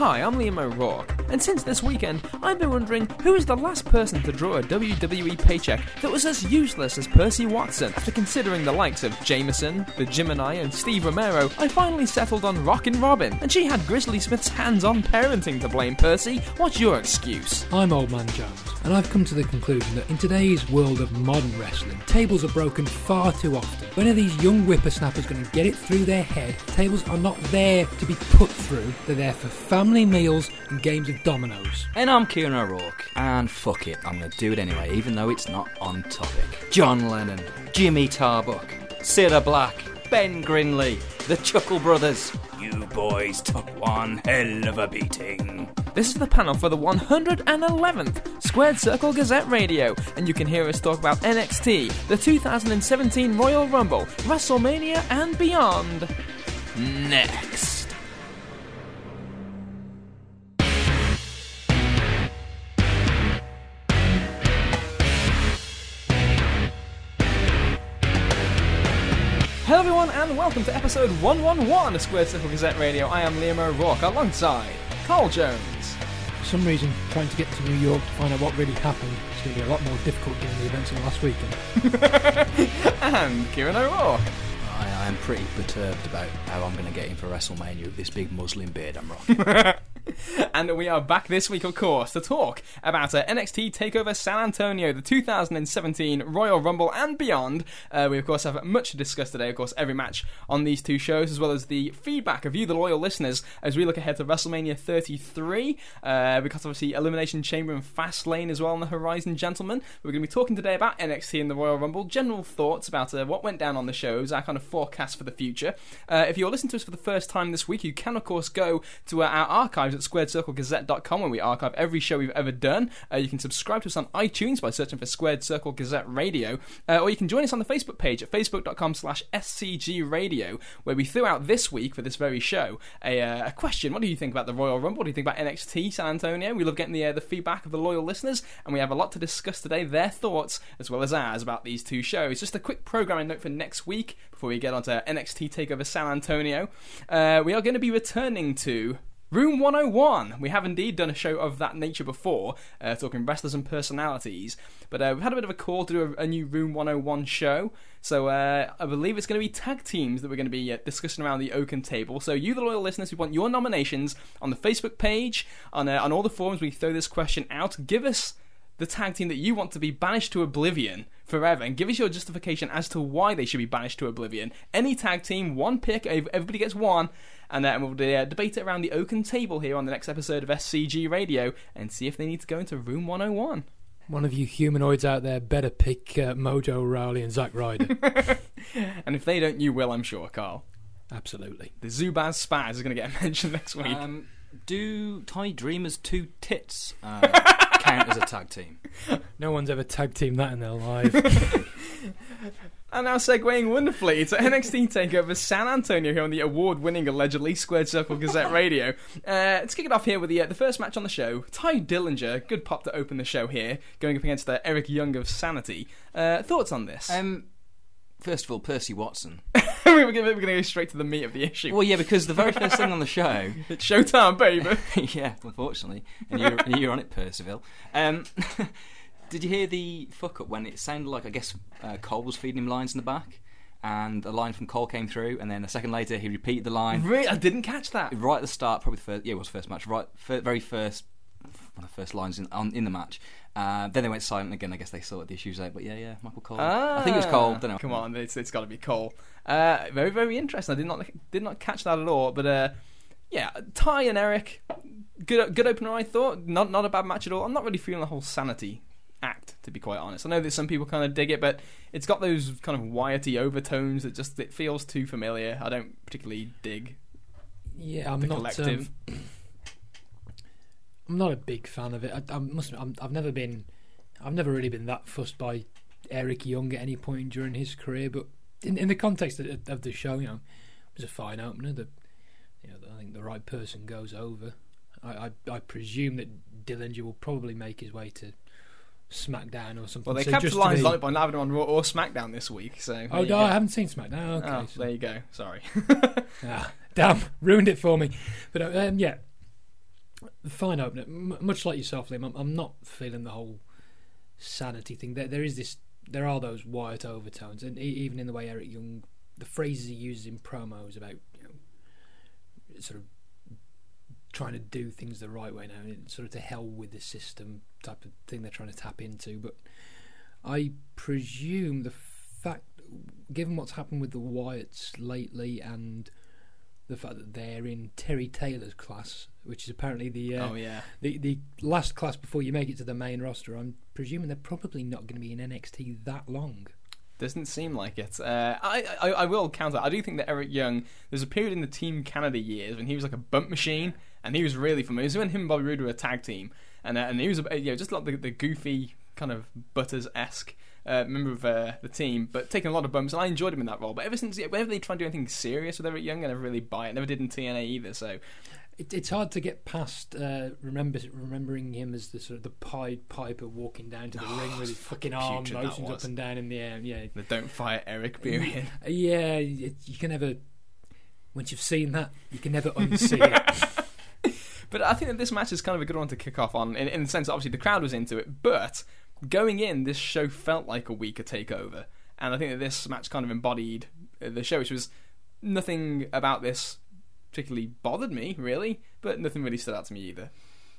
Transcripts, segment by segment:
Hi, I'm Liam O'Rourke, and since this weekend, I've been wondering who is the last person to draw a WWE paycheck that was as useless as Percy Watson. After considering the likes of Jameson, the Gemini, and Steve Romero, I finally settled on Rockin' Robin, and she had Grizzly Smith's hands on parenting to blame, Percy. What's your excuse? I'm Old Man Jones, and I've come to the conclusion that in today's world of modern wrestling, tables are broken far too often. When are these young whippersnappers going to get it through their head? Tables are not there to be put through, they're there for family meals and games of dominoes. And I'm Kieran O'Rourke, and fuck it, I'm gonna do it anyway, even though it's not on topic. John Lennon, Jimmy Tarbuck, Sarah Black, Ben Grinley, the Chuckle Brothers. You boys took one hell of a beating. This is the panel for the 111th Squared Circle Gazette Radio, and you can hear us talk about NXT, the 2017 Royal Rumble, WrestleMania, and beyond. Next. Hello, everyone, and welcome to episode 111 of Squared Circle Gazette Radio. I am Liam O'Rourke alongside Carl Jones. For some reason, trying to get to New York to find out what really happened is going to be a lot more difficult given the events of last weekend. and Kieran O'Rourke. I, am pretty perturbed about how I'm gonna get in for WrestleMania with this big Muslim beard I'm rocking. and we are back this week, of course, to talk about uh, NXT Takeover San Antonio, the 2017 Royal Rumble, and beyond. Uh, we, of course, have much to discuss today. Of course, every match on these two shows, as well as the feedback of you, the loyal listeners, as we look ahead to WrestleMania 33. Uh, we've got obviously Elimination Chamber and Fastlane as well on the horizon, gentlemen. We're going to be talking today about NXT and the Royal Rumble, general thoughts about uh, what went down on the shows, our kind of forecast for the future. Uh, if you're listening to us for the first time this week, you can, of course, go to our archives at squaredcirclegazette.com where we archive every show we've ever done. Uh, you can subscribe to us on iTunes by searching for Squared Circle Gazette Radio, uh, or you can join us on the Facebook page at facebook.com slash scg radio, where we threw out this week for this very show a, uh, a question. What do you think about the Royal Rumble? What do you think about NXT San Antonio? We love getting the, uh, the feedback of the loyal listeners, and we have a lot to discuss today, their thoughts as well as ours about these two shows. Just a quick programming note for next week before we get on to NXT TakeOver San Antonio. Uh, we are going to be returning to Room 101. We have indeed done a show of that nature before, uh, talking wrestlers and personalities. But uh, we've had a bit of a call to do a, a new Room 101 show. So uh, I believe it's going to be tag teams that we're going to be uh, discussing around the Oaken table. So you, the loyal listeners, we want your nominations on the Facebook page, on uh, on all the forums. We throw this question out. Give us the tag team that you want to be banished to oblivion forever and give us your justification as to why they should be banished to oblivion. Any tag team, one pick, everybody gets one, and then we'll uh, debate it around the Oaken table here on the next episode of SCG Radio and see if they need to go into room 101. One of you humanoids out there better pick uh, Mojo Rowley and Zack Ryder. And if they don't, you will, I'm sure, Carl. Absolutely. The Zubaz Spaz is going to get mentioned next week. um, do Ty Dreamer's two tits uh, count as a tag team? No one's ever tag teamed that in their life. And now segueing wonderfully to NXT Takeover San Antonio here on the award-winning, allegedly Squared Circle Gazette Radio. Uh, let's kick it off here with the uh, the first match on the show. Tye Dillinger, good pop to open the show here, going up against uh, Eric Young of Sanity. Uh, thoughts on this? Um, first of all, Percy Watson. we're going to go straight to the meat of the issue. Well, yeah, because the very first thing on the show It's showtime, baby. yeah, unfortunately. And you're, and you're on it, Percival. Um, did you hear the fuck up when it sounded like, I guess, uh, Cole was feeding him lines in the back? And a line from Cole came through, and then a second later he repeated the line. really, I didn't catch that. Right at the start, probably the first, yeah, it was the first match, right, very first, one of the first lines in, on, in the match. Uh, then they went silent again. I guess they sorted the issues out. But yeah, yeah, Michael Cole. I think it was Cole. Don't know. Ah, Come on, it's, it's got to be Cole. Uh, very, very interesting. I did not did not catch that at all. But uh, yeah, Tye and Eric, good good opener. I thought not not a bad match at all. I'm not really feeling the whole sanity act to be quite honest. I know that some people kind of dig it, but it's got those kind of wyety overtones that just it feels too familiar. I don't particularly dig. Yeah, I'm The not. collective. Um, I'm not a big fan of it. I, I must. I'm, I've never been. I've never really been that fussed by Eric Young at any point during his career. But in, in the context of, of the show, you know, it was a fine opener. That you know, I think the right person goes over. I, I, I presume that Dillinger will probably make his way to SmackDown or something. Well, they So capitalised on it by having it on Raw or SmackDown this week. So Oh no, go. I haven't seen SmackDown. Okay, Oh, so- there you go. Sorry. Ah, damn, ruined it for me. But uh, um, yeah, fine opener. M- much like yourself, Liam, I'm, I'm not feeling the whole sanity thing. There, there is this. There are those Wyatt overtones, and even in the way Eric Young, the phrases he uses in promos about you know, sort of trying to do things the right way now, and sort of to hell with the system type of thing they're trying to tap into. But I presume the fact, given what's happened with the Wyatts lately, and the fact that they're in Terry Taylor's class, which is apparently the uh, oh yeah. the the last class before you make it to the main roster. I'm presuming they're probably not going to be in NXT that long. Doesn't seem like it. Uh, I, I I will counter. I do think that Eric Young. There's a period in the Team Canada years when he was like a bump machine, and he was really fun. It was when him and Bobby Roode were a tag team, and uh, and he was you know just like the, the goofy kind of Butters esque uh, member of uh, the team, but taking a lot of bumps. And I enjoyed him in that role. But ever since yeah, whenever they try and do anything serious with Eric Young, I never really buy it. Never did in TNA either. So It, it's hard to get past uh, remember remembering him as the sort of the Pied Piper walking down to the ring with his fucking arm motions up and down in the air. Yeah, the don't fire Eric period. yeah. it- You can never. Once you've seen that, you can never unsee it. But I think that this match is kind of a good one to kick off on, in, in the sense that obviously the crowd was into it, but going in, this show felt like a weaker takeover, and I think that this match kind of embodied uh, the show, which was nothing about this particularly bothered me really, but nothing really stood out to me either.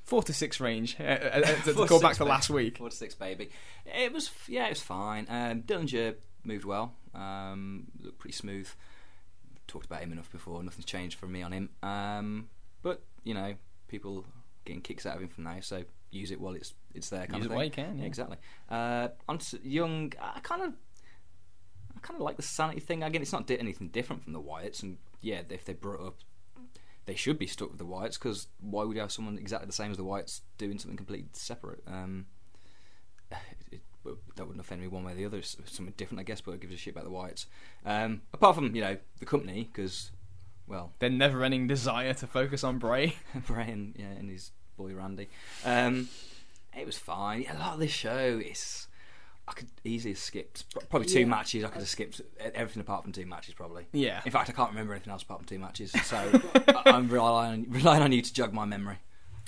Four to six range. Uh, uh, uh, to go back to baby. last week. Four to six, baby. It was yeah, it was fine. Um, Dillinger moved well. Um, looked pretty smooth. Talked about him enough before. Nothing's changed for me on him. Um, but you know, people getting kicks out of him from now, so use it while it's it's there. Kind Use of it while you can. Yeah. exactly. Uh, on to Young, I kind of, I kind of like the sanity thing. Again, it's not di- anything different from the Wyatts, and yeah, if they brought up, they should be stuck with the Wyatts because why would you have someone exactly the same as the Wyatts doing something completely separate? Um, it, but that wouldn't offend me one way or the other. It's something different, I guess, but it gives a shit about the Wyatts. Um, apart from you know the company, because well, Their never-ending desire to focus on Bray. Brian, yeah, and his boy Randy. Um, it was fine. A lot of this show is. I could easily have skipped probably two Yeah. matches. I could have skipped everything apart from two matches, probably. Yeah. In fact, I can't remember anything else apart from two matches. So I'm relying, relying on you to jog my memory.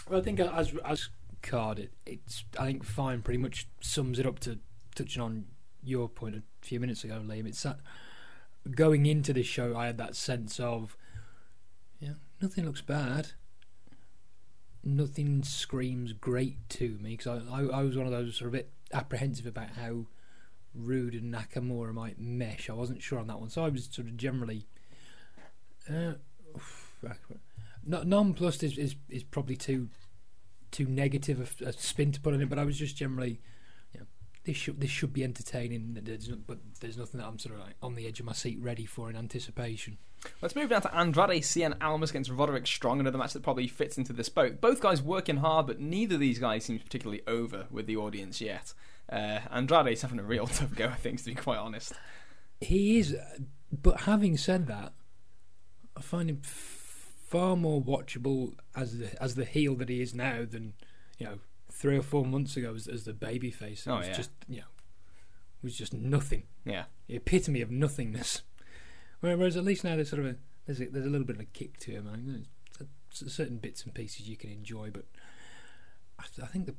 Well, I think as as card, it, it's I think fine. Pretty much sums it up to touching on your point a few minutes ago, Liam. It's that going into this show, I had that sense of, yeah, nothing looks bad. Nothing screams great to me because I, I I was one of those sort of bit apprehensive about how Roode and Nakamura might mesh. I wasn't sure on that one, so I was sort of generally. Uh, not nonplussed is, is is probably too too negative a, a spin to put on it, but I was just generally, you know, this should this should be entertaining. There's, no- but there's nothing that I'm sort of like on the edge of my seat, ready for in anticipation. Let's move down to Andrade Cien Almas against Roderick Strong, another match that probably fits into this boat. Both guys working hard, but neither of these guys seems particularly over with the audience yet. Uh, Andrade's having a real tough go, I think, to be quite honest. He is, but having said that, I find him far more watchable as the as the heel that he is now than you know three or four months ago as, as the baby face. It Oh, was yeah. just you know was just nothing. Yeah. the epitome of nothingness. Whereas at least now there's sort of a there's a, there's a little bit of a kick to him. I think there's certain bits and pieces you can enjoy, but I, I think the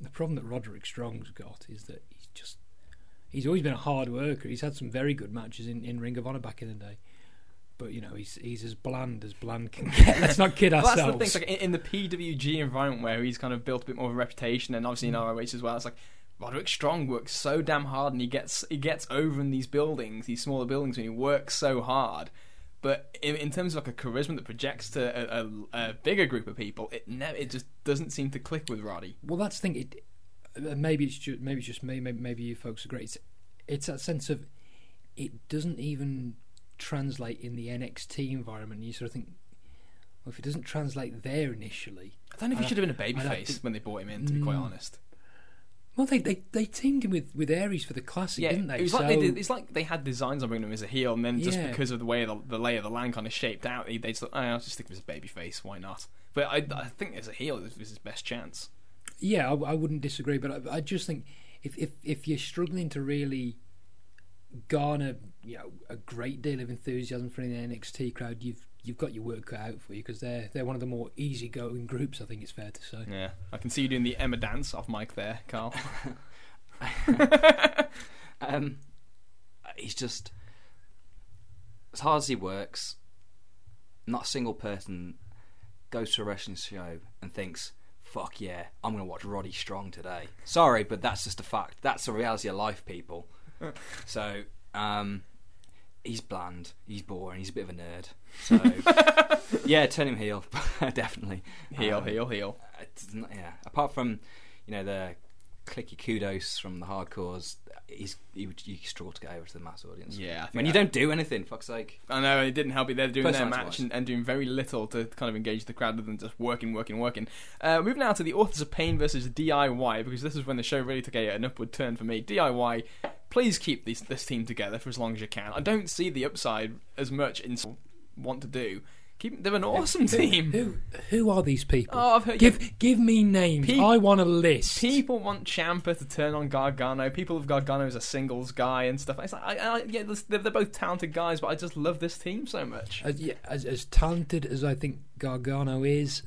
the problem that Roderick Strong's got is that he's just he's always been a hard worker. He's had some very good matches in, in Ring of Honor back in the day. But you know he's he's as bland as bland can get. Let's not kid Well, ourselves. that's the thing. Like in, in the PWG environment where he's kind of built a bit more of a reputation, and obviously in mm. ROH as well. It's like Roderick Strong works so damn hard, and he gets he gets over in these buildings, these smaller buildings, and he works so hard. But in, in terms of like a charisma that projects to a, a, a bigger group of people, it ne- it just doesn't seem to click with Roddy. Well, that's the thing. It, uh, maybe it's just maybe it's just me. Maybe, maybe you folks agree. It's, it's that sense of it doesn't even translate in the NXT environment. You sort of think, well, if it doesn't translate there initially, I don't know if he should have been a babyface when they brought him in. To be quite Mm. honest, well, they they, they teamed him with, with Aries for the classic, yeah, didn't they? it was like they So- did, it's like they had designs on bringing him as a heel, and then just Yeah. because of the way the, the lay of the land kind of shaped out, they, they just thought, oh, I'll just stick him as a babyface. Why not? But I, I think as a heel, this was his best chance. Yeah, I, I wouldn't disagree, but I, I just think if, if if you're struggling to really garner you know a great deal of enthusiasm from the NXT crowd, you've you've got your work cut out for you because they're they're one of the more easygoing groups. I think it's fair to say. Yeah, I can see you doing the Emma dance off mic there, Carl. um, he's just as hard as he works. Not a single person goes to a wrestling show and thinks, "Fuck yeah, I'm going to watch Roddy Strong today." Sorry, but that's just a fact. That's the reality of life, people. so, um, he's bland. He's boring. He's a bit of a nerd. So, yeah, turn him heel, definitely. heel, Um, heel, heel. not- yeah. Apart from you know the clicky kudos from the hardcores, he's he would you struggle to get over to the mass audience. Yeah, I think when you don't do anything, fuck's sake. I know it didn't help you. They're doing their match and, and doing very little to kind of engage the crowd other than just working, working, working. Uh, moving now to the Authors of Pain versus DIY because this is when the show really took a, an upward turn for me. DIY, please keep this this team together for as long as you can. I don't see the upside as much in want to do. Keep they're an awesome team. Who who are these people? Oh, I've heard give give me names. Pe- I want a list. People want Ciampa to turn on Gargano. People have Gargano as a singles guy and stuff. It's like, I, I, yeah, they're, they're both talented guys, but I just love this team so much. as, yeah, as as talented as I think Gargano is,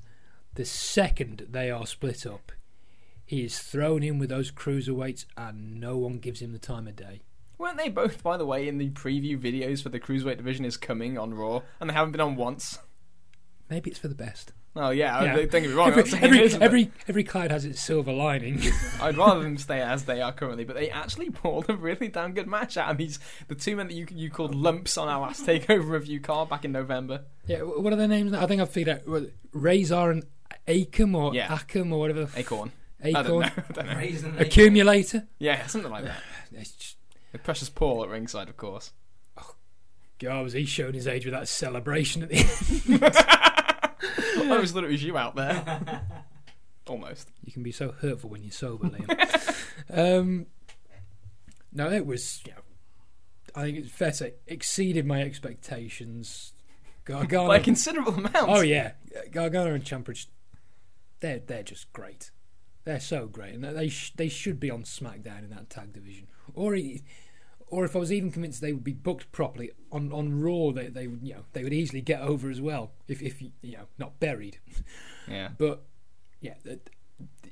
the second they are split up, he is thrown in with those cruiserweights, and no one gives him the time of day. Weren't they both, by the way, in the preview videos for the Cruiserweight division is coming on Raw, and they haven't been on once? Maybe it's for the best. Oh, yeah, Yeah. don't get me wrong. Every, every, but every every cloud has its silver lining. I'd rather them stay as they are currently, but they actually pulled a really damn good match out of these, the two men that you you called lumps on our last TakeOver review, Carl, back in November. yeah, what are their names? I think I've figured out. Razor and Akam or Yeah. Akam or whatever. Acorn. I don't know. Acorn. I don't know. Accumulator. Yeah, something like that. It's just, With Precious Paul at ringside, of course. God, was he showing his age with that celebration at the end? I was thought it was you out there. Almost. You can be so hurtful when you're sober, Liam. um, no, it was. You know, I think it's fair to say exceeded my expectations. Gargano. By a considerable amount. oh yeah, Gargano and Ciampa, they're they're just great. They're so great, and they sh- they should be on SmackDown in that tag division. Or e- or if I was even convinced they would be booked properly on, on Raw, they they would you know they would easily get over as well if if you know not buried. Yeah. But yeah,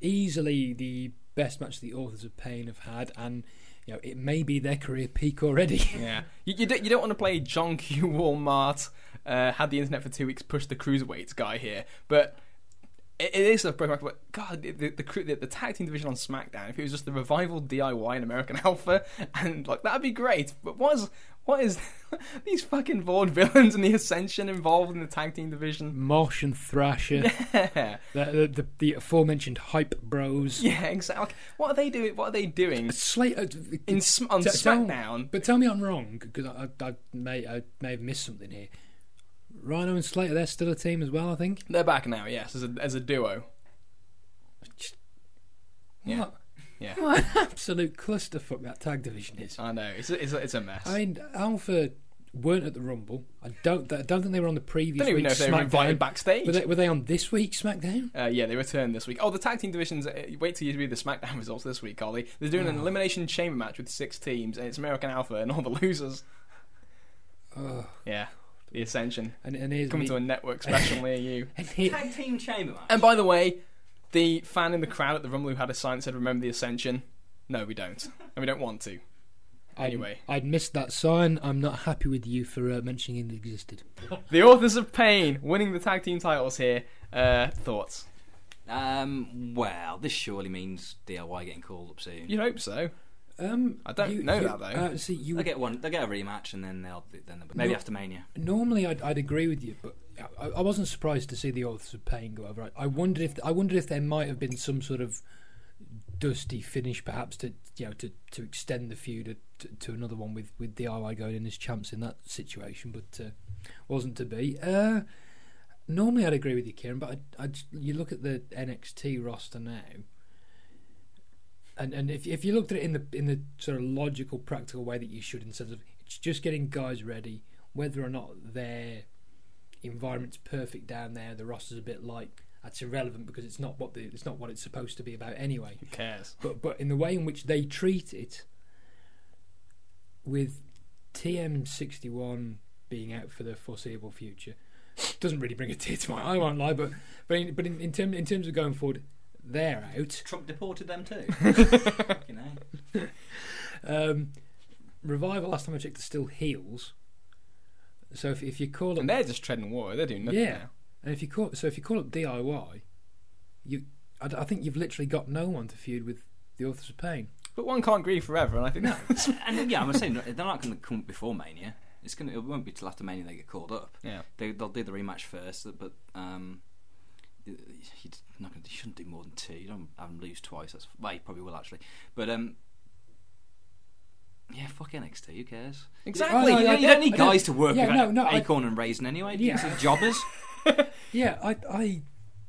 easily the best match the authors of pain have had, and you know it may be their career peak already. Yeah, you, you, don't, you don't want to play John Q. Walmart, uh, had the internet for two weeks, push the cruiserweights guy here, but it, is a but God, the the, the the tag team division on SmackDown. If it was just the revival DIY and American Alpha, and like that'd be great. But what is what is these fucking Vaudevillains and the Ascension involved in the tag team division? Mosh and Thrasher, Yeah, the, the, the the aforementioned hype bros. yeah, exactly. What are they doing? What are they doing Slate, uh, in on T- tell- SmackDown? but tell me I'm wrong because I, I, I may I may have missed something here. Rhino and Slater, they're still a team as well, I think. They're back now. Yes, as a as a duo. Yeah. What? Yeah. What an absolute clusterfuck that tag division is. I know it's a, it's a, it's a mess. I mean, Alpha weren't at the Rumble. I don't. I don't think they were on the previous. don't even know if they were invited SmackDown. backstage. Were they, were they on this week's SmackDown? Uh, yeah, they returned this week. Oh, the tag team divisions. Uh, wait till you read the SmackDown results this week, Ollie. They're doing Oh. an elimination chamber match with six teams, and it's American Alpha and all the losers. Oh, Yeah, the Ascension and, and here's coming me. to a network special near you. and here- Tag team chamber match. And by the way, the fan in the crowd at the Rumble who had a sign that said "Remember the Ascension." No, we don't, and we don't want to. I'd- Anyway. I'd, missed that sign. I'm not happy with you for uh, mentioning it existed. The Authors of Pain winning the tag team titles here. Uh, thoughts? Um, well, this surely means DIY getting called up soon. You'd hope so. Um, I don't you- know you- that, though. Uh, see, you They'll get one. They'll get a rematch, and then they'll then they'll, maybe No. after Mania. normally I'd, I'd agree with you, but I, I wasn't surprised to see the authors of pain go over. I, I wondered if I wondered if there might have been some sort of dusty finish, perhaps to you know to, to extend the feud to, to another one with with DIY going in as champs in that situation, but uh, wasn't to be. Uh, normally I'd agree with you, Kieran, but I, I you look at the NXT roster now. And and if if you looked at it in the in the sort of logical, practical way that you should, in terms of it's just getting guys ready, whether or not their environment's perfect down there, the roster's a bit light. That's irrelevant because it's not what the it's not what it's supposed to be about anyway. Who cares? But but in the way in which they treat it, with TM61 being out for the foreseeable future, doesn't really bring a tear to my eye. I won't lie, but but in, but in, in, term, in terms of going forward, they're out. Trump deported them too. Fucking hell. Um, Revival, last time I checked, are still heels. So if if you call And them, they're just treading water. They're doing nothing Yeah. now. and if you call so if you call it DIY, you I think you've literally got no one to feud with the authors of pain. But one can't grieve forever, and I think that's and yeah, I'm saying they're not going to come before Mania. It's gonna. It won't be till after Mania they get called up. yeah. They, they'll do the rematch first, but um, you not gonna, you shouldn't do more than two. You don't have them lose twice. That's well, you probably will actually. But um, yeah, fuck NXT. Who cares? Exactly. Oh, no, you, I don't- you don't need I don't- guys to work yeah, with no, no, I- Acorn and Raisin anyway. Yeah. Yeah, jobbers. Yeah, I I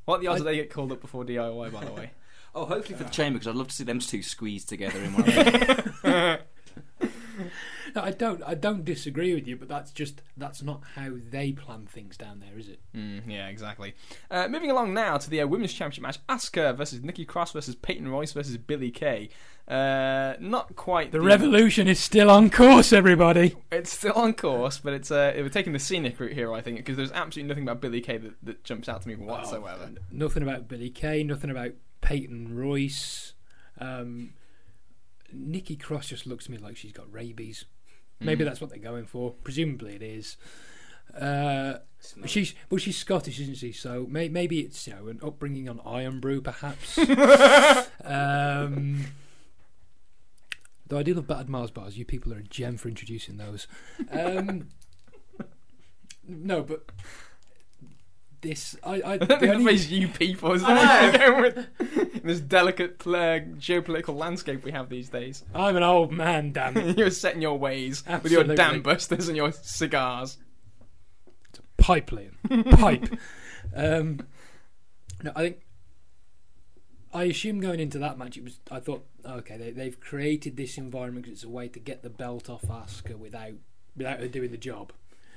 What are the odds I- that they get called up before DIY? By the way. Oh, hopefully for the chamber because I'd love to see them two squeezed together in one. Of those. no, I don't I don't disagree with you, but that's just that's not how they plan things down there, is it? Mm, yeah, exactly. Uh, moving along now to the uh, women's championship match: Asuka versus Nikki Cross versus Peyton Royce versus Billie Kay. Uh, not quite The revolution is still on course, everybody. It's still on course, but it's uh, we're taking the scenic route here, I think, because there's absolutely nothing about Billie Kay that, that jumps out to me whatsoever. Nothing about Billie Kay, nothing about Peyton Royce. Um, Nikki Cross just looks to me like she's got rabies. Maybe Mm. that's what they're going for. Presumably it is. Uh, she's well, she's Scottish, isn't she? So may, maybe it's you know an upbringing on Irn-Bru, perhaps. um, though I do love battered Mars bars. You people are a gem for introducing those. Um, no, but this I, I the only- phrase "you people" is with in this delicate uh, geopolitical landscape we have these days. I'm an old man, damn it. You're set in your ways with your Absolutely. dam busters and your cigars. It's a pipe, Liam. Pipe. um, no, I think. I assume going into that match, it was. I thought, okay, they, they've created this environment because it's a way to get the belt off Asuka without without her doing the job.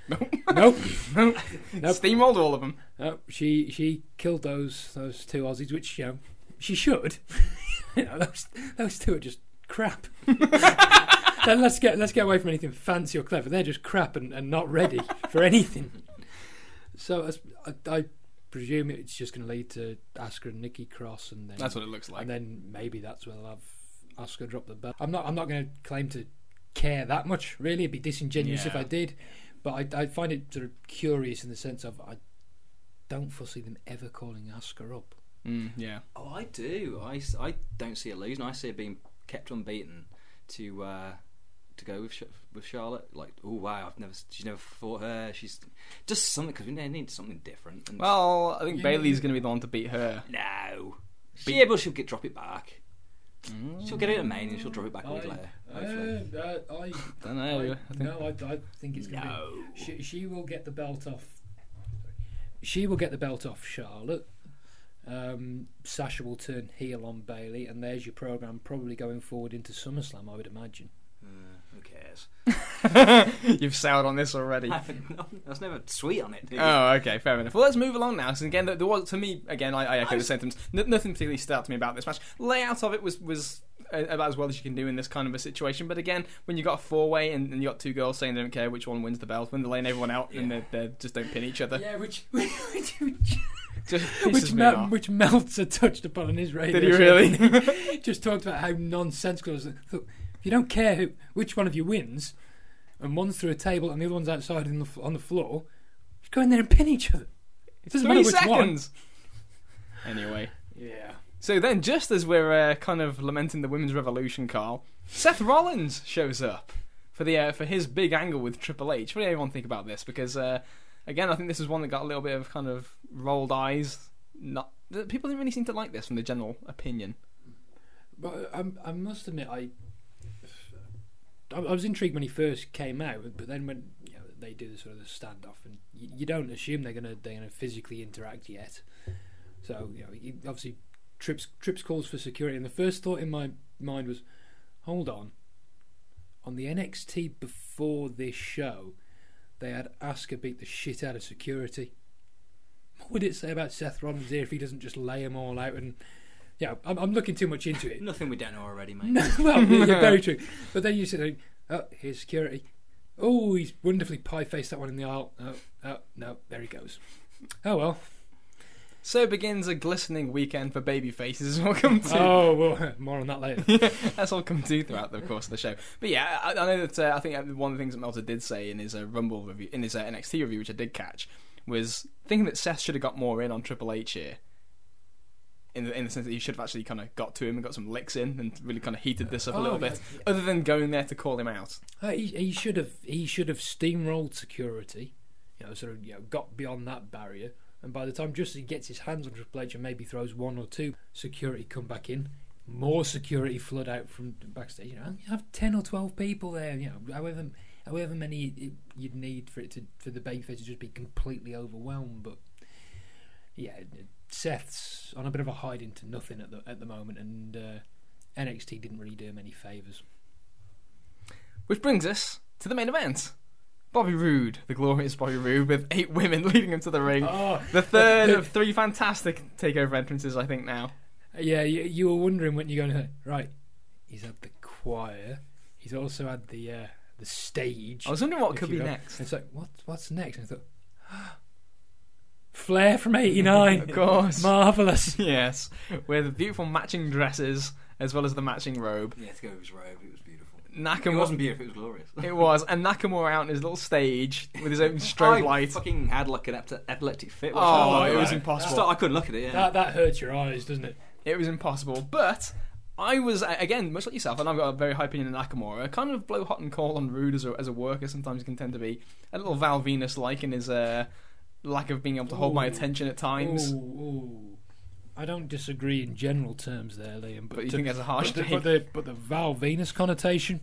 Nope. Nope. Nope. Steamrolled all of them. nope. She she killed those those two Aussies, which you know she should. you know, those those two are just crap. then let's get let's get away from anything fancy or clever. They're just crap and, and not ready for anything. So as- I, I presume it's just going to lead to Asuka and Nikki Cross, and then That's what it looks like. and then maybe that's where they'll have Asuka drop the belt. I'm not I'm not going to claim to care that much. Really, it'd be disingenuous if I did. But I, I find it sort of curious in the sense of I don't foresee them ever calling Asuka up. Mm, yeah. Oh, I do. I, I don't see it losing. I see it being kept unbeaten to uh, to go with with Charlotte. Like, oh wow, I've never she's never fought her. She's just something because we need something different. And Well, I think Bayley's going to be the one to beat her. no, Be- yeah, but she'll get drop it back. Mm, She'll get it at main and she'll drop it back a week I- later. Hopefully. Uh, uh, I, don't know. I think no, I, I think it's going to No. be. She, she will get the belt off. She will get the belt off Charlotte. Um, Sasha will turn heel on Bayley, and there's your program probably going forward into SummerSlam. I would imagine. Uh, who cares? You've soured on this already. I was never sweet on it. Oh, okay, fair enough. Well, let's move along now. So again, there there was to me again. I, I echo the sentiments. N- nothing particularly stood out to me about this match. Layout of it was was about as well as you can do in this kind of a situation. But again, when you got a four way and, and you got two girls saying they don't care which one wins the belt, when they're laying everyone out and they they just don't pin each other, Yeah, which which which, which, pisses me Mel- which Meltzer touched upon in his radio. Did he really? Just talked about how nonsensical it was. Look, if you don't care who, which one of you wins, and one's through a table and the other one's outside in the, on the floor, just go in there and pin each other. It doesn't matter which one. Anyway. Yeah. So then, just as we're uh, kind of lamenting the women's revolution, Carl, Seth Rollins shows up for the uh, for his big angle with Triple H. What do everyone think about this? Because uh, again, I think this is one that got a little bit of kind of rolled eyes. Not people didn't really seem to like this from the general opinion. But I, I must admit, I, I was intrigued when he first came out, but then when you know, they do the sort of the standoff, and you, you don't assume they're gonna they're gonna physically interact yet. So you know, obviously trips trips calls for security, and the first thought in my mind was, hold on. On the NXT before this show, they had Asuka beat the shit out of security. What would it say about Seth Rollins here if he doesn't just lay them all out and yeah, I'm, I'm looking too much into it. Nothing we don't know already, mate. No, well, yeah, very true. But then you sit oh, here's security. Oh, he's wonderfully pie faced that one in the aisle. Oh, oh, no, there he goes. Oh well. So begins a glistening weekend for baby faces. We'll come to. Oh, well, more on that later. That's all come to throughout the course of the show. But yeah, I, I know that uh, I think one of the things that Meltzer did say in his uh, Rumble review, in his uh, NXT review, which I did catch, was thinking that Seth should have got more in on Triple H here. In the, in the sense that he should have actually kind of got to him and got some licks in and really kind of heated this up a Oh, little yeah, bit, yeah. other than going there to call him out. Uh, he, he should have he should have steamrolled security, you know, sort of you know, got beyond that barrier, and by the time just he gets his hands on Triple H and maybe throws one or two security come back in, more security flood out from backstage. You know, you have ten or twelve people there. You know, however however many you'd need for it to for the babyface to just be completely overwhelmed. But yeah, Seth's on a bit of a hide into nothing at the at the moment, and uh, NXT didn't really do him any favors. Which brings us to the main event. Bobby Roode, the glorious Bobby Roode, with eight women leading him to the ring. Oh, The third of three fantastic takeover entrances, I think. Now, Yeah, you, you were wondering when you're going to right. He's had the choir. He's also had the uh, the stage. I was wondering what could be will. next. It's like what what's next? And I thought, Flair from '89, Of course, marvelous. yes, with beautiful matching dresses as well as the matching robe. Yeah, to go with his robe, it was beautiful. It Nakamura, wasn't beautiful, it was glorious. it was, and Nakamura out on his little stage with his own strobe I light. fucking had like an epi- epileptic fit. Oh, watching it that. was impossible. Stop- I couldn't look at it. Yeah. That that hurts your eyes, doesn't it? It was impossible, but. I was again much like yourself, and I've got a very high opinion of Nakamura. Kind of blow hot and cold on Roode as a, as a worker. Sometimes he can tend to be a little Val Venis like in his uh, lack of being able to hold my Ooh. attention at times. Ooh, ooh. I don't disagree in general terms there, Liam. But, But you to- think that's a harsh but the, but the but the Val Venis connotation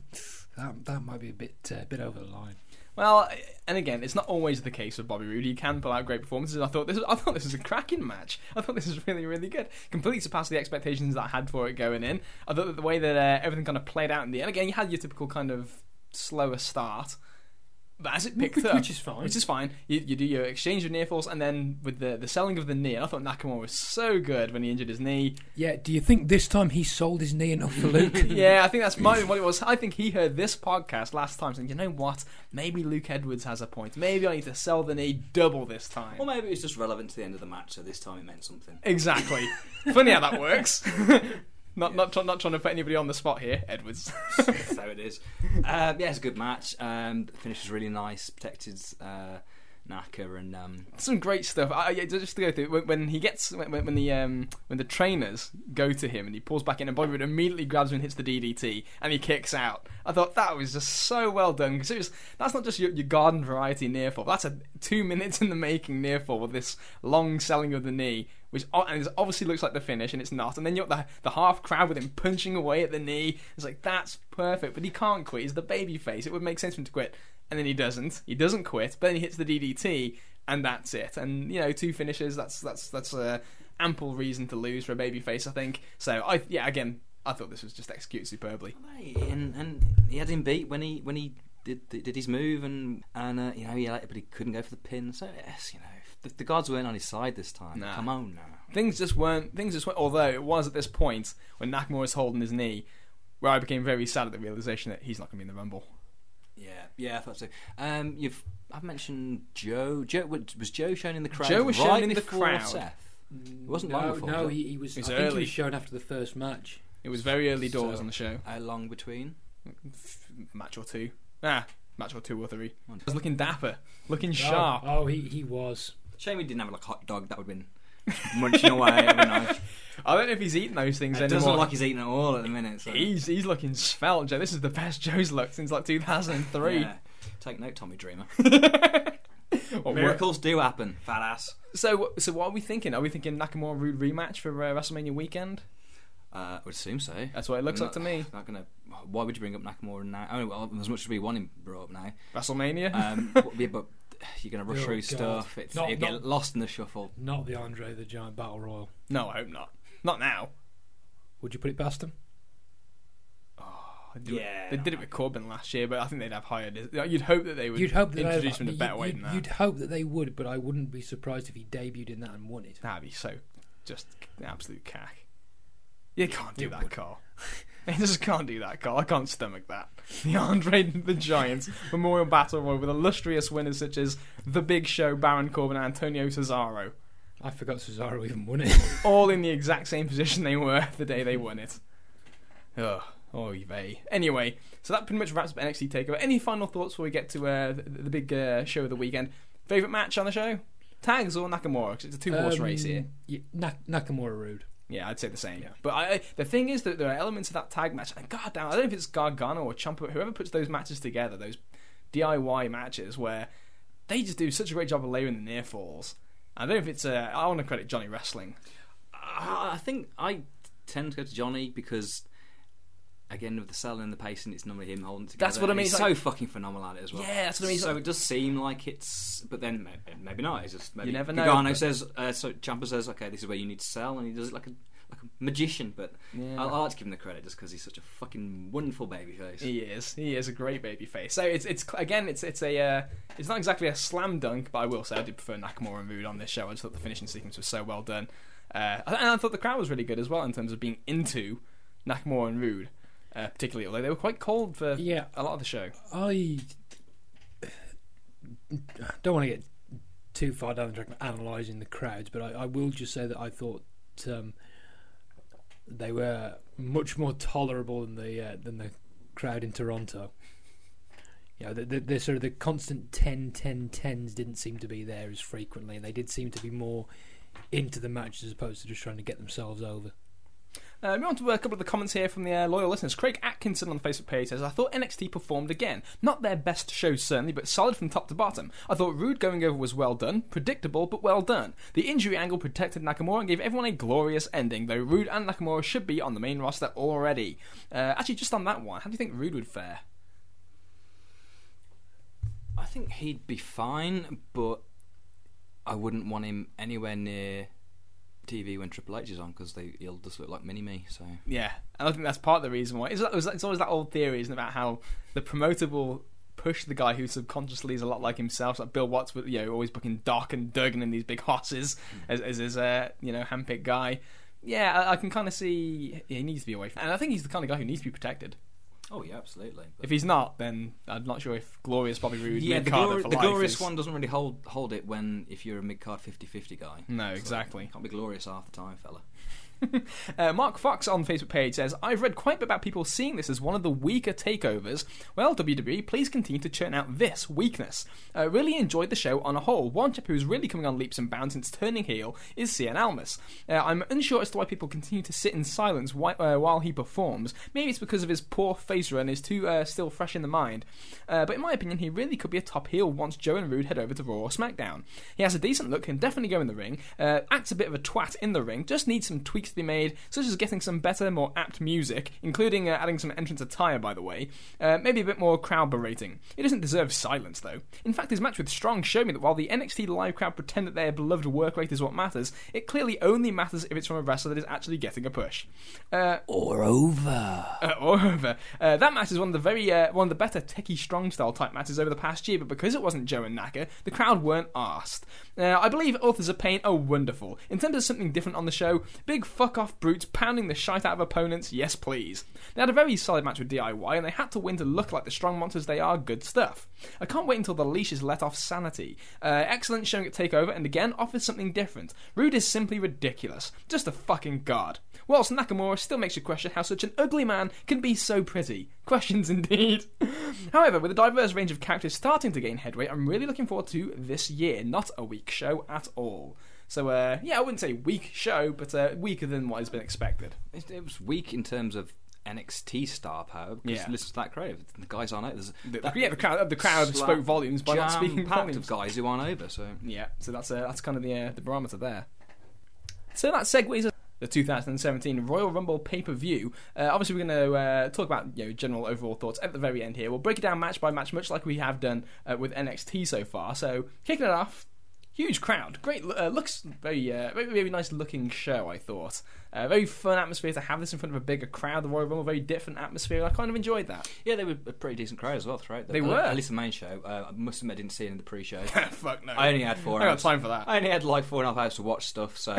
that that might be a bit uh, bit over the line. Well, and again, it's not always the case with Bobby Roode. He can pull out great performances. I thought this, was, I thought this was a cracking match. I thought this was really, really good. Completely surpassed the expectations that I had for it going in. I thought that the way that uh, everything kind of played out in the end. Again, you had your typical kind of slower start, but as it picked Which- up, which is fine. which is fine. You, you do your exchange of near falls, and then with the the selling of the knee. And I thought Nakamura was so good when he injured his knee. Yeah. Do you think this time he sold his knee enough for Luke? yeah, I think that's might be what it was. I think he heard this podcast last time, saying, "You know what? Maybe Luke Edwards has a point. Maybe I need to sell the knee double this time." Or maybe it was just relevant to the end of the match, so this time it meant something. Exactly. Funny how that works. not not try- not trying to put anybody on the spot here, Edwards. so it is. Um, yeah, it's a good match. Um, the finish was really nice. Protected uh, Naka and um, Some great stuff. I, I- just to go through when, when he gets when, when the um when the trainers go to him and he pulls back in and Bobby Roode immediately grabs him and hits the DDT and he kicks out. I thought that was just so well done because it was that's not just your, your garden variety near fall. That's a two minutes in the making near fall with this long selling of the knee. Which and obviously looks like the finish, and it's not. And then you've got the the half crowd with him punching away at the knee. It's like that's perfect, but he can't quit. He's the baby face. It would make sense for him to quit, and then he doesn't. He doesn't quit, but then he hits the DDT, and that's it. And you know, two finishes. That's that's that's a ample reason to lose for a baby face. I think. So I yeah, again, I thought this was just executed superbly. and and he had him beat when he when he did did his move and and uh, you know he but he couldn't go for the pin. So yes, you know the, the gods weren't on his side this time. Nah. Come on now. Things just weren't. Things just went. Although it was at this point when Nakamura was holding his knee, where I became very sad at the realization that he's not going to be in the Rumble. Yeah, yeah, I thought so. Um, you've I've mentioned Joe. Joe was Joe shown in the crowd. Joe was right shown in the before crowd. Seth. It wasn't no, long before. no, he, he was. It was I think he was shown after the first match. It was very early doors So- on the show. How long between? Match or two. Ah, match or two or three. One. I was looking dapper, looking Oh, sharp. Oh, he he was. Shame we didn't have like a hot dog. That would have been munching away every night. I don't know if he's eating those things It doesn't look like he's eating at all at the minute. So. He's he's looking svelte, Joe. This is the best Joe's looked since like 2003. Yeah. Take note, Tommy Dreamer. Or Miracles do happen, fat ass. So so what are we thinking? Are we thinking Nakamura Roode rematch for uh, WrestleMania weekend? Uh, I would assume so. That's what it looks like to me. Not gonna. Why would you bring up Nakamura now? Oh, well, as much as we want him brought up now. WrestleMania. Um, but, yeah, but you're gonna rush Oh, through God. stuff. It's, Not- you get not- lost in the shuffle. Not the Andre the Giant Battle Royal. no, I hope not. Not now. Would you put it past him? Oh, they did it- Yeah, they did it with Corbin last year, but I think they'd have higher. You'd hope that they would You'd hope that they- introduce him in a better you'd, way than that. You'd hope that they would, but I wouldn't be surprised if he debuted in that and won it. That'd be so just absolute cack. You can't do It that, would. Carl. They just can't do that, Carl. I can't stomach that. The Andre the Giant Memorial Battle Royal with illustrious winners such as The Big Show, Baron Corbin, and Antonio Cesaro, I forgot Cesaro even won it. all in the exact same position they were the day they won it. Ugh. Oh, vey. Anyway, so that pretty much wraps up NXT Takeover. Any final thoughts before we get to uh, the, the big uh, show of the weekend? Favorite match on the show? Tags or Nakamura? 'Cause it's a two horse Um, race here. yeah, Nak- Nakamura Roode. Yeah, I'd say the same. Yeah. But I, the thing is that there are elements of that tag match, and god damn, I don't know if it's Gargano or Ciampa, whoever puts those matches together, those DIY matches, where they just do such a great job of layering the near falls. I don't know if it's. Uh, I want to credit Johnny Wrestling. I I think I tend to go to Johnny because, again, with the selling and the pacing, it's normally him holding together. That's what I mean, He's it's so fucking phenomenal at it as well. Yeah, that's what I mean, So like- it does seem like it's, but then maybe, maybe not. It's just maybe You never know, Gargano but- says, uh, so Ciampa says, okay, this is where you need to sell, and he does it like a like a magician. But Yeah. I, I like to give him the credit just because he's such a fucking wonderful baby face. He is. He is a great baby face. So it's it's again it's it's a uh, it's not exactly a slam dunk, but I will say I did prefer Nakamura and Roode on this show. I just thought the finishing sequence was so well done, uh, and I thought the crowd was really good as well in terms of being into Nakamura and Roode, uh, particularly. Although they were quite cold for Yeah, a lot of the show. I don't want to get too far down the track of analysing the crowds, but I, I will just say that I thought um, they were much more tolerable than the uh, than the crowd in Toronto. You know, the, the, the sort of the constant 10, 10, 10s didn't seem to be there as frequently, and they did seem to be more into the match as opposed to just trying to get themselves over. Uh, we want to a couple of the comments here from the uh, loyal listeners. Craig Atkinson on the Facebook page says, I thought NXT performed again. Not their best show, certainly, but solid from top to bottom. I thought Roode going over was well done, predictable, but well done. The injury angle protected Nakamura and gave everyone a glorious ending, though Roode and Nakamura should be on the main roster already. Uh, actually, just on that one, how do you think Roode would fare? I think he'd be fine, but I wouldn't want him anywhere near TV when Triple H is on because he'll just look like Mini Me. So Yeah, and I think that's part of the reason why. It's, it's always that old theory, isn't it, about how the promoter will push the guy who subconsciously is a lot like himself, like Bill Watts, with you know always booking Doc and Duggan and these big horses as, as his uh, you know handpicked guy. Yeah, I, I can kind of see he needs to be away from, and I think he's the kind of guy who needs to be protected. Oh yeah, absolutely. But If he's not, then I'm not sure if Glorious Bobby Roode, yeah, the, glori- the glorious is- one doesn't really hold hold it when if you're a mid card 50-50 guy. No, So, exactly. can't be glorious half the time, fella. Uh, Mark Fox on the Facebook page says, I've read quite a bit about people seeing this as one of the weaker takeovers. Well, WWE, please continue to churn out this weakness. Uh, really enjoyed the show on a whole. One chap who's really coming on leaps and bounds since turning heel is Cien Almas. Uh, I'm unsure as to why people continue to sit in silence uh, while he performs. Maybe it's because of his poor face run is too uh, still fresh in the mind. Uh, but in my opinion, he really could be a top heel once Joe and Roode head over to Raw or SmackDown. He has a decent look, can definitely go in the ring, uh, acts a bit of a twat in the ring, just needs some tweaks to be made, such as getting some better, more apt music, including uh, adding some entrance attire, by the way, uh, maybe a bit more crowd berating. It doesn't deserve silence, though. In fact, his match with Strong showed me that while the NXT live crowd pretend that their beloved work rate is what matters, it clearly only matters if it's from a wrestler that is actually getting a push. Uh, Or over. uh, or over. Uh, that match is one of the very uh, one of the better techie strong style type matches over the past year, but because it wasn't Joe and Naka, the crowd weren't asked. Uh, I believe Authors of Pain are wonderful. In terms of something different on the show, big fuck off brutes pounding the shite out of opponents, yes please. They had a very solid match with DIY, and they had to win to look like the strong monsters they are. Good stuff. I can't wait until the leash is let off sanity. Uh, excellent showing at Takeover, and again offers something different. Roode is simply ridiculous, just a fucking god. Whilst Nakamura still makes you question how such an ugly man can be so pretty. Questions indeed. However, with a diverse range of characters starting to gain headway, I'm really looking forward to this year. Not a weak show at all. So, uh, yeah, I wouldn't say weak show, but uh, weaker than what has been expected. It, it was weak in terms of NXT star power because Yeah. listen to that crowd. The guys aren't over. The, that yeah, the crowd, the crowd spoke volumes by not speaking volumes. of guys who aren't over. So Yeah, so that's uh, that's kind of the uh, the barometer there. So that segues us the 2017 Royal Rumble pay per view. Uh, obviously, we're going to uh, talk about you know general overall thoughts at the very end here. We'll break it down match by match, much like we have done uh, with NXT so far. So kicking it off. Huge crowd, great uh, looks, very, uh, very, very nice looking show. I thought, uh, very fun atmosphere to have this in front of a bigger crowd. The Royal Rumble, very different atmosphere. I kind of enjoyed that. yeah, they were a pretty decent crowd as well throughout. They at- were. At least the main show. Uh, I must admit, I didn't see it in the pre-show. Fuck no, I only had four I got hours. time for that. I only had like four and a half hours to watch stuff. So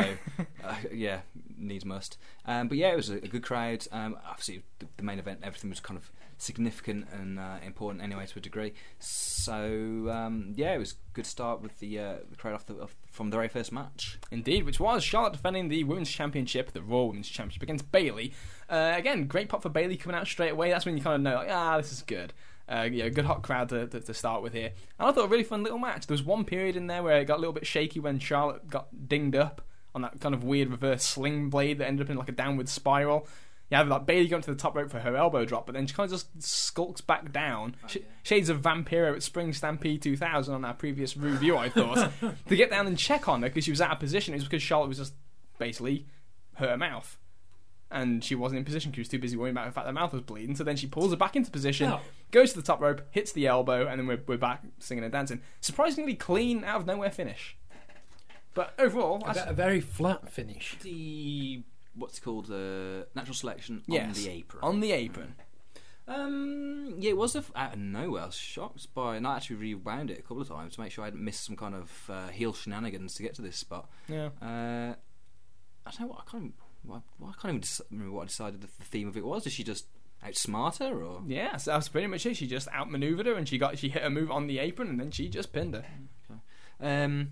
uh, yeah, needs must. Um, but yeah, it was a, a good crowd. Um, obviously, the, the main event, everything was kind of significant and uh, important anyway to a degree. So um, yeah, it was a good start with the, uh, the crowd off, the, off from the very first match. Indeed, which was Charlotte defending the Women's Championship, the Raw Women's Championship against Bayley. Uh, again, great pop for Bayley coming out straight away. That's when you kind of know, like, ah, this is good. Uh, yeah, good hot crowd to, to, to, start with here. And I thought a really fun little match. There was one period in there where it got a little bit shaky when Charlotte got dinged up on that kind of weird reverse sling blade that ended up in like a downward spiral. You have like Bayley going to the top rope for her elbow drop, but then she kind of just skulks back down. Oh, yeah. Shades of Vampiro at Spring Stampede 2000 on our previous review, I thought, to get down and check on her because she was out of position. It was because Charlotte was just basically her mouth and she wasn't in position. Because she was too busy worrying about the fact her mouth was bleeding. So then she pulls her back into position, oh. goes to the top rope, hits the elbow, and then we're, we're back singing and dancing. Surprisingly clean, out of nowhere finish. But overall, a, a very flat finish. The what's it called uh, natural selection yes, on the apron. On the apron. Um, yeah, it was a, out of nowhere. I was shocked by, and I actually rewound it a couple of times to make sure I hadn't missed some kind of uh, heel shenanigans to get to this spot. Yeah. Uh, I don't know what I can't. Well, I can't even remember what I decided the theme of it was. Did she just outsmart her, or yeah, so that's pretty much it. She just outmaneuvered her, and she got she hit a move on the apron, and then she just pinned her. Okay. Um,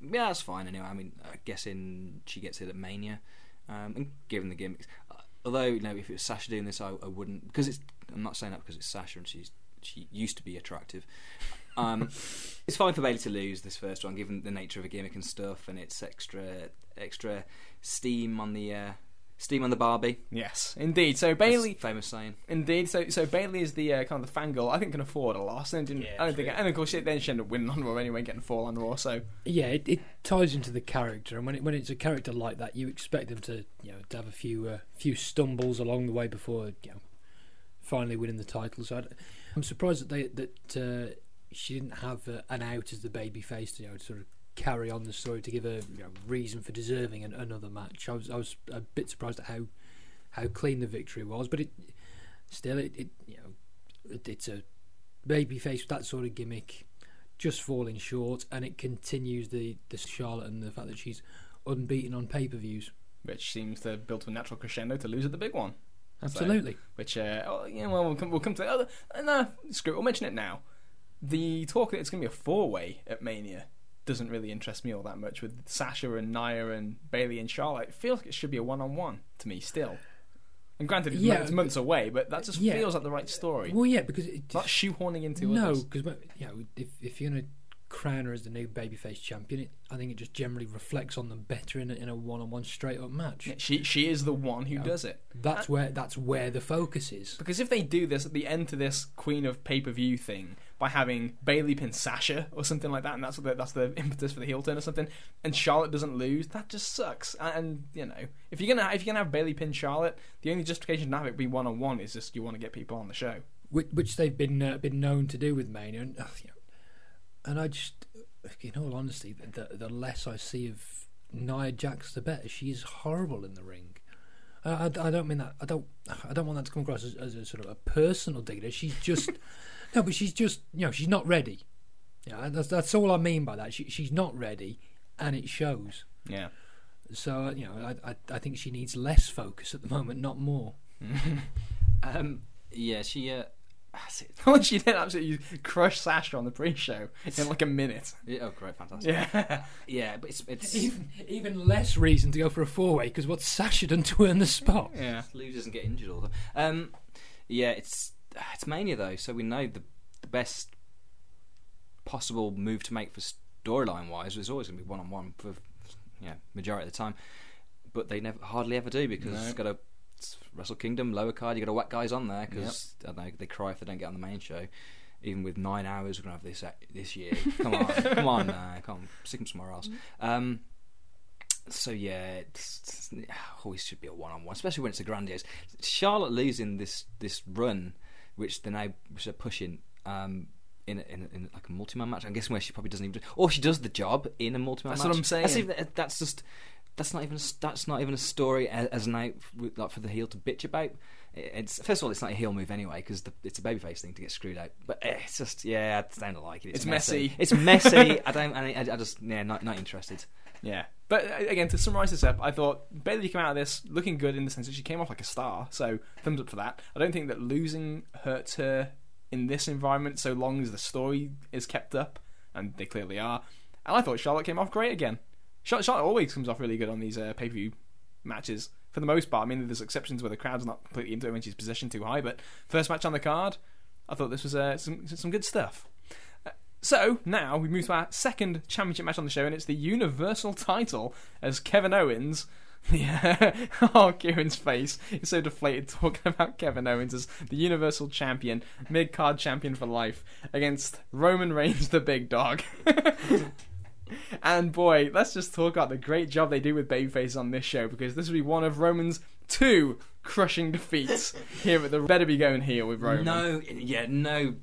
yeah, that's fine. Anyway, I mean, I'm guessing she gets it at Mania, um, and given the gimmicks. Uh, although, you know, if it was Sasha doing this, I, I wouldn't because it's. I'm not saying that because it's Sasha and she's she used to be attractive. Um, it's fine for Bayley to lose this first one, given the nature of a gimmick and stuff, and it's extra extra steam on the uh, steam on the Barbie. Yes, indeed. So Bayley, famous saying. Indeed. So so Bayley is the uh, kind of the fangirl. I think can afford a loss. And didn't, yeah, I don't think. And of course, she then she ended up winning on Raw anyway, getting fall on Raw. So yeah, it, it, ties into the character, and when it, when it's a character like that, you expect them to you know to have a few uh, few stumbles along the way before you know finally winning the title. So i am surprised that they that. Uh, she didn't have uh, an out as the baby face, you know, to sort of carry on the story to give a you know, reason for deserving an, another match. I was I was a bit surprised at how how clean the victory was, but it still it, it you know it, it's a baby face with that sort of gimmick just falling short, and it continues the the Charlotte and the fact that she's unbeaten on pay per views, which seems to build to a natural crescendo to lose at the big one. Absolutely. So, which uh, oh, yeah, well, we'll come, we'll come to. The other. Oh, no, screw it. We'll mention it now. The talk that it's going to be a four way at Mania doesn't really interest me all that much with Sasha and Nia and Bayley and Charlotte. It feels like it should be a one on one to me still. And granted, it's, yeah, months away, but that just yeah. feels like the right story. Well, yeah, because it's not shoehorning into no, because you know, if if you're gonna crown her as the new babyface champion, it, I think it just generally reflects on them better in a, in a one-on-one straight-up match. Yeah, she she is the one who does it. That's and, where that's where the focus is. Because if they do this at the end to this Queen of pay-per-view thing by having Bayley pin Sasha or something like that, and that's the, that's the impetus for the heel turn or something, and Charlotte doesn't lose, that just sucks. And, and you know, if you're gonna if you're gonna have Bayley pin Charlotte, the only justification to have it be one-on-one is just you want to get people on the show. Which, which they've been uh, been known to do with Mania, and, uh, you know, and I just, in all honesty, the, the less I see of Nia Jax, the better. She's horrible in the ring. I, I, don't mean that. I don't. I don't want that to come across as, as a sort of a personal dig. She's just no, but she's just you know she's not ready. Yeah, that's that's all I mean by that. She she's not ready, and it shows. Yeah. So you know, I I, I think she needs less focus at the moment, not more. um. Yeah. She. Uh, What she did absolutely crush Sasha on the pre-show in like a minute. Yeah, oh, great, fantastic. Yeah, yeah, but it's it's even, even less reason to go for a four-way because what's Sasha done to earn the spot? Yeah, Lou doesn't get injured all the time. Um, yeah, it's it's Mania though, so we know the the best possible move to make for storyline wise is always going to be one-on-one for yeah majority of the time, but they never hardly ever do because no. it's got a Wrestle Kingdom, lower card. You got to whack guys on there because yep. they cry if they don't get on the main show. Even with nine hours, we're gonna have this this year. Come on, come on, uh, come on, stick them somewhere else. Um, so yeah, it's, it's, always should be a one-on-one, especially when it's a grandiose. Charlotte losing this this run, which they're now which they're pushing. Um, in, a, in, a, in like a multi-man match, I'm guessing where she probably doesn't even, do, or she does the job in a multi-man that's match. That's what I'm saying. That's, that's just that's not even a, that's not even a story as, as an out like for the heel to bitch about. It's first of all, it's not a heel move anyway because it's a babyface thing to get screwed out. But eh, it's just yeah, I don't like it. It's, It's messy. It's messy. I don't. I, I just yeah, not not interested. Yeah. But uh, again, to summarise this up, I thought Bayley came out of this looking good in the sense that she came off like a star. So thumbs up for that. I don't think that losing hurts her in this environment so long as the story is kept up, and they clearly are. And I thought Charlotte came off great again. Charlotte, always comes off really good on these uh, pay per view matches for the most part. I mean, there's exceptions where the crowd's not completely into it when she's positioned too high, but first match on the card, I thought this was uh, some some good stuff. So now we move to our second championship match on the show, and it's the Universal title as Kevin Owens. Yeah, oh, Kieran's face is so deflated talking about Kevin Owens as the Universal Champion, mid card champion for life, against Roman Reigns, the big dog. And boy, let's just talk about the great job they do with babyface on this show because this will be one of Roman's two crushing defeats here at the better be going heel with Roman. No, yeah, no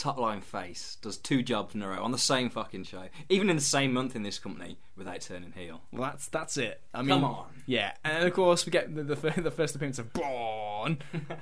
top line face does two jobs in a row on the same fucking show, even in the same month in this company without turning heel. Well, that's that's it. I mean, Come on. yeah, and of course we get the the, fir- the first appearance of Braun,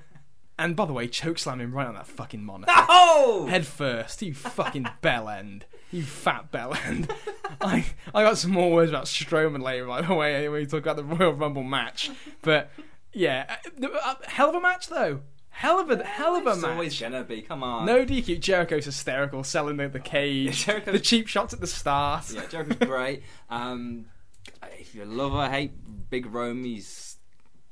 and by the way, choke slam him right on that fucking monitor. Oh! Head first, you fucking bell end. You fat bell end. I, I got some more words about Strowman later, by the way, when we talk about the Royal Rumble match. But, yeah. uh, uh, hell of a match, though. Hell of a, hell of a It's match. always gonna be. Come on. No DQ. Jericho's hysterical, selling the, the cage, the cheap shots at the start. Yeah, Jericho's great. Um, if you love or hate Big Rome, he's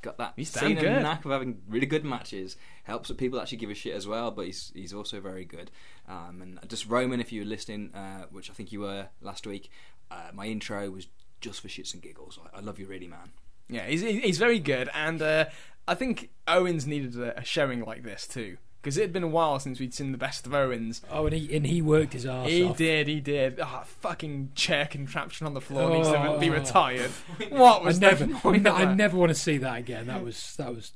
got that He's damn good. knack of having really good matches. Helps that people actually give a shit as well, but he's he's also very good. Um, and just Roman, if you were listening, uh, which I think you were last week, uh, my intro was just for shits and giggles. I, I love you really, man. Yeah, he's he's very good, and uh, I think Owens needed a, a showing like this too, because it had been a while since we'd seen the best of Owens. Oh, and he and he worked his ass off. He off. did, he did. Ah, fucking chair contraption on the floor needs to Oh. be retired. What was never, I, of I never want to see that again. That was that was.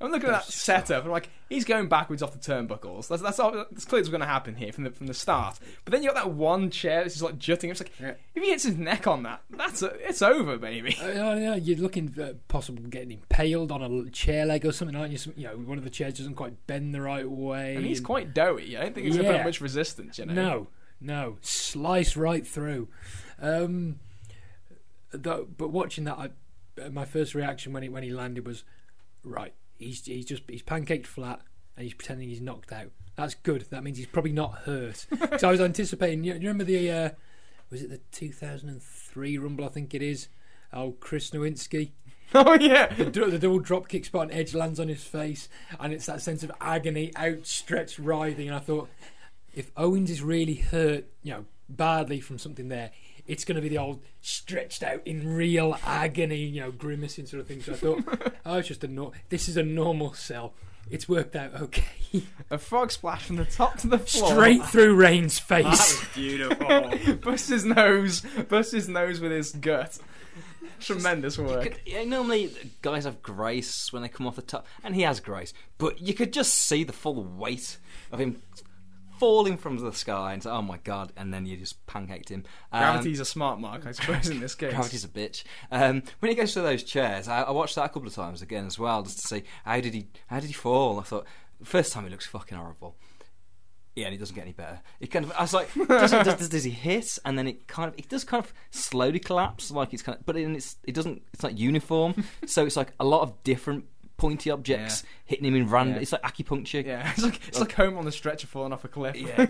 I'm looking at that setup. I'm like, he's going backwards off the turnbuckles. That's that's, all, that's clearly what's going to happen here from the from the start. But then you got that one chair that's just like jutting. It's like Yeah. if he hits his neck on that, that's a, it's over, baby. Uh, yeah, you're looking at possible getting impaled on a chair leg or something, aren't you? Some, you know, one of the chairs doesn't quite bend the right way. And he's quite doughy. I don't think he's going to put much resistance. You know. No, no, slice right through. Um, though, but watching that, I, uh, my first reaction when he when he landed was, right. He's he's just he's pancaked flat and he's pretending he's knocked out. That's good. That means he's probably not hurt. so I was anticipating. You, you remember the uh, was it the 2003 Rumble? I think it is. Oh, Chris Nowinski. Oh yeah. The, the double drop kick spot and Edge lands on his face, and it's that sense of agony, outstretched writhing. And I thought, if Owens is really hurt, you know, badly from something there, it's going to be the old stretched out in real agony, you know, grimacing sort of thing. So I thought, oh, it's just a no- this is a normal sell. It's worked out okay. A frog splash from the top to the floor. Straight through Reigns' That face. was beautiful. Bust his nose. Bust his nose with his gut. Tremendous work. Could- yeah, normally guys have grace when they come off the top, and he has grace, but you could just see the full weight of him falling from the sky and say, "Oh my god!" And then you just pancaked him. Um, Gravity's a smart mark, I suppose, in this case. Gravity's a bitch. Um, when he goes to those chairs, I, I watched that a couple of times again as well, just to see how did he how did he fall. I thought first time he looks fucking horrible. Yeah, and he doesn't get any better. He kind of, I was like, does, he, does, does he hit? And then it kind of, it does kind of slowly collapse, like it's kind of, but it's, it doesn't, it's not uniform. so it's like a lot of different pointy objects hitting him in random. Yeah. It's like acupuncture. Yeah, it's like it's like home on the stretcher falling off a cliff. Yeah,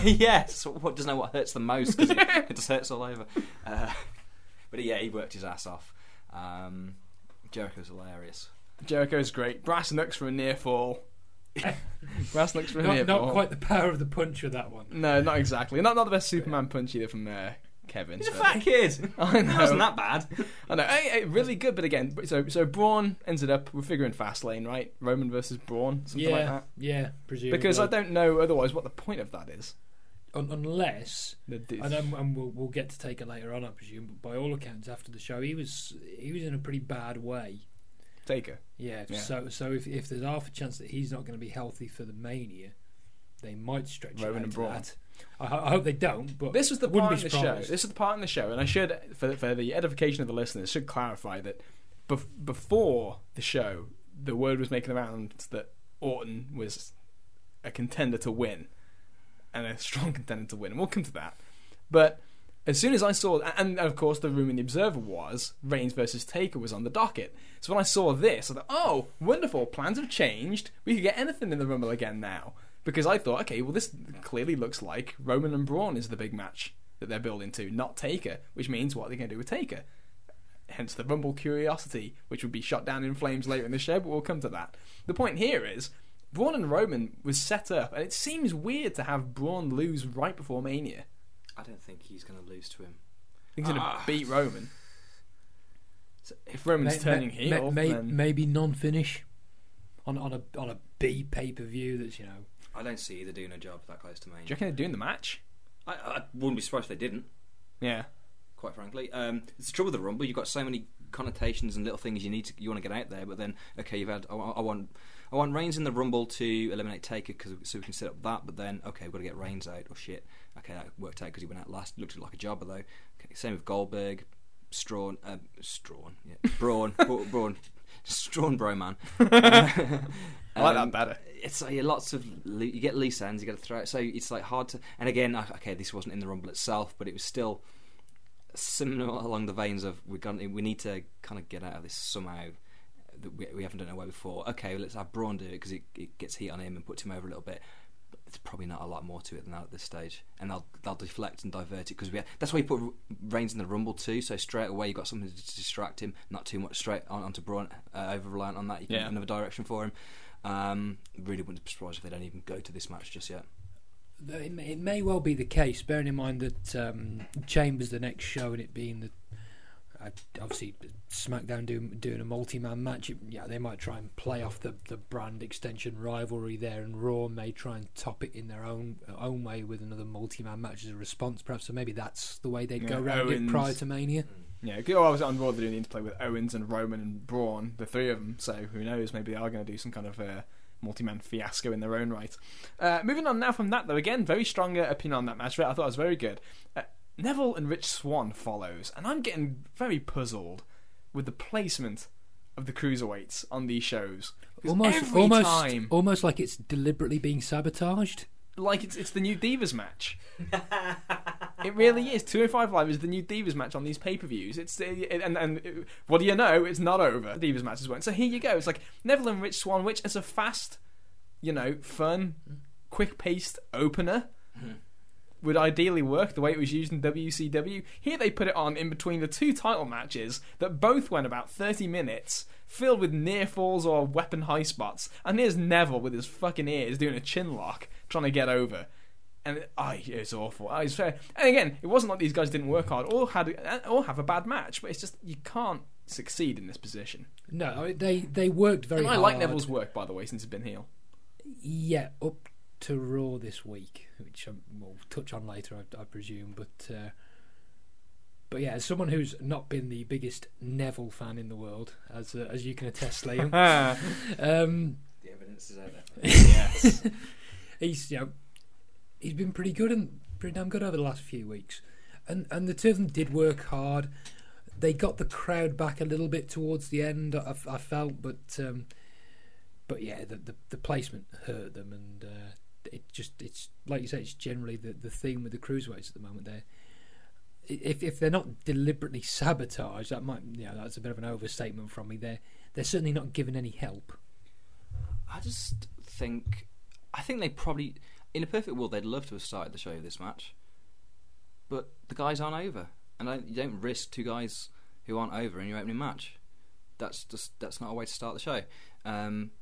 yes. What doesn't know what hurts the most because it, it just hurts all over. Uh, but yeah, he worked his ass off. Um, Jericho's hilarious. Jericho's great. Brass knucks for a near fall. Brass knucks for a near not, fall. not quite the power of the punch with that one. No, not exactly. Not not the best Superman punch either from uh, Kevin. He's a fat kid. I know. It wasn't that bad. I know. Hey, hey, really good, but again, so so Braun ended up. We're figuring Fastlane, right? Roman versus Braun, something yeah, like that. yeah, presumably. Because I don't know otherwise what the point of that is. Un- unless And, um, and we'll, we'll get to take it later on, I presume. But by all accounts, after the show, he was he was in a pretty bad way. Taker. Yeah. Yeah. So so if if there's half a chance that he's not going to be healthy for the Mania, they might stretch Roman it out and Braun. that. I, ho- I hope they don't. But This was the I wouldn't part in be the show. surprised. This is the part in the show, and I should, for for the edification of the listeners, should clarify that bef- before the show, the word was making around that Orton was a contender to win, and a strong contender to win, and we'll come to that. But as soon as I saw, and of course, the room in the Observer was Reigns versus Taker was on the docket. So when I saw this, I thought, oh, wonderful, plans have changed. We could get anything in the Rumble again now. Because I thought, okay, well, this clearly looks like Roman and Braun is the big match that they're building to, not Taker, which means what are they going to do with Taker? Hence the Rumble curiosity, which would be shot down in flames later in the show, but we'll come to that. The point here is, Braun and Roman was set up, and it seems weird to have Braun lose right before Mania. I don't think he's going to lose to him. He's going to Ah. beat Roman. So if Roman's May- turning may- heel, may- then maybe non-finish on on a on a B pay per view. That's you know I don't see either doing a job that close to me. do you reckon they're doing the match? I, I wouldn't be surprised if they didn't. Yeah. Quite frankly, um, it's the trouble with the Rumble. You've got so many connotations and little things you need to you want to get out there. But then, okay, you've had I, I want I want Reigns in the Rumble to eliminate Taker cause, so we can set up that. But then, okay, we've got to get Reigns out. Oh shit, okay, that worked out because he went out last. Looked like a jobber though. Okay, same with Goldberg, Strawn, uh, Strawn, yeah, Braun, Bra- Strawn, bro man. I like Um, that better. It's like lots of you get loose ends. You got to throw it, so it's like hard to. And again, uh, okay, this wasn't in the rumble itself, but it was still similar along the veins of we got we need to kind of get out of this somehow. That we, we haven't done it way before. Okay, let's have Braun do it because it, it gets heat on him and puts him over a little bit. But it's probably not a lot more to it than that at this stage, and they'll they'll deflect and divert it because we that's why you put Reigns in the rumble too. So straight away you've got something to distract him, not too much straight on, onto Braun, uh, over reliant on that. You can Yeah. another direction for him. Um, really wouldn't be surprised if they don't even go to this match just yet. it may, it may well be the case. Bearing in mind that um, Chambers the next show and it being the uh, obviously SmackDown doing doing a multi-man match. Yeah, they might try and play off the, the brand extension rivalry there, and Raw may try and top it in their own own way with another multi-man match as a response, perhaps. So maybe that's the way they'd go Yeah, around it prior to Mania. Yeah, oh, I was on Raw. They're doing the interplay with Owens and Roman and Braun, the three of them. So who knows? Maybe they are going to do some kind of uh, multi-man fiasco in their own right. Uh, moving on now from that, though. Again, very strong uh, opinion on that match. I thought it was very good. Uh, Neville and Rich Swann follows, and I'm getting very puzzled with the placement of the cruiserweights on these shows. Almost, almost, time, almost like it's deliberately being sabotaged. like it's it's the new Divas match. it really is. 205 Live is the new Divas match on these pay per views. It's uh, and and uh, what do you know? It's not over. The Divas matches won't. So here you go. It's like Neville and Rich Swann, which as a fast, you know, fun, quick paced opener. Would ideally work the way it was used in WCW. Here they put it on in between the two title matches that both went about 30 minutes, filled with near falls or weapon high spots. And here's Neville with his fucking ears doing a chin lock, trying to get over and it, oh, it's awful. Oh, it's fair. And again, it wasn't like these guys didn't work hard or had or have a bad match, but it's just you can't succeed in this position. No, they they worked very And I hard. like Neville's work, by the way, since he's been heel. Yeah, up to Raw this week, which we'll touch on later, I, I presume. But uh, but yeah, as someone who's not been the biggest Neville fan in the world, as uh, as you can attest, Liam, Ah, um, The evidence is out there. yes. he's you know he's been pretty good and pretty damn good over the last few weeks, and and the two of them did work hard. They got the crowd back a little bit towards the end. I, I felt, but um, but yeah, the, the the placement hurt them, and uh, it just it's like you say, it's generally the the theme with the cruiserweights at the moment. There, if if they're not deliberately sabotaged, that might you know that's a bit of an overstatement from me. They're they're certainly not given any help. I just think, I think they probably, in a perfect world, they'd love to have started the show this match, but the guys aren't over, and I, you don't risk two guys who aren't over in your opening match. That's just that's not a way to start the show. Um,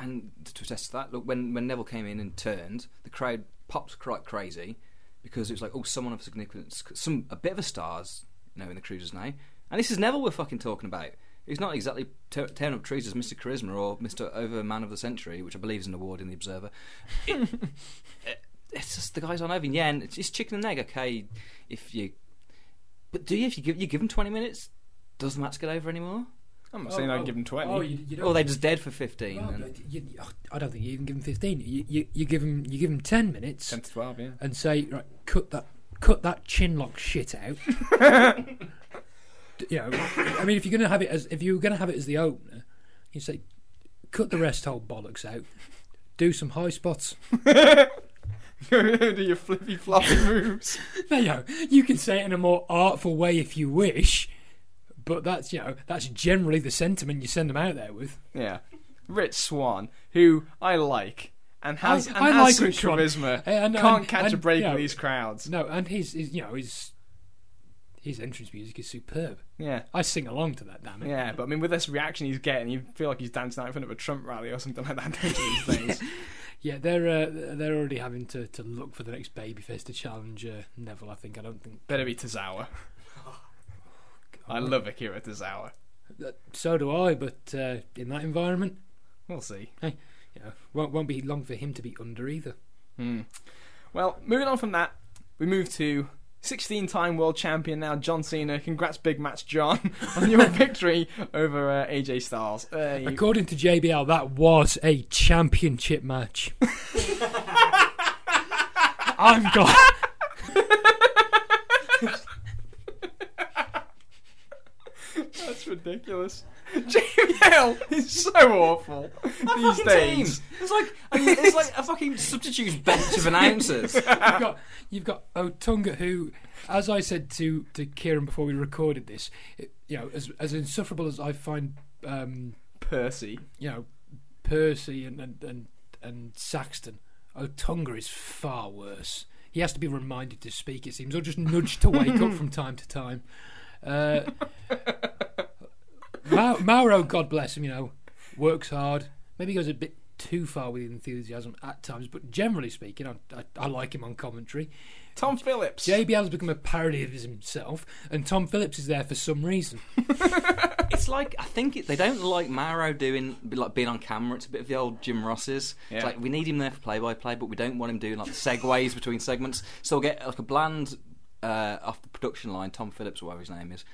and to attest to that, look when when Neville came in and turned, the crowd popped quite crazy because it was like, oh, someone of significance, some a bit of a stars, you know, in the cruisers now, and this is Neville we're fucking talking about. He's not exactly te- tearing up trees as Mr. Charisma or Mr. Over Man of the Century, which I believe is an award in the Observer. It- it- eh, it's just the guys on over. Yeah, and it's, it's chicken and egg. Okay, if you, but do you if you give you give them twenty minutes, does the match get over anymore? I'm not oh, saying I'd oh, give them 20. Oh, you, you don't. Or they just dead for 15. well, and- you, you- oh, I don't think you even give them fifteen. You, you, you give them you give him ten minutes 10 to 12, yeah. and say right, cut that cut that chin lock shit out. D- you know, I mean, if you're gonna have it as if you're gonna have it as the opener, you say cut the rest whole bollocks out. Do some high spots. Do your flippy floppy moves. Now, you know, you can say it in a more artful way if you wish, but that's you know that's generally the sentiment you send them out there with. Yeah. Rich Swann, who I like and has, I- and I has like some Rich Swann. charisma, And- can't catch a break you with know, these crowds. No, and his, his you know his his entrance music is superb. Yeah. I sing along to that. Damn it. Yeah, but I mean, with this reaction he's getting, you feel like he's dancing out in front of a Trump rally or something like that. These things. Yeah, they're uh, they're already having to, to look for the next babyface to challenge uh, Neville. I think. I don't think. Better be Tozawa. I love Akira Tozawa. Uh, So do I, but uh, in that environment, We'll see. you know, won't won't be long for him to be under either. Hmm. Well, moving on from that, we move to 16 time world champion now, John Cena. Congrats, big match, John, on your victory over uh, AJ Styles. Uh, you- According to JBL, that was a championship match. I'm gone. Ridiculous. JBL is so awful these days. team. It's like it's like a fucking substitute bench of announcers. you've got you've got Otunga, who, as I said to to Kieran before we recorded this, it- you know, as as insufferable as I find, um, Percy. you know, Percy and and and, and Saxton, Otunga is far worse. He has to be reminded to speak, it seems, or just nudged to wake up from time to time. Uh, Ma- Mauro, God bless him, you know, works hard. Maybe goes a bit too far with enthusiasm at times, but generally speaking, I, I, I like him on commentary. Tom Phillips. JBL has become a parody of himself, and Tom Phillips is there for some reason. It's like I think it, they don't like Mauro doing like being on camera. It's a bit of the old Jim Ross's. Yeah. It's like we need him there for play by play, but we don't want him doing like segues between segments. So we'll get like a bland uh, off the production line, Tom Phillips or whatever his name is,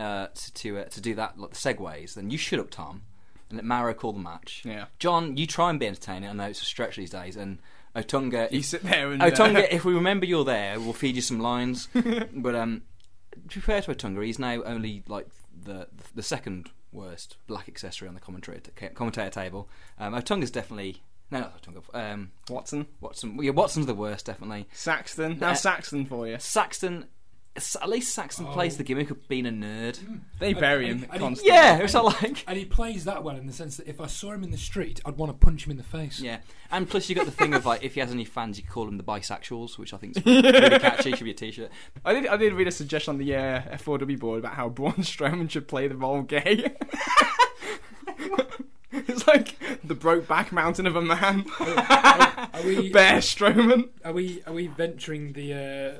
uh, to to, uh, to do that like the segues. Then you shut up, Tom, and let Mauro call the match. Yeah. John, you try and be entertaining. I know it's a stretch these days, and Otunga. You if- sit there and. Otunga, uh, if we remember you're there, we'll feed you some lines. but um, to be fair to Otunga, he's now only like the the second worst black accessory on the commentator commentator table. Um, Otunga's definitely no, not Otunga. Um, Watson. Watson, yeah, Watson's the worst, definitely. Saxton. Uh, Saxton for you? Saxton, at least Saxton plays the gimmick of being a nerd. They bury him and he- and he- constantly. Yeah, it's not like. And he plays that well in the sense that if I saw him in the street, I'd want to punch him in the face. Yeah, and plus you got the thing of like if he has any fans, you call him the bisexuals, which I think is really catchy. Should be a t-shirt. I did. I did read a suggestion on the uh, F4W board about how Braun Strowman should play the role gay. it's like the broke back mountain of a man, Are we Bear Strowman. are we are we venturing the uh,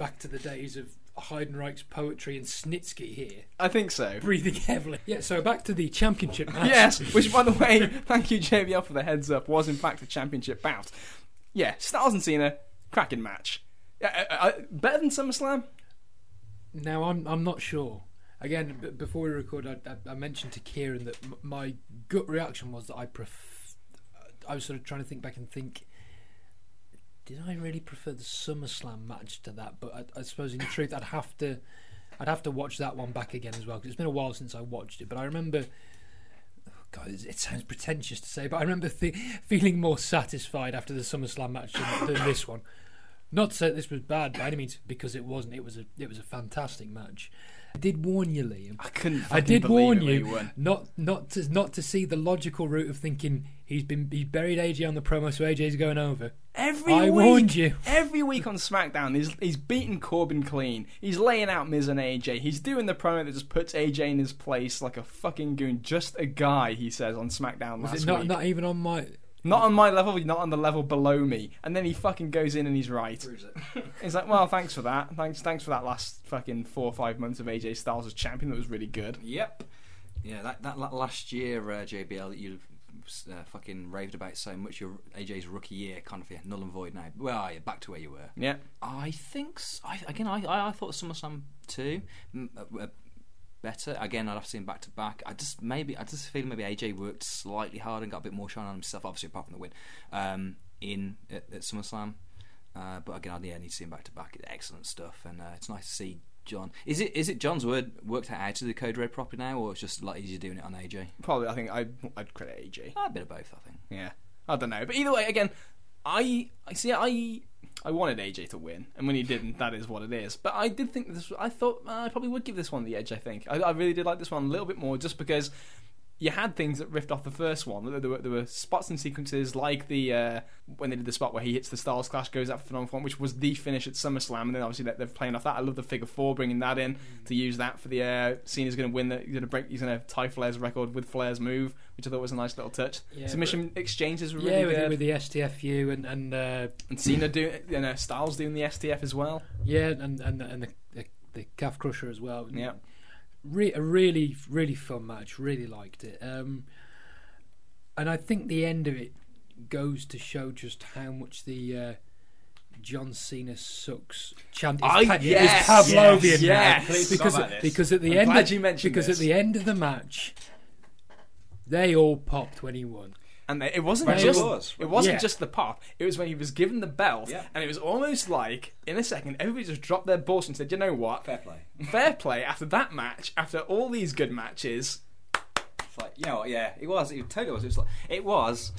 back to the days of Heidenreich's poetry and Snitsky here, I think so. breathing heavily? Yeah. So back to the championship match. Yes, which by the way, thank you JBL for the heads up, was in fact a championship bout. Yeah, Styles and Cena, cracking match. Yeah, uh, uh, better than SummerSlam. Now I'm I'm not sure. Again, b- before we record, I, I, I mentioned to Kieran that m- my gut reaction was that I pref- I was sort of trying to think back and think. Did I really prefer the SummerSlam match to that? But I, I suppose, in truth, I'd have to, I'd have to watch that one back again as well because it's been a while since I watched it. But I remember, oh God, it sounds pretentious to say, but I remember th- feeling more satisfied after the SummerSlam match than, than this one. Not to say that this was bad by any means, because it wasn't. It was a it was a fantastic match. I did warn you, Liam. I couldn't. I did warn when you not not to not to see the logical route of thinking he's been he's buried AJ on the promo, so AJ's going over. Every I week, warned you. Every week on SmackDown, he's he's beating Corbin clean. He's laying out Miz and AJ. He's doing the promo that just puts AJ in his place like a fucking goon. Just a guy, he says on SmackDown Was last it not week. not even on my? Not on my level, not on the level below me. And then he fucking goes in and he's right. He's like, well, thanks for that. Thanks, thanks for that last fucking four or five months of AJ Styles as champion. That was really good. Yep. Yeah, that that la- last year, uh, JBL, that you uh, fucking raved about so much, your AJ's rookie year, kind of yeah, null and void now. Where are you? Back to where you were. Yeah. I think. I again, I, I I thought SummerSlam two. m- uh, uh, better. Again, I'd have to see him back to back. I just maybe I just feel maybe AJ worked slightly harder and got a bit more shine on himself. Obviously, apart from the win um, in at, at SummerSlam. Uh, but again, I yeah, need to see him back to back. Excellent stuff, and uh, it's nice to see John. Is it is it John's word worked out to the code red properly now, or it's just a lot easier doing it on AJ? Probably, I think I'd, I'd credit AJ. Ah, a bit of both, I think. Yeah, I don't know, but either way, again, I I see I I wanted AJ to win, and when he didn't, that is what it is. But I did think this. I thought uh, I probably would give this one the edge. I think I, I really did like this one a little bit more, just because you had things that riffed off the first one. There were, there were spots and sequences like the uh, when they did the spot where he hits the Styles Clash, goes out for Phenomenal Forearm, which was the finish at SummerSlam, and then obviously they're playing off that. I love the figure four, bringing that in to use that for the uh, Cena's going to win. The, he's going to break. He's going to tie Flair's record with Flair's move, which I thought was a nice little touch. Yeah, Submission exchanges were Yeah, really with, good, with the STFU and and uh, and Cena doing and uh, Styles doing the STF as well. yeah, and and and the, the, the calf crusher as well. Yeah. Re- a really really fun match. Really liked it. Um, and I think the end of it goes to show just how much the uh, John Cena sucks chant is, I- pa- yes, is Pavlovian yes, yes. Please because stop at because at the I'm end of, you mentioned because this. at the end of the match they all popped when he won. And it wasn't Right, it just was. it wasn't Yeah. just the pop. It was when he was given the belt, Yeah. and it was almost like in a second everybody just dropped their balls and said, "You know what? Fair play. Fair play." After that match, after all these good matches, It's like you know what? Yeah, it was. It totally was. It was like it was.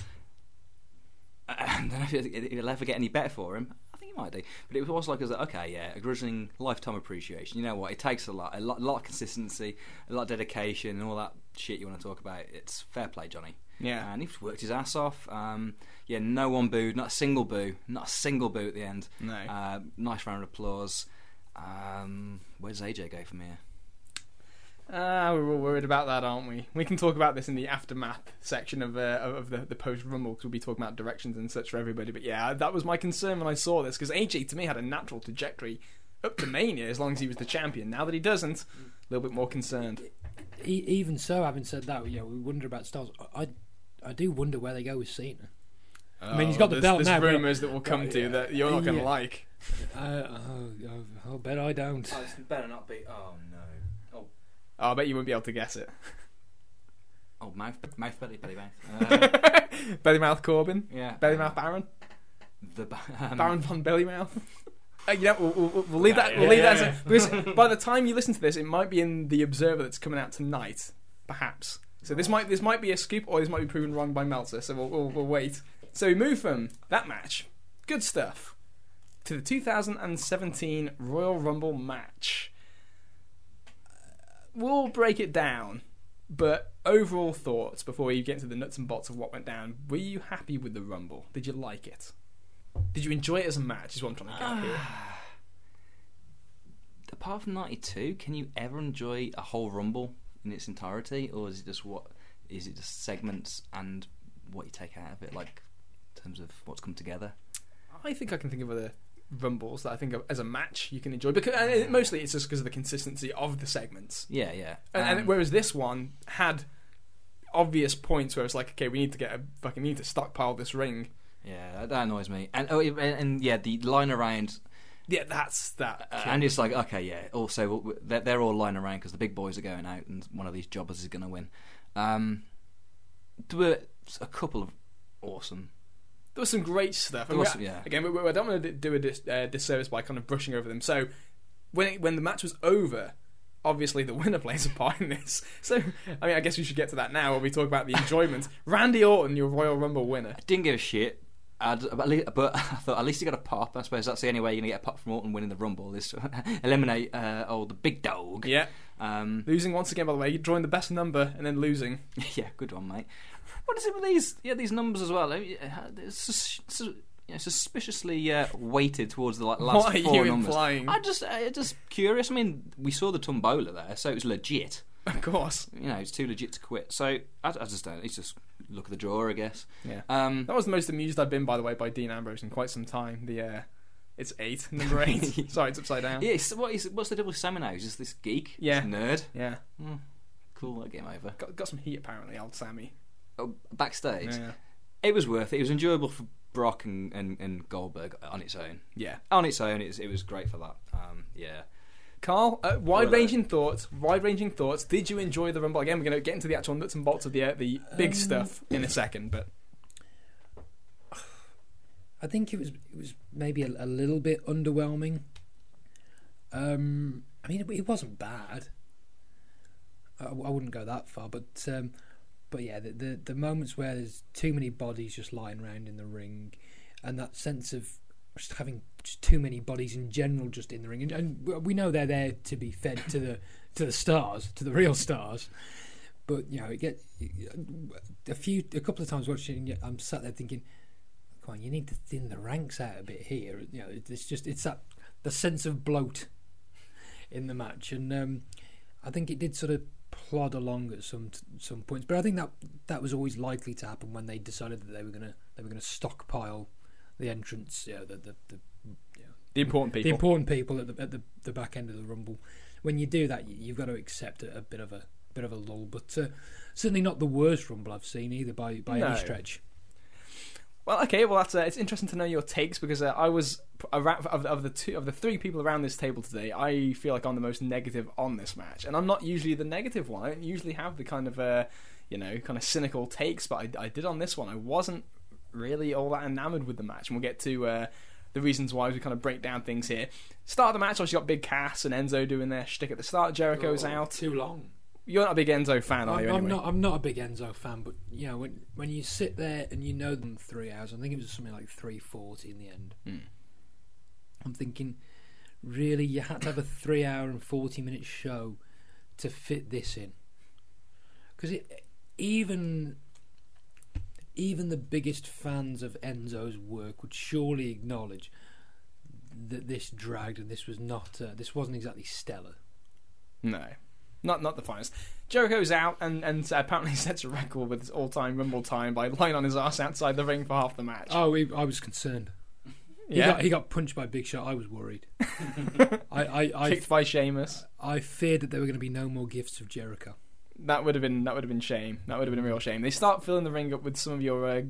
Uh, I don't know if it- it'll ever get any better for him. I think it might do, but it was like, it was like okay, yeah, a grudging lifetime appreciation. You know what? It takes a lot, a lot, a lot of consistency, a lot of dedication, and all that shit you want to talk about. It's fair play, Johnny. Yeah. and he's worked his ass off. Um, yeah, no one booed, not a single boo, not a single boo at the end. No. Uh, nice round of applause. Um, where does AJ go from here? ah, we're all worried about that, aren't we? We can talk about this in the aftermath section of uh, of the, the post rumble because we'll be talking about directions and such for everybody. But yeah, that was my concern when I saw this because AJ to me had a natural trajectory up to Mania as long as he was the champion. Now that he doesn't, a little bit more concerned. E- even so, having said that, you know, we wonder about Styles. I, I do wonder where they go with Cena. I mean, he's got the there's, belt there's now, but- rumours that will come to that you're not going to Yeah. like. Uh, oh, oh, I'll bet I don't. Oh, this better not be. Oh no. Oh, Oh, I bet you won't be able to guess it. oh, mouth, mouth, belly, belly, mouth. Uh, Bellymouth Corbin, yeah, Bellymouth Baron, The ba- um, Baron von Bellymouth. Uh, you know, we'll, we'll, leave that. Yeah, We'll leave yeah, that. As a, because by the time you listen to this, it might be in the Observer that's coming out tonight, perhaps. So this might this might be a scoop, or this might be proven wrong by Meltzer. So we'll, we'll, we'll wait. So we move from that match, good stuff, to the 2017 Royal Rumble match. We'll break it down, but overall thoughts before we get into the nuts and bolts of what went down. Were you happy with the Rumble? Did you like it? Did you enjoy it as a match? Is what I'm trying to get at here. apart from '92, can you ever enjoy a whole Rumble in its entirety, or is it just what? Is it just segments and what you take out of it, like in terms of what's come together? I think I can think of other rumbles that I think of as a match you can enjoy because and it- mostly it's just because of the consistency of the segments. Yeah, yeah. And, and Um, whereas this one had obvious points where it's like, okay, we need to get a fucking need to stockpile this ring. Yeah, that, that annoys me. And oh, and, and yeah, the line around, Yeah, that's that. uh, and it's like, okay, yeah. Also, they're, they're all lying around because the big boys are going out, and one of these jobbers is going to win. Um, there were a couple of awesome. there was some great stuff. There And was- we- yeah. Again, we, we- I don't want to do a dis, uh, disservice by kind of brushing over them. So when it, when the match was over. Obviously, the winner plays a part in this. So, I mean, I guess we should get to that now when we talk about the enjoyment. Randy Orton, your Royal Rumble winner. Didn't give a shit. I'd, but, at least, but I thought at least he got a pop. I suppose that's the only way you're gonna get a pop from Orton winning the Rumble is to eliminate uh, oh the big dog. Yeah, Um, losing once again. By the way, you're drawing the best number and then losing. yeah, good one, mate. What is it with these? Yeah, these numbers as well. It's you know, suspiciously uh, weighted towards the like last What are four you numbers. implying? I just, uh, just curious. I mean, we saw the tombola there, so it was legit. Of course. You know, it's too legit to quit. So I, I just don't. It's just look at the draw, I guess. Yeah. Um, That was the most amused I've been, by the way, by Dean Ambrose in quite some time. The uh, it's eight, number eight. Sorry, it's upside down. yeah, it's, what is, what's the deal with Sammy now? He's just this geek, Yeah. this nerd. Yeah. Hmm, cool, that game over. Got, got some heat apparently, old Sammy. Oh, backstage, Yeah. it was worth it. It was enjoyable for Brock and, and, and Goldberg on its own. Yeah. On its own, it was, it was great for that. Um, yeah, Carl, uh, wide-ranging thoughts. Wide-ranging thoughts. Did you enjoy the Rumble? Again, we're going to get into the actual nuts and bolts of the uh, the big Um, stuff in a second, but I think it was it was maybe a, a little bit underwhelming. Um, I mean, it, it wasn't bad. I, I wouldn't go that far, but um, but yeah, the, the the moments where there's too many bodies just lying around in the ring, and that sense of just having too many bodies in general just in the ring, and, and we know they're there to be fed to the to the stars, to the real stars. But you know, it get a few, a couple of times watching. I'm sat there thinking, "Come on, you need to thin the ranks out a bit here." You know, it's just it's that the sense of bloat in the match, and um, I think it did sort of plod along at some some points. But I think that that was always likely to happen when they decided that they were gonna they were gonna stockpile the entrance, you know, the the, the the important people. the important people at the at the, the back end of the rumble. When you do that, you, you've got to accept a, a bit of a bit of a lull, but uh, certainly not the worst rumble I've seen either by by No. any stretch. Well, okay. Well, that's uh, it's interesting to know your takes because uh, I was around, of, of the two of the three people around this table today. I feel like I'm the most negative on this match, and I'm not usually the negative one. I don't usually have the kind of uh, you know kind of cynical takes, but I, I did on this one. I wasn't really all that enamored with the match, and we'll get to. Uh, the reasons why as we kind of break down things here. Start of the match, obviously got Big Cass and Enzo doing their shtick at the start. Jericho's out. Too long. You're not a big Enzo fan, are I'm, you? I'm not. I'm not a big Enzo fan, but you know when when you sit there and you know them three hours. I think it was something like three forty in the end. Hmm. I'm thinking, really, you had to have a three hour and forty minute show to fit this in, because it even even the biggest fans of Enzo's work would surely acknowledge that this dragged and this was not uh, this wasn't exactly stellar. No, not not the finest. Jericho's out and, and apparently sets a record with his all-time Rumble time by lying on his ass outside the ring for half the match. Oh, he, I was concerned. He yeah, got he got punched by Big Shot. I was worried. I I I, kicked by Sheamus. I feared that there were going to be no more gifts of Jericho. That would have been that would have been shame. That would have been a real shame. They start filling the ring up with some of your uh,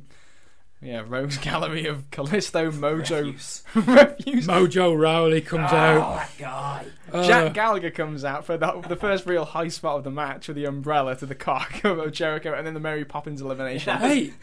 yeah rogues gallery of Kalisto, Mojo, Rusev. refuse. Mojo Rowley comes out. that guy. Uh, Jack Gallagher comes out for that, the first real high spot of the match with the umbrella to the cock of Jericho, and then the Mary Poppins elimination. hey,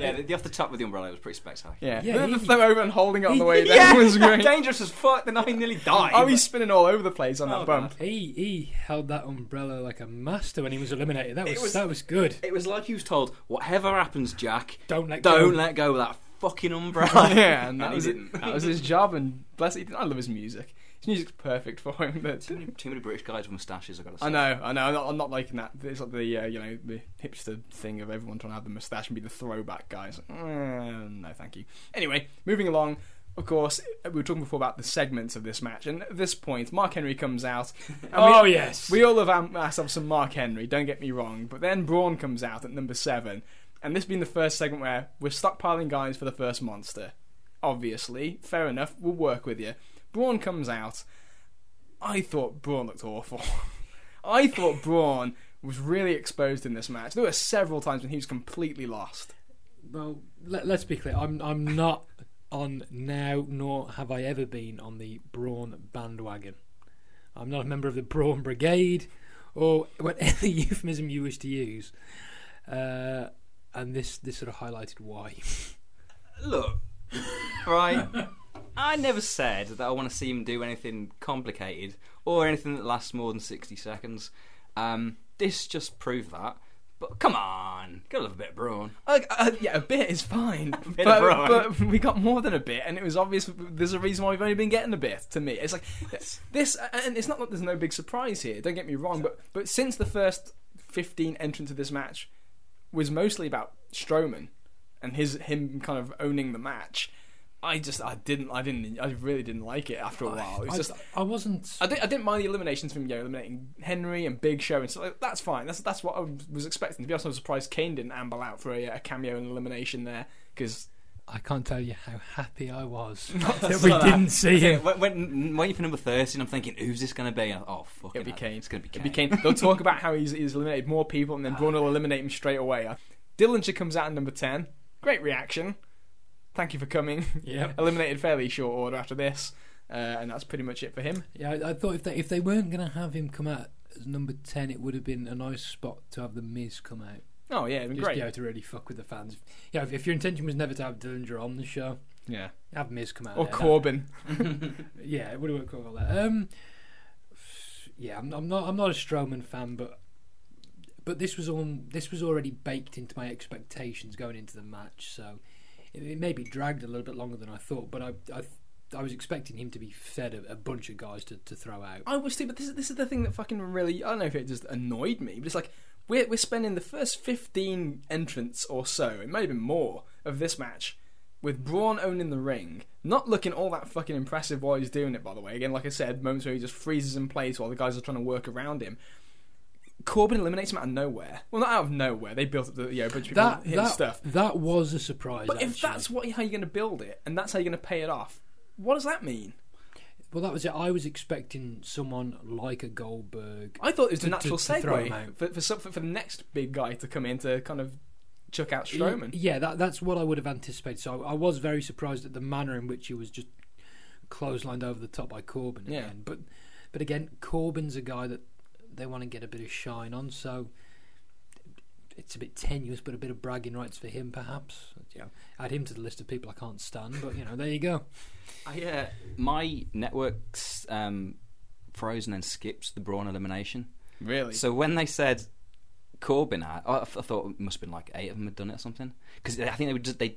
Yeah, the, the off the top with the umbrella was pretty spectacular. Yeah, Yeah, the he- throw over and holding it on the way yeah, down was great. dangerous as fuck. Then I nearly died. Oh, he's spinning all over the place on that Oh, bump. he he held that umbrella like a master when he was eliminated. That was, was- that was good. It was like he was told, whatever happens, Jack, Don't let don't go. let go of that fucking umbrella. yeah, and that And he was it. That was his job, and bless it. I love his music. His music's perfect for him. But too, many, too many British guys with moustaches, I've got to say. I know, I know. I'm not, I'm not liking that. It's like the uh, you know the hipster thing of everyone trying to have the moustache and be the throwback guys. Uh, no, thank you. Anyway, moving along. Of course, we were talking before about the segments of this match, and at this point, Mark Henry comes out. and Oh we, yes. we all am- ourselves some Mark Henry. Don't get me wrong, but then Braun comes out at number seven, and this being the first segment where we're stockpiling guys for the first monster. Obviously, fair enough. We'll work with you. Braun comes out. I thought Braun looked awful. I thought Braun was really exposed in this match. There were several times when he was completely lost. Well, let, let's be clear. I'm I'm not on now, nor have I ever been on the Braun bandwagon. I'm not a member of the Braun Brigade, or whatever euphemism you wish to use. Uh, and this this sort of highlighted why. Look, right. I never said that I want to see him do anything complicated or anything that lasts more than 60 seconds. Um, this just proved that. But come on, gotta love a bit of brawn. Uh, uh, yeah, a bit is fine, bit but, but we got more than a bit, and it was obvious. There's a reason why we've only been getting a bit. To me, it's like this, and it's not that there's no big surprise here. Don't get me wrong, but but since the first 15 entrants of this match was mostly about Strowman and his him kind of owning the match, I just I didn't I didn't I really didn't like it after a while. It was I, just I wasn't. I didn't, I didn't mind the eliminations from you know, eliminating Henry and Big Show and stuff. Like, that's fine. That's that's what I was expecting. To be honest, I was surprised Kane didn't amble out for a, a cameo and elimination there because I can't tell you how happy I was that we didn't see him. When, when waiting for number 30, I'm thinking, who's this going to be? Oh, fuck It'll be Kane. It's going to be it Kane. They'll talk about how he's, he's eliminated more people and then Braun will eliminate him straight away. Uh, Dillinger comes out in number ten. Great reaction. Thank you for coming. Yep. Eliminated fairly short order after this. uh, and that's pretty much it for him. Yeah, I, I thought if they if they weren't going to have him come out as number ten, it would have been a nice spot to have the Miz come out. Oh yeah, it'd been Just great. you know, to really fuck with the fans. Yeah, if, if your intention was never to have Dillinger on the show, Yeah, have Miz come out. or there. Corbin. Yeah, it would have worked quite well there. Um, yeah, I'm, I'm not. I'm not a Strowman fan, but but this was on. This was already baked into my expectations going into the match, so it, it maybe dragged a little bit longer than I thought. But I, I, I was expecting him to be fed a, a bunch of guys to, to throw out. I was too, but this is this is the thing that fucking really. I don't know if it just annoyed me, but it's like we're we're spending the first fifteen entrants or so, it may have been more of this match. With Braun owning the ring, not looking all that fucking impressive while he's doing it, by the way. Again, like I said, moments where he just freezes in place while the guys are trying to work around him. Corbin eliminates him out of nowhere. Well, not out of nowhere. They built up the, you know, a bunch of people That stuff. that was a surprise. But if that's what how you're going to build it, and that's how you're going to pay it off, what does that mean? well, that was it. I was expecting someone like a Goldberg. I thought it was a To- natural to- to segue out. for for, for for the next big guy to come in to kind of chuck out Strowman. Yeah, that, that's what I would have anticipated. So I, I was very surprised at the manner in which he was just clotheslined over the top by Corbin Yeah. again. But but again, Corbin's a guy that they want to get a bit of shine on. So it's a bit tenuous, but a bit of bragging rights for him, perhaps. You know, add him to the list of people I can't stand. But you know, there you go. I, uh, my network's um, frozen and skipped the Braun elimination. Really? So when they said Corbin, I, I thought it must have been like eight of them had done it or something. Because I think they would just they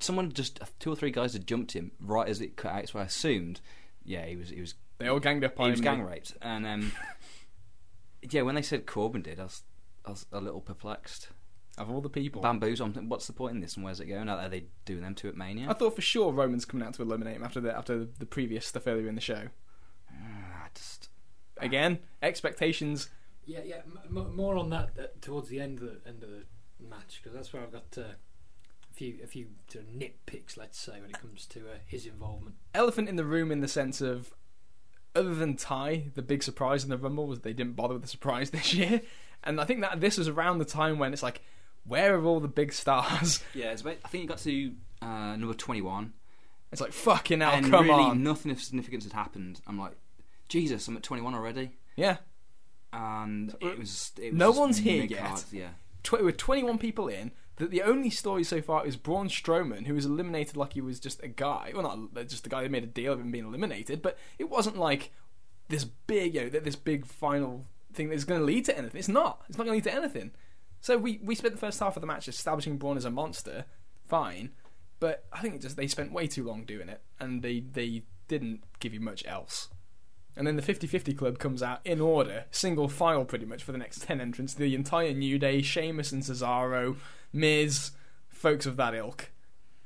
someone just two or three guys had jumped him right as it cut out. So I assumed, yeah, he was he was they all ganged up on he was gang raped. And um, yeah, when they said Corbin did, I was I was a little perplexed. Of all the people, Bamboos, I'm what's the point in this and where's it going? Are they doing them to at Mania? I thought for sure Roman's coming out to eliminate him after the after the previous stuff earlier in the show. Ah, I just Again, expectations. Yeah, yeah. M- m- more on that uh, towards the end of the end of the match because that's where I've got uh, a few a few sort of nitpicks, let's say, when it comes to uh, his involvement. Elephant in the room in the sense of, other than Tye, the big surprise in the Rumble was they didn't bother with the surprise this year, and I think that this was around the time when it's like, where are all the big stars? yeah, it's about, I think you got to uh, number twenty one. It's like fucking hell, and come really on, nothing of significance had happened. I'm like, Jesus, I'm at 21 already, yeah. and it was. It was No one's here yet. cards, Yeah, tw- with 21 people in, the, the only story so far is Braun Strowman, who was eliminated like he was just a guy. Well, not uh, just a guy. They made a deal of him being eliminated, but it wasn't like this big, you know, this big final thing that's going to lead to anything. It's not. It's not going to lead to anything. So we we spent the first half of the match establishing Braun as a monster, fine, but I think just they spent way too long doing it, and they they didn't give you much else. And then the 50-50 club comes out in order, single file pretty much for the next 10 entrants. The entire New Day, Sheamus and Cesaro, Miz, folks of that ilk.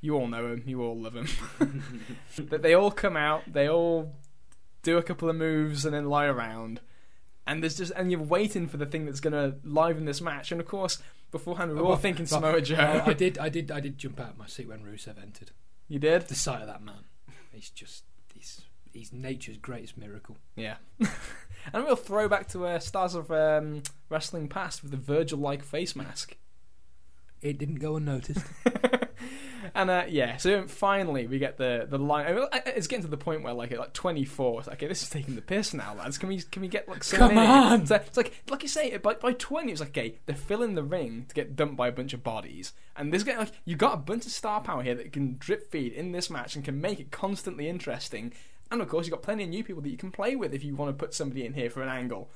You all know him, you all love him. that they all come out, they all do a couple of moves and then lie around. And there's just and you're waiting for the thing that's going to liven this match. And of course, beforehand we were all Well, thinking well, Samoa Joe. I, I did, I did, I did jump out of my seat when Rusev entered. You did? The sight of that man, he's just he's he's nature's greatest miracle. Yeah. and a real throwback to uh, Stars of um, Wrestling Past with the Virgil-like face mask. It didn't go unnoticed. and uh, yeah, so finally we get the the line. I mean, it's getting to the point where like at like 24, it's like, okay, this is taking the piss now, lads. Can we can we get like Come on! So it's like like you say, by by 20, it's like okay, they're filling the ring to get dumped by a bunch of bodies, and this getting like you got a bunch of star power here that can drip feed in this match and can make it constantly interesting. And of course, you've got plenty of new people that you can play with if you want to put somebody in here for an angle.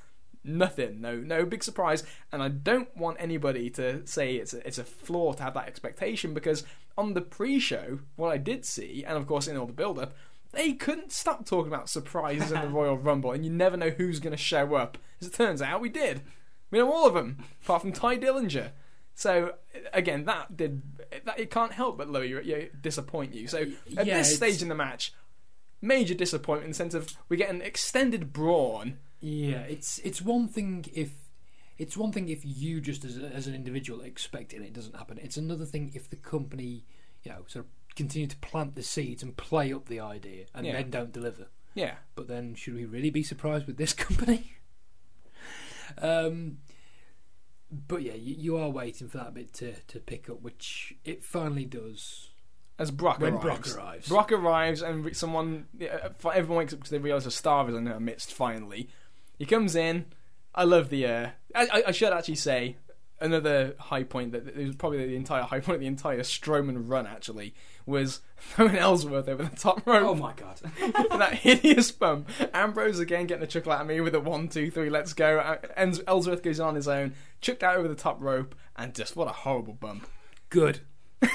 Nothing, no, no big surprise, and I don't want anybody to say it's a, it's a flaw to have that expectation because on the pre-show, what I did see, and of course in all the build-up, they couldn't stop talking about surprises in the Royal Rumble, and you never know who's going to show up. As it turns out, we did. We know all of them, apart from Tye Dillinger. So again, that did that. It can't help but lower you, disappoint you. So at Yeah, this it's- stage in the match, major disappointment in the sense of we get an extended brawn. Yeah, it's it's one thing if it's one thing if you just as a, as an individual expect it and it doesn't happen. It's another thing if the company, you know, sort of continue to plant the seeds and play up the idea and Yeah. then don't deliver. Yeah, But then should we really be surprised with this company? um but yeah, you, you are waiting for that bit to, to pick up, which it finally does. as Brock When arrives. Brock arrives. Brock arrives and re- someone, yeah, uh, everyone wakes up because they realise a star is in their midst. Finally, he comes in. I love the. Uh, I, I- should actually say another high point that it was probably the entire high point of the entire Strowman run. Actually, was throwing Ellsworth over the top rope. Oh my god. that hideous bump. Ambrose again getting the chuckle out of me with a one, two, three, let's go. Uh, Ellsworth goes on his own, chucked out over the top rope, and just what a horrible bump. Good.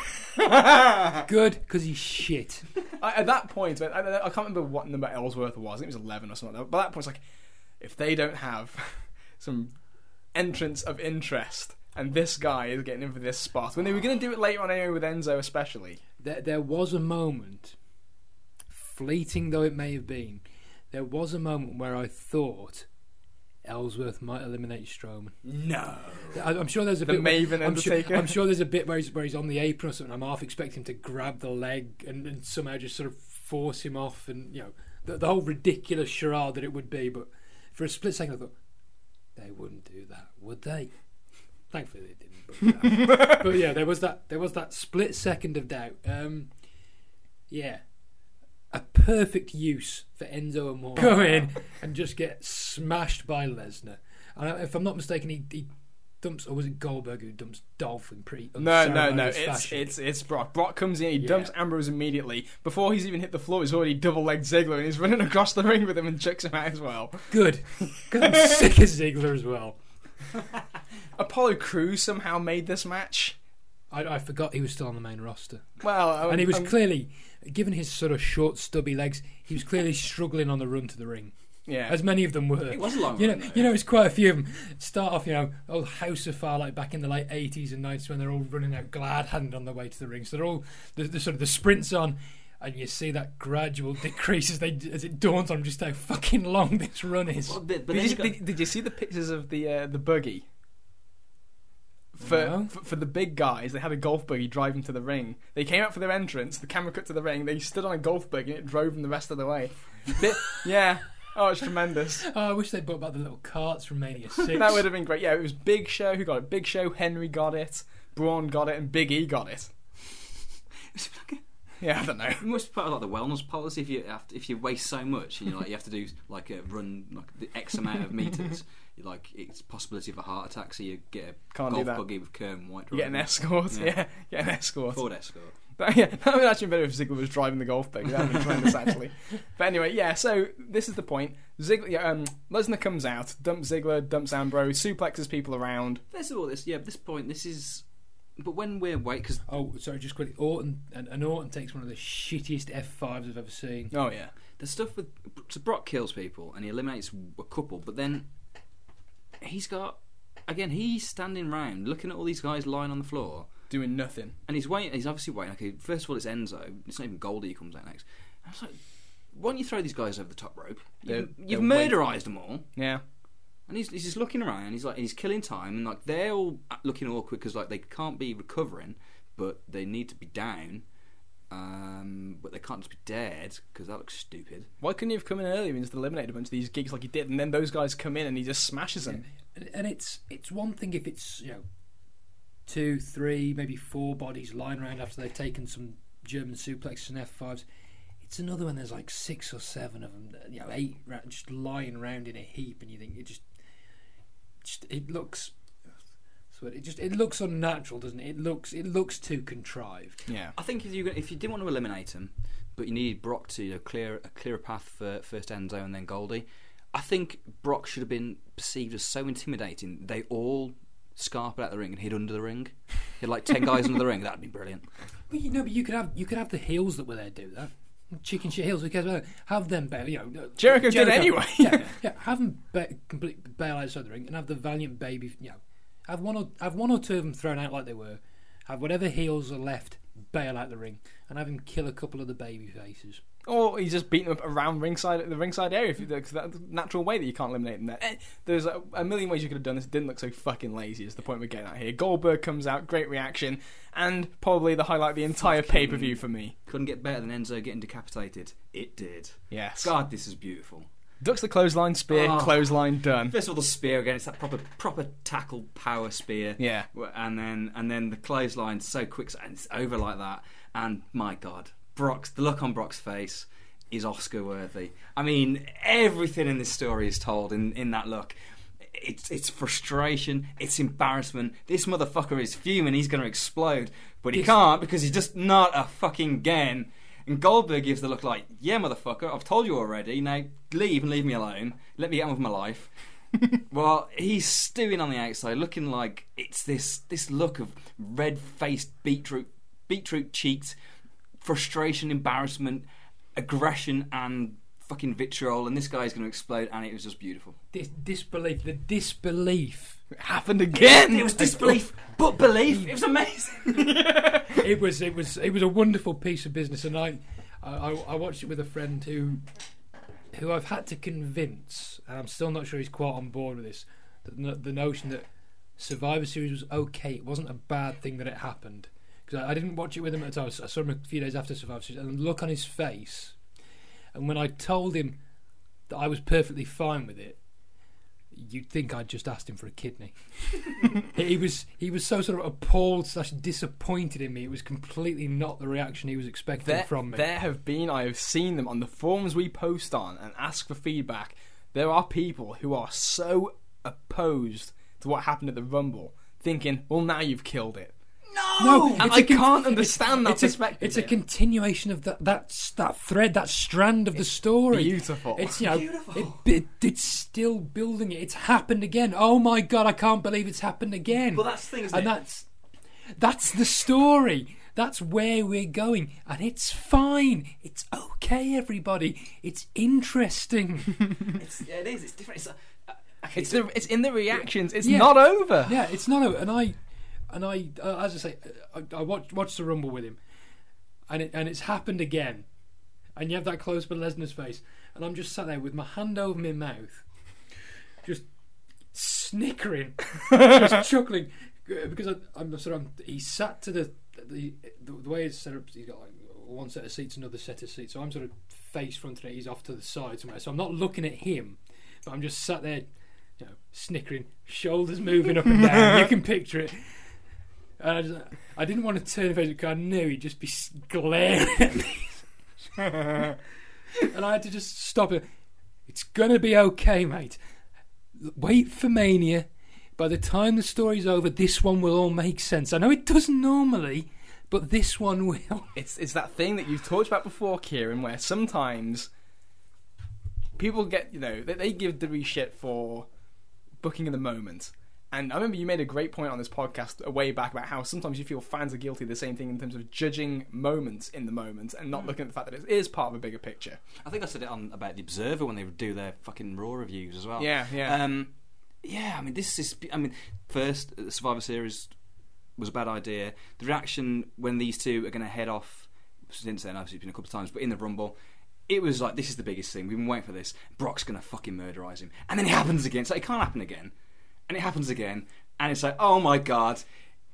Good, because he's shit. I, at that point, I, I, I can't remember what number Ellsworth was. I think it was eleven or something. But at that point, it's like if they don't have some entrance of interest, and this guy is getting in for this spot, when they were going to do it later on anyway with Enzo, especially. There, there was a moment, fleeting though it may have been, there was a moment where I thought Ellsworth might eliminate Strowman. No. I, I'm sure there's a The bit. where- Maven I'm sure, Undertaker. I'm sure there's a bit where he's, where he's on the apron or something. I'm half expecting him to grab the leg and, and somehow just sort of force him off, and you know the, the whole ridiculous charade that it would be. But for a split second, I thought they wouldn't do that, would they? Thankfully, they didn't. But, uh, but yeah, there was that. There was that split second of doubt. Um, yeah, a perfect use for Enzo Amore. Go in and just get smashed by Lesnar. And if I'm not mistaken, he, he dumps, or was it Goldberg who dumps Dolph in pretty No, no, no. It's fashion? it's it's Brock. Brock comes in, he Yeah. dumps Ambrose immediately. Before he's even hit the floor, he's already double legged Ziggler and he's running across the ring with him and chucks him out as well. good because I'm sick of Ziggler as well. Apollo Crews somehow made this match. I, I forgot he was still on the main roster, Well, and he was clearly, given his sort of short, stubby legs, he was clearly struggling on the run to the ring, yeah. as many of them were. It was a long You know, run, though. you know, it's quite a few of them. Start off, you know, old House of Fire, like back in the late eighties and nineties when they're all running out glad hand on their way to the ring. So they're all the, the sort of the sprints on, and you see that gradual decrease as they as it dawns on just how fucking long this run is. Well, but, did, but you, got, did, did you see the pictures of the uh, the buggy? For, No. for for the big guys, they had a golf buggy driving to the ring. They came out for their entrance. The camera cut to the ring. They stood on a golf buggy and it drove them the rest of the way. Yeah. Oh, it's tremendous. Oh, I wish they'd brought back the little carts from Mania Six. That would have been great. Yeah, it was Big Show who got it. Big Show, Henry got it, Braun got it, and Big E got it. Yeah, I don't know. It must be part of like the wellness policy if you have to, if you waste so much and you like you have to do like a run like the X amount of meters. like it's possibility of a heart attack, so you get a Can't do golf that. buggy with Kerm White. You get an escort. Yeah. Yeah, get an escort. Ford Escort. That, yeah, that would actually be better if Ziggler was driving the golf buggy. That would have been tremendous, actually. But anyway, yeah. So this is the point. Ziggler, yeah, um, Lesnar comes out, dumps Ziggler, dumps Ambrose, suplexes people around. First of all, this yeah, at this point, this is. But when we're wait, because Oh, sorry, just quickly. Orton and, and Orton takes one of the shittiest F5s I've ever seen. Oh yeah, the stuff with so Brock kills people and he eliminates a couple, but then he's got again he's standing round looking at all these guys lying on the floor, doing nothing. and he's waiting. He's obviously waiting. Okay, first of all, it's Enzo. It's not even Goldie who comes out next. I was like, why don't you throw these guys over the top rope? They're- You've, they're you've murderized them all. Yeah, And he's, he's just looking around. He's like he's killing time, and like they're all looking awkward because like they can't be recovering, but they need to be down. Um, but they can't just be dead because that looks stupid. why couldn't he have come in earlier and just eliminated a bunch of these gigs like he did, and then those guys come in and he just smashes them? And, and it's it's one thing if it's you know two, three, maybe four bodies lying around after they've taken some German suplexes and F5s. It's another when there's like six or seven of them, you know, eight just lying around in a heap, and you think it just, just it looks. So it just it looks unnatural, doesn't it? It looks it looks too contrived. Yeah, I think if you if you didn't want to eliminate him, but you needed Brock to you know, clear a clearer path for first Enzo and then Goldie, I think Brock should have been perceived as so intimidating. They all scarp out the ring and hid under the ring. He had like ten guys under the ring. That'd be brilliant. But you know, but you could have you could have the heels that were there do that. Chicken shit heels. Who cares about that? Have them bail. You know, Jericho did anyway. yeah, yeah. Have them ba- complete bail outside the ring and have the valiant baby. You know, have one or have one or two of them thrown out like they were. Have whatever heels are left bail out the ring and have him kill a couple of the baby faces. Or he's just beating them up around ringside the ringside area. If you, cause that's the natural way that you can't eliminate them there. There's a, a million ways you could have done this. It didn't look so fucking lazy. Is the point we're getting at here? Goldberg comes out, great reaction, and probably the highlight of the entire pay per view for me. Couldn't get better than Enzo getting decapitated. It did. Yes. God, this is beautiful. Ducks the clothesline, spear, Oh. clothesline, done. First of all, the spear again. It's that proper proper tackle power spear. Yeah. And then and then the clothesline so quick and it's over like that. And my God, Brock's the look on Brock's face is Oscar worthy. I mean, everything in this story is told in in that look. It's it's frustration, it's embarrassment. This motherfucker is fuming. He's going to explode, but he can't because he's just not a fucking gen. And Goldberg gives the look like, "Yeah, motherfucker, I've told you already. Now leave and leave me alone. Let me get on with my life." well, he's stewing on the outside, looking like it's this this look of red faced beetroot beetroot cheeked frustration, embarrassment, aggression, and fucking vitriol. And this guy's going to explode, and it was just beautiful. Dis- disbelief, the disbelief. It happened again. It was disbelief, but belief. It was amazing. it was it was it was a wonderful piece of business, and I, I I watched it with a friend who who I've had to convince, and I'm still not sure he's quite on board with this. The, the notion that Survivor Series was okay, it wasn't a bad thing that it happened. Because I, I didn't watch it with him at the time. I saw him a few days after Survivor Series, and the look on his face, and when I told him that I was perfectly fine with it, you'd think I'd just asked him for a kidney. he was he was so sort of appalled slash disappointed in me. It was completely not the reaction he was expecting There, from me. there have been, I have seen them on the forums we post on and ask for feedback. There are people who are so opposed to what happened at the Rumble, thinking, well, now you've killed it. No, And it's I a con- can't understand that it's a, perspective. it's a continuation of that that that thread, that strand of the story. beautiful. It's you know, Beautiful. It, it, it's still building it. It's happened again. Oh my god, I can't believe it's happened again. Well, that's the thing, and it? that's that's the story. That's where we're going, and it's fine. It's okay, everybody. It's interesting. it's, yeah, it is. It's different. It's, uh, uh, It's the, it's in the reactions. It's Yeah. not over. yeah, it's not. over. and I, and I, uh, as I say, I, I watched watched the rumble with him, and it and it's happened again, and you have that close up of Lesnar's face, and I'm just sat there with my hand over my mouth, just snickering, just chuckling, uh, because I, I'm sort of he sat to the the the, way it's set up. He's got like one set of seats, another set of seats, so I'm sort of face front and he's off to the side somewhere. So I'm not looking at him, but I'm just sat there you know, snickering, shoulders moving up and down. you can picture it. And I, just, I didn't want to turn face because I knew he'd just be glaring at me. and I had to just stop it. It's gonna be okay, mate. Wait for Mania. By the time the story's over, this one will all make sense. I know it doesn't normally, but this one will. It's it's that thing that you've talked about before, Kieran, where sometimes people get you know they, they give the shit for booking in the moment. And I remember you made a great point on this podcast a way back about how sometimes you feel fans are guilty of the same thing in terms of judging moments in the moment and not looking at the fact that it is part of a bigger picture. I think I said it on about the Observer when they do their fucking Raw reviews as well. Yeah, yeah. Um, yeah, I mean, this is. I mean, first, the Survivor Series was a bad idea. The reaction when these two are going to head off, since then, obviously, it's been a couple of times, but in the Rumble, it was like, this is the biggest thing. We've been waiting for this. Brock's going to fucking murderize him. And then it happens again. So it can't happen again. And it happens again. And it's like, oh my god.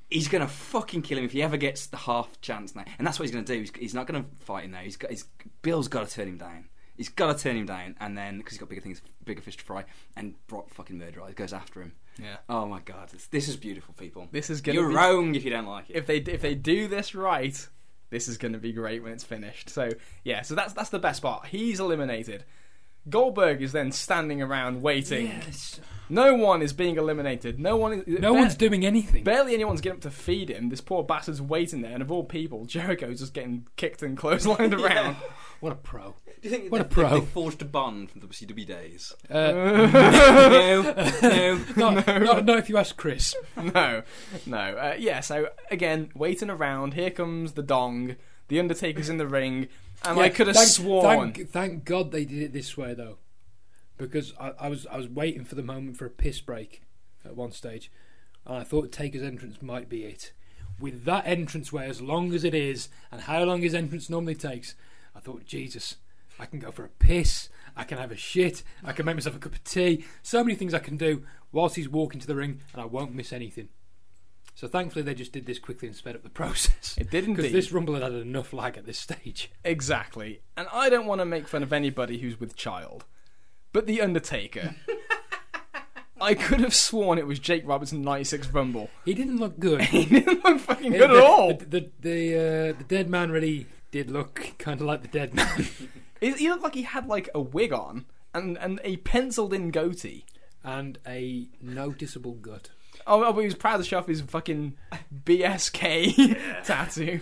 He's gonna fucking kill him if he ever gets the half chance now, and that's what he's gonna do. He's, he's not gonna fight him now. He's got, he's, Bill's got to turn him down. He's got to turn him down, and then because he's got bigger things, bigger fish to fry, and Brock fucking murderizes, goes after him. Yeah. Oh my god, this, this is beautiful, people. This is gonna You're be- wrong if you don't like it. if they if they do this right, this is going to be great when it's finished. So yeah, so that's that's the best part. He's eliminated. Goldberg is then standing around waiting. Yes. No one is being eliminated. No one. Is, No one's doing anything. Barely anyone's getting up to feed him. This poor bastard's waiting there, and of all people, Jericho's just getting kicked and clotheslined around. What a pro. Do you think What a pro. They, they forged a bond from the WCW days? Uh, no, no. not, not, not if you ask Chris. no, no. Uh, yeah. So again, waiting around. Here comes the dong. The Undertaker's in the ring, and I could have sworn. Thank, thank God they did it this way though, because I, I was I was waiting for the moment for a piss break at one stage, and I thought Taker's entrance might be it. With that entrance way, as long as it is, and how long his entrance normally takes, I thought, Jesus, I can go for a piss, I can have a shit, I can make myself a cup of tea. So many things I can do whilst he's walking to the ring, and I won't miss anything. So thankfully, they just did this quickly and sped up the process. It didn't because indeed. this rumble had had enough lag at this stage. Exactly. And I don't want to make fun of anybody who's with child. but The Undertaker. I could have sworn it was Jake Roberts in '96 Rumble. He didn't look good. He didn't look fucking good the, at all. The the the, uh, the dead man really did look kind of like the dead man, He he looked like he had like a wig on and, and a penciled in goatee. and a noticeable gut. Oh, oh, but he was proud to show off his fucking BSK tattoo.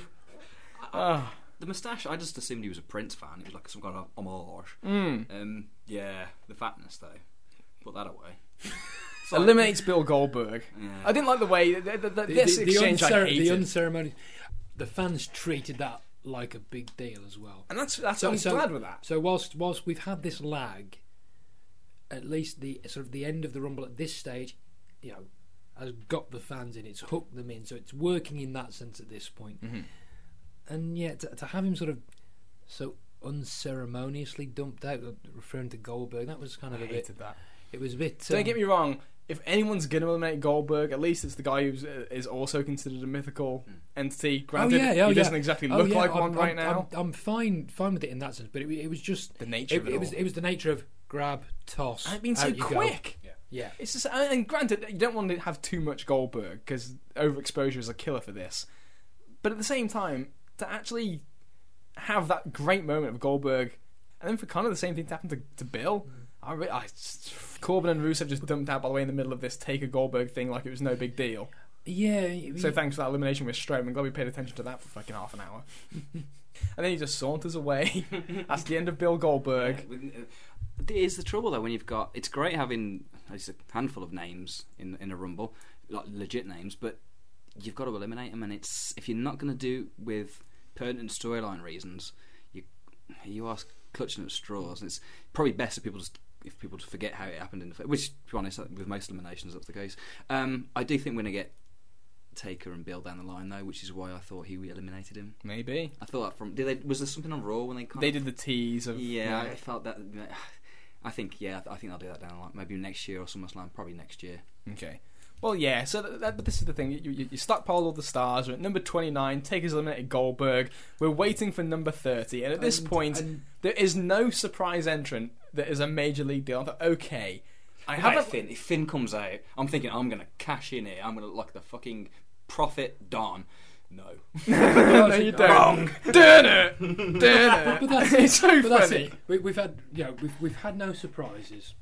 Oh, The moustache, I just assumed he was a Prince fan. It was like some kind of homage. mm. Um, yeah, the fatness though. Put that away. It's like- Eliminates Bill Goldberg. Yeah. I didn't like the way the, the, the, The, this the, the, exchange. I uncer- the hated, unceremonious. The fans treated that like a big deal as well. and that's that's So- I'm so- glad with that. So whilst whilst we've had this lag, at least the sort of the end of the rumble at this stage, you know, has got the fans in. It's hooked them in, so it's working in that sense at this point. Mhm. And yeah, to, to have him sort of so unceremoniously dumped out, uh, referring to Goldberg, that was kind I of a bit. that. It was a bit. Don't um, get me wrong. If anyone's gonna eliminate Goldberg, at least it's the guy who is also considered a mythical Mm. entity. Oh Granted, yeah, oh, he doesn't exactly Oh, look yeah, like I'm, one right I'm, now. I'm, I'm fine, fine with it in that sense, but it, it was just the nature it, of it, it was it was the nature of grab, toss. And it's been so out you go. quick. Yeah, It's just, and granted, you don't want to have too much Goldberg because overexposure is a killer for this. But at the same time, to actually have that great moment of Goldberg, and then for kind of the same thing to happen to, to Bill, I, re- I Corbin and Rusev just dumped out by the way in the middle of this take a Goldberg thing like it was no big deal. yeah. So thanks for that elimination with Strowman. Glad we paid attention to that for fucking half an hour. and then he just saunters away. That's the end of Bill Goldberg. Yeah, It is the trouble though when you've got. It's great having it's a handful of names in in a rumble, like legit names, but you've got to eliminate them. And it's if you're not going to do with pertinent storyline reasons, you you are clutching at straws. And it's probably best if people just if people just forget how it happened in the which to be honest with most eliminations that's the case. Um, I do think we're going to get Taker and Bill down the line though, which is why I thought he eliminated him. Maybe. I thought that from did they was there something on Raw when they kind They of- did the tease of. yeah, I felt that. I think yeah, I think I'll do that down the line. Maybe next year or SummerSlam. Probably next year. Okay. Well, yeah. So, that, that, but this is the thing. You, you, you stockpile all the stars. We're at number twenty-nine. Taker's eliminated Goldberg. We're waiting for number thirty, and at this And- point, and- there is no surprise entrant that is a major league deal. I thought, okay, I Right, haven't. Finn. If Finn comes out, I'm thinking I'm gonna cash in here. I'm gonna look like the fucking prophet Don. No. no, you don't. Dun it, dun it. But that's it's so but that's funny. it. We, we've had, you know, we've we've had no surprises.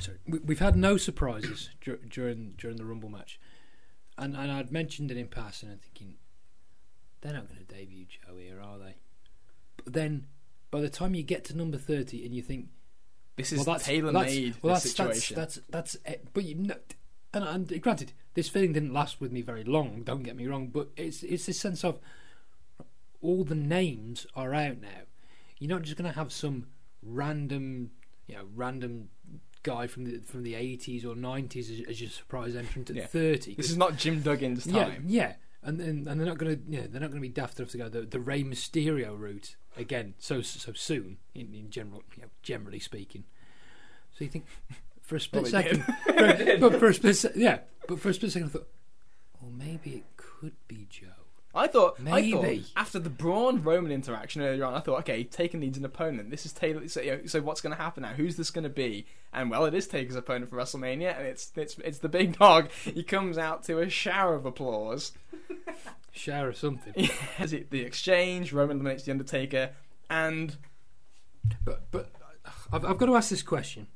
Sorry, we, we've had no surprises dur- during during the Rumble match, and and I'd mentioned it in passing and thinking, they're not going to debut Joe here, are they? But then, by the time you get to number thirty, and you think, This is well, that's tailor-made. Well, that's, situation. that's that's that's it. But you know, and, and granted, this feeling didn't last with me very long. Don't get me wrong, but it's it's this sense of all the names are out now. You're not just going to have some random, you know, random guy from the from the 80s or 90s as, as your surprise entrant at Yeah. 30. This is not Jim Duggan's time. yeah. yeah. And, and and they're not going to you know, they're not going to be daft enough to go the the Rey Mysterio route again so so soon in, in general you know, generally speaking. So you think for a split second, for, but for a split yeah, but for a split second I thought, well maybe it could be Joe. I thought, I thought Maybe. after the Braun Roman interaction earlier on, I thought, okay, Taker needs an opponent. This is Taylor. So, you know, so what's going to happen now? Who's this going to be? And well, it is Taker's opponent for WrestleMania, and it's it's it's the big dog. He comes out to a shower of applause. Shower of something. As it, the exchange, Roman eliminates the Undertaker, and But but I've, I've got to ask this question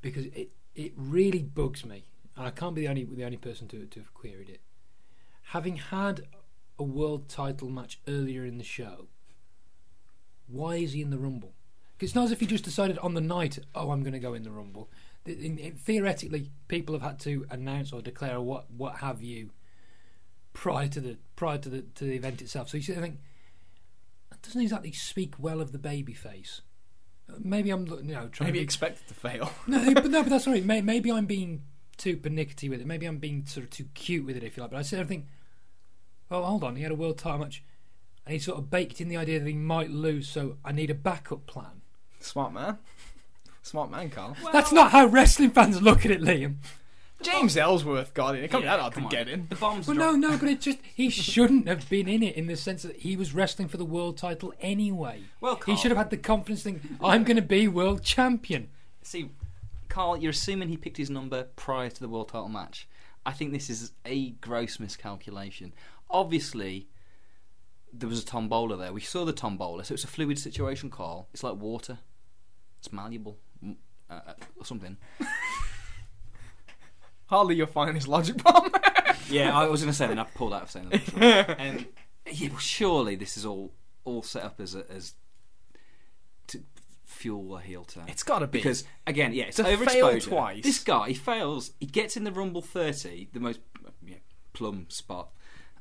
because it it really bugs me, and I can't be the only the only person to to have queried it. Having had a world title match earlier in the show, why is he in the Rumble? it's not as if he just decided on the night, oh, I'm going to go in the Rumble. In- in- theoretically, people have had to announce or declare what what have you prior to the prior to the to the event itself. So you sort of think that doesn't exactly speak well of the baby face. Maybe I'm you know trying maybe to be, expected to fail. no, but no, but that's all right. Maybe I'm being too pernickety with it. Maybe I'm being sort of too cute with it, if you like. But I sort of think, well, hold on. He had a world title match, and he sort of baked in the idea that he might lose. So I need a backup plan. Smart man, smart man, Carl. That's not how wrestling fans look at it, Liam. James Ellsworth got in. It can't be Yeah, that hard to come on. get in. The bombs. Well, no, no, but it just he shouldn't have been in it in the sense that he was wrestling for the world title anyway. Well, he should have had the confidence thing. I'm going to be world champion. See, Carl, you're assuming he picked his number prior to the world title match. I think this is a gross miscalculation. Obviously, there was a tombola there. We saw the tombola, so it's a fluid situation, Carl. It's like water. It's malleable. Uh, uh, or something. Hardly your finest logic bomb. Yeah, I was going to say that. and I pulled out of saying that. um, yeah, well, surely this is all all set up as a, as to fuel a heel turn. it's got to be. Because again, yeah, it's To overexposure. twice. This guy he fails. He gets in the Rumble 30, the most yeah, plum spot,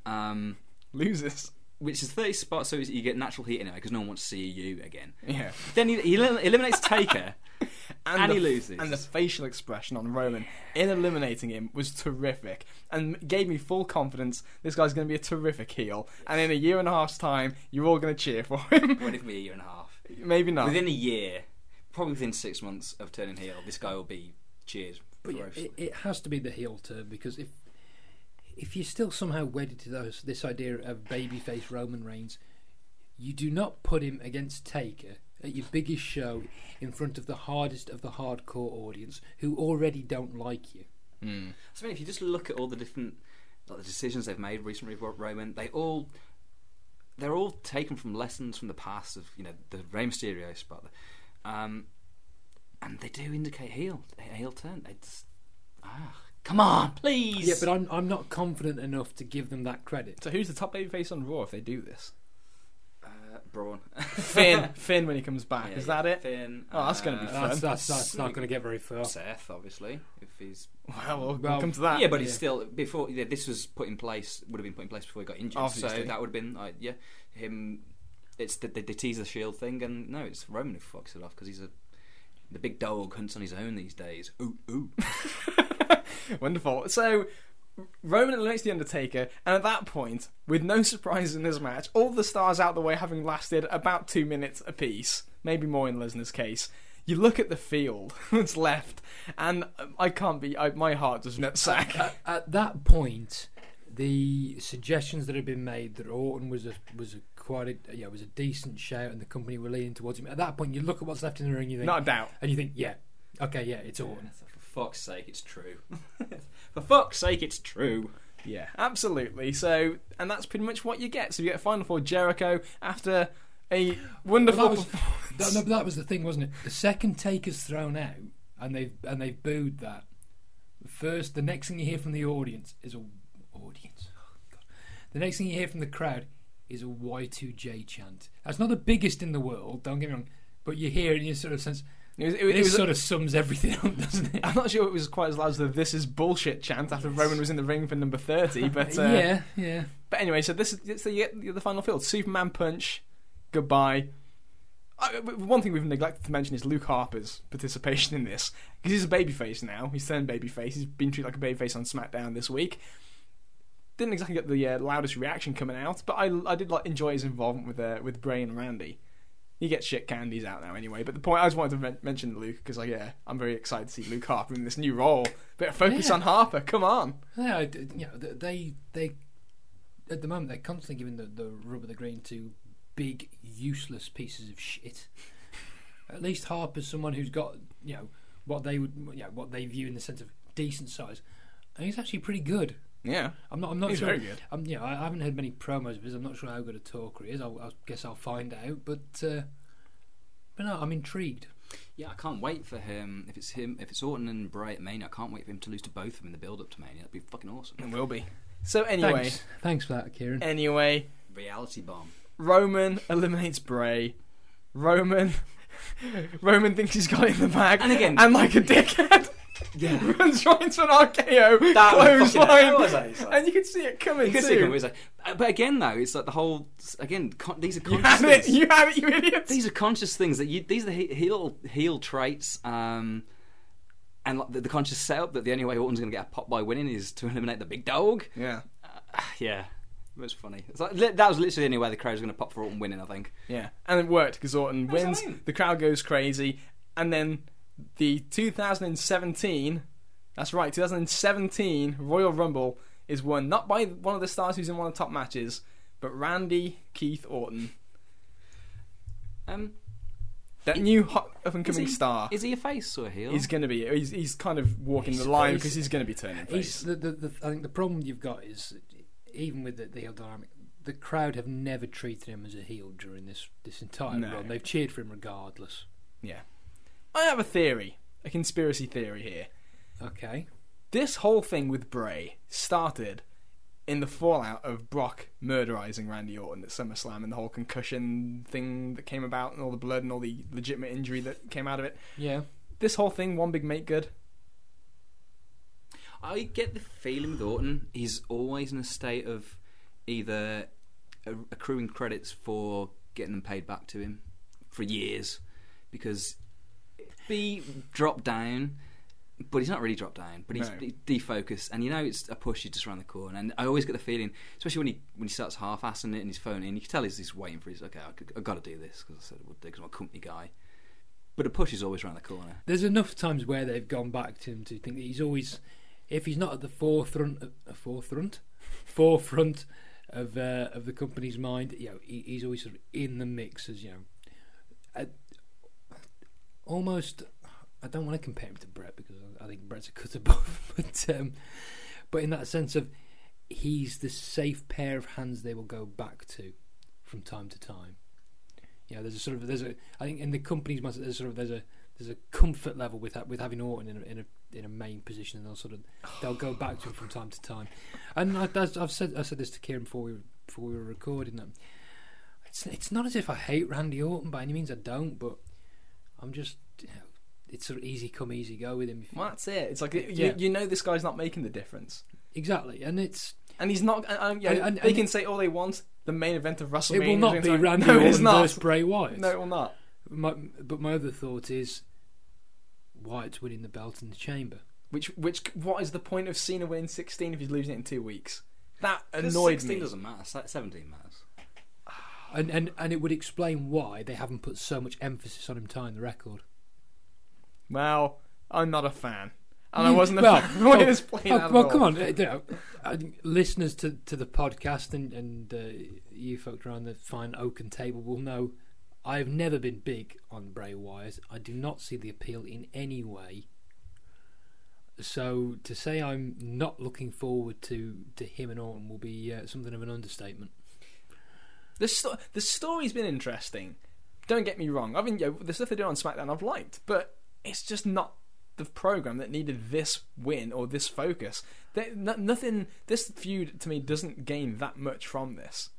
um, loses. which is 30 spots, so you get natural heat anyway because no one wants to see you again. Yeah. Then he, he eliminates Taker. And the, he loses. And the facial expression on Roman in eliminating him was terrific and gave me full confidence this guy's going to be a terrific heel. And in a year and a half's time, you're all going to cheer for him. Well, it'll be a year and a half. Maybe not. Within a year, probably within six months of turning heel, this guy will be cheered. But yeah, it, it has to be the heel turn because if if you're still somehow wedded to those, this idea of babyface Roman Reigns, you do not put him against Taker at your biggest show in front of the hardest of the hardcore audience who already don't like you. Hmm. So I mean, if you just look at all the different like, the decisions they've made recently with Roman, they all they're all taken from lessons from the past of you know the Rey Mysterio spot, um, and they do indicate heel heel turn. They just ah, come on, please. Yeah, but I'm I'm not confident enough to give them that credit. So who's the top babyface on Raw if they do this? Braun, Finn. Finn when he comes back. Yeah, Is yeah, that it? Finn, Oh, that's gonna be uh, fun. That's that's, that's not going to get very far. Seth, obviously, if he's Well, we'll, we'll Well, come to that. yeah, but he's yeah. still before yeah, this was put in place. Would have been put in place before he got injured. Obviously. So that would have been like yeah, him. It's the, the, the tease the shield thing, and no, it's Roman who fucks it off because he's a the big dog hunts on his own these days. Ooh ooh. Wonderful. So Roman eliminates the Undertaker, and at that point, with no surprises in this match, all the stars out the way having lasted about two minutes apiece, maybe more in Lesnar's case. You look at the field that's left, and I can't be. I, my heart does not sack. At, at that point, the suggestions that had been made that Orton was a was a quite a yeah was a decent shout, and the company were leaning towards him. At that point, you look at what's left in the ring, you think, Not a doubt. and you think, yeah, okay, yeah, it's Orton. For fuck's sake, it's true. For fuck's sake, it's true. Yeah, absolutely. So, and that's pretty much what you get. So you get a final for Jericho after a wonderful. Well, that was- That, no, that was the thing, wasn't it? The second take is thrown out, and they've and they've booed that. First, the next thing you hear from the audience is a audience. Oh, God. The next thing you hear from the crowd is a Y2J chant. That's not the biggest in the world. Don't get me wrong, but you hear it in your sort of sense. It was, it This was- sort of sums everything up, doesn't it? I'm not sure it was quite as loud as the "This is bullshit" chant after Roman was in the ring for number thirty, but uh, yeah, yeah. But anyway, so this is so you get the final field: Superman punch, goodbye. I, one thing we've neglected to mention is Luke Harper's participation in this because he's a babyface now. He's turned babyface. He's been treated like a babyface on SmackDown this week. Didn't exactly get the uh, loudest reaction coming out, but I, I did like enjoy his involvement with uh, with Bray and Randy. He gets shit candies out now anyway. But the point I just wanted to men- mention Luke because like yeah, I'm very excited to see Luke Harper in this new role. Bit of focus Yeah. on Harper. Come on. Yeah, you know, they they at the moment they're constantly giving the, the rub of the green to big useless pieces of shit. At least Harper's someone who's got you know what they would you know, what they view in the sense of decent size, and he's actually pretty good. Yeah, I'm not. I'm not He's sure. very good. I'm, you know, I haven't heard many promos of his. I'm not sure how good a talker he is. I'll, I guess I'll find out. But uh, but no, I'm intrigued. Yeah, I can't wait for him. If it's him, if it's Orton and Bray at Mania, I can't wait for him to lose to both of them in the build-up to Mania. That'd be fucking awesome. it will be. So anyway, Thanks. Thanks for that, Kieran. anyway, Reality bomb. Roman eliminates Bray. Roman Roman thinks he's got it in the bag. And again- and like a dickhead, Yeah. runs right into an RKO That was fucking- clothesline, that was like- it's like- and you can see it coming You can too. see it, was like- uh, but again, though, it's like the whole. Again, con- these are you conscious. had it, things. you have it, you idiots. These are conscious things that you. These are the he- heel heel traits. Um, and like, the, the conscious setup that the only way Orton's going to get a pop by winning is to eliminate the big dog. Yeah, Yeah, it was funny. It's like, li- that was literally the only way the crowd was going to pop for Orton winning. I think. yeah, and it worked because Orton That's what I wins. The crowd goes crazy, and then the 2017 That's right. 2017 Royal Rumble is won not by one of the stars who's in one of the top matches, but Randy Keith Orton, Um, that new hot up and coming he, star. Is he a face or a heel? He's going to be. He's, he's kind of walking He's the line because he's going to be turning He's, face. the, the, the, I think the problem you've got is even with the, the heel dynamic, the crowd have never treated him as a heel during this this entire No. run. They've cheered for him regardless. Yeah. I have a theory, a conspiracy theory here. Okay. This whole thing with Bray started in the fallout of Brock murderizing Randy Orton at SummerSlam and the whole concussion thing that came about and all the blood and all the legitimate injury that came out of it. Yeah. This whole thing, one big make good. I get the feeling with Orton, he's always in a state of either accruing credits for getting them paid back to him for years, because be dropped down, but he's not really dropped down, but he's No. de- defocused, and you know it's a push is just around the corner. And I always get the feeling, especially when he when he starts half-assing it and he's phoning, you can tell he's just waiting for his okay, I got to do this because I said I would do because I'm a company guy. But a push is always around the corner. There's enough times where they've gone back to him to think that he's always, if he's not at the forefront, of, uh, forefront, forefront of uh, of the company's mind, you know, he, he's always sort of in the mix as you know, almost. I don't want to compare him to Brett because I think Brett's a cut above, but um, but in that sense of he's the safe pair of hands they will go back to from time to time. You know, there's a sort of there's a I think in the company's mindset there's sort of there's a there's a comfort level with ha- with having Orton in a, in a in a main position, and they'll sort of they'll go back to him from time to time. And I, I've said I said this to Kieran before we before we were recording them. It's it's not as if I hate Randy Orton by any means. I don't, but I'm just you know, it's sort of easy come easy go with him. If Well, that's it. It's like you, Yeah. you know this guy's not making the difference, exactly, and it's and he's not. And, and, yeah, And- and- they and can say all they want. The main event of WrestleMania. it will not be going to- Randy no, it's Orton not. versus Bray Wyatt. No, it will not. My, but my other thought is Wyatt's winning the belt in the chamber. Which, which, what is the point of Cena winning 16 if he's losing it in two weeks? That annoyed 16 me. doesn't matter. 17 matters. And, and and it would explain why they haven't put so much emphasis on him tying the record. Well, I'm not a fan, and I wasn't a well, fan of the way oh, it was Oh, at well, come on, you know, uh, listeners to, to the podcast and and uh, you folks around the fine oaken table will know I have never been big on Bray Wyatt. I do not see the appeal in any way. So to say I'm not looking forward to, to him and Orton will be uh, something of an understatement. The sto- the story's been interesting. Don't get me wrong. I mean, you know, the stuff they do on SmackDown I've liked, but it's just not the program that needed this win or this focus. They, no, nothing. This feud to me doesn't gain that much from this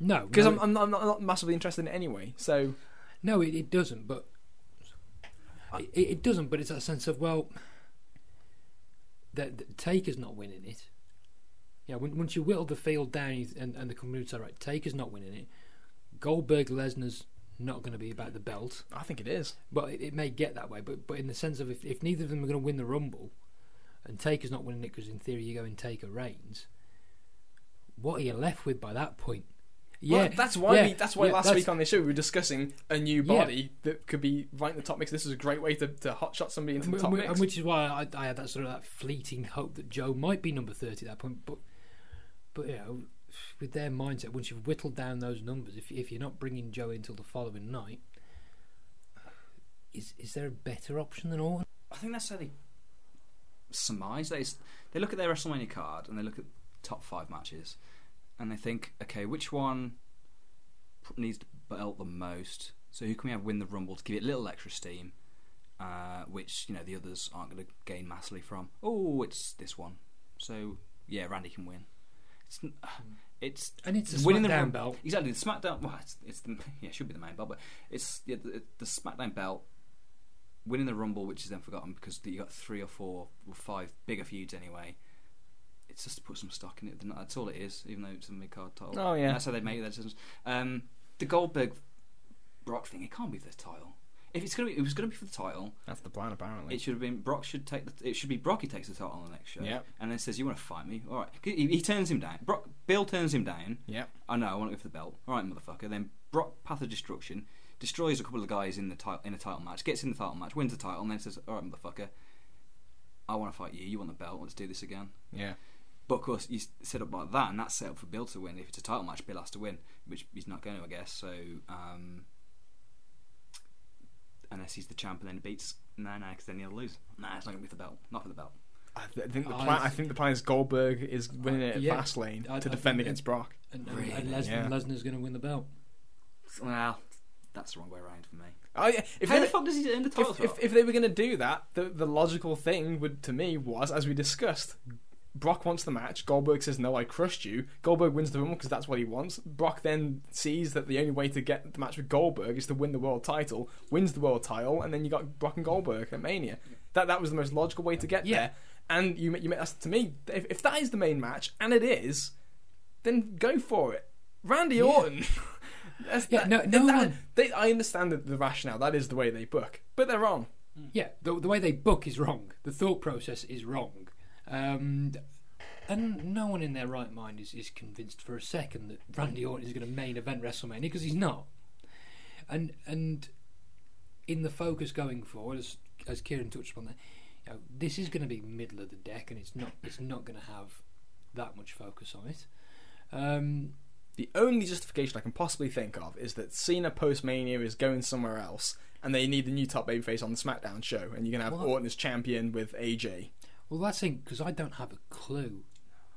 No, because no, I'm, I'm, not, I'm not massively interested in it anyway. So No, it, it doesn't. But it, it doesn't. But it's that sense of well, that that Taker's not winning it. Yeah, when, once you whittle the field down and, and the say right, Taker's not winning it. Goldberg Lesnar's not going to be about the belt, I think it is. but it, it may get that way. But but in the sense of if, if neither of them are going to win the Rumble, and Taker's not winning it because in theory you go in Taker reigns, what are you left with by that point? Yeah, Well, that's why. yeah, we, that's why yeah, last that's- week on this show we were discussing a new Yeah. body that could be right in the top mix. This is a great way to, to hotshot somebody into the top whi- mix. and which is why I, I had that sort of that fleeting hope that Joe might be number thirty at that point. But but you know, with their mindset, once you've whittled down those numbers, if if you're not bringing Joe in until the following night, is is there a better option than Orton? I think that's how they surmise. They they look at their WrestleMania card and they look at top five matches, and they think, okay, which one needs to belt the most? So who can we have win the Rumble to give it a little extra steam, uh, which you know the others aren't going to gain massively from? Oh, it's this one. So yeah, Randy can win. It's it's And it's a winning the SmackDown Rum- belt. Exactly, the SmackDown. Well, it's, it's the yeah, it should be the main belt, but it's yeah, the, the SmackDown belt. Winning the Rumble, which is then forgotten because you got three or four or five bigger feuds anyway. It's just to put some stock in it. That's all it is, even though it's a mid card title. Oh, yeah. that's how they make their decisions. Um, the Goldberg Brock thing, it can't be the title. If it's gonna be, it was gonna be for the title. that's the plan, apparently. It should have been Brock should take the. It should be Brock who takes the title on the next show. Yep. And then says, "You want to fight me? All right." He, he turns him down. Brock Bill turns him down. Yep. I know. I want to go for the belt. All right, motherfucker. Then Brock Path of Destruction destroys a couple of guys in the title in a title match, gets in the title match, wins the title, and then says, "All right, motherfucker. I want to fight you. You want the belt. Let's do this again. Yeah. But of course, you set up like that, and that's set up for Bill to win. If it's a title match, Bill has to win, which he's not going to, I guess. So, um, unless he's the champ and then he beats, no, no, because then he'll lose. Nah, it's not going to be for the belt. Not for the belt. I, th- I think the plan. I th- think the plan is Goldberg is winning it at Yeah. Fastlane I- to I defend think- against Brock. And, and, Really? and Lesnar, Yeah. Lesnar's going to win the belt. Well, that's the wrong way around for me. Oh, yeah. If How they, the fuck does he earn the title? if, if, if they were going to do that, the the logical thing would to me was, as we discussed, Brock wants the match. Goldberg says, "No, I crushed you." Goldberg wins the Rumble because that's what he wants. Brock then sees that the only way to get the match with Goldberg is to win the world title, wins the world title, and then you got Brock and Goldberg at Mania. That that was the most logical way to get Yeah. there. And you you that's to me, if, if that is the main match, and it is, then go for it. Randy Yeah. Orton. That's- Yeah, that- no- no that- one- they, I understand the, the rationale. That is the way they book, but they're wrong. Yeah, the, the way they book is wrong. The thought process is wrong. Um, and no one in their right mind is, is convinced for a second that Randy Orton is going to main event WrestleMania because he's not. And and in the focus going forward, as as Kieran touched upon, that you know, this is going to be middle of the deck, and it's not it's not going to have that much focus on it. Um, The only justification I can possibly think of is that Cena post Mania is going somewhere else, and they need the new top babyface on the SmackDown show, and you're gonna have Well, Orton as champion with AJ. Well, that's it because I don't have a clue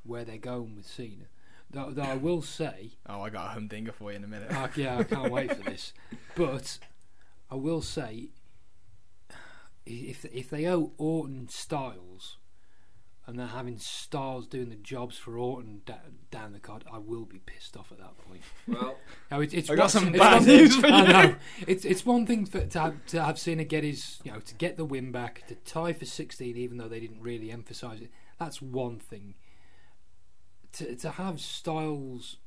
where they're going with Cena. Though, though I will say, Oh, I got a humdinger for you in a minute. ah, yeah, I can't wait for this. But I will say, if if they owe Orton Styles, and they're having Styles doing the jobs for Orton da- down the card, I will be pissed off at that point. well, Now, it, it's I got one- some it's bad news for I you. know. It's it's one thing for, to have to have Cena get his you know to get the win back to tie for sixteen, even though they didn't really emphasise it. That's one thing. To to have Styles,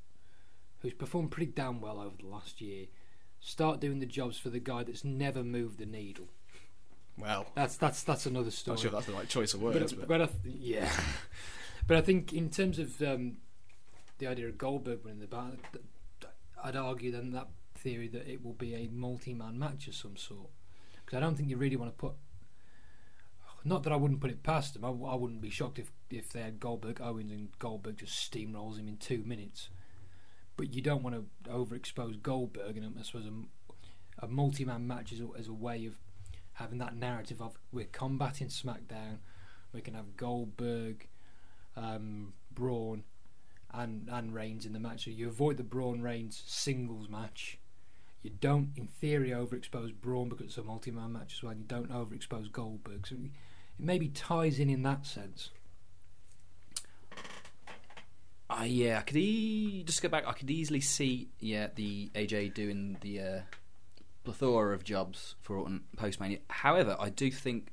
who's performed pretty damn well over the last year, start doing the jobs for the guy that's never moved the needle. Well, That's that's that's another story. not sure that's the right choice of words, but, but I th- yeah, but I think in terms of um, the idea of Goldberg winning the th- I'd argue then that theory that it will be a multi-man match of some sort because I don't think you really want to put. Not that I wouldn't put it past them. I wouldn't be shocked if if they had Goldberg Owens and Goldberg just steamrolls him in two minutes. But you don't want to overexpose Goldberg, and I suppose a, a multi-man match is a, as a way of having that narrative of we're combating SmackDown, we can have Goldberg, um, Braun, and and Reigns in the match. So you avoid the Braun Reigns singles match. You don't, in theory, overexpose Braun because it's a multi-man match as well. And you don't overexpose Goldberg, so it maybe ties in in that sense. uh, yeah, I could e- just go back. I could easily see, yeah, the AJ doing the uh, plethora of jobs for Orton post Mania. However, I do think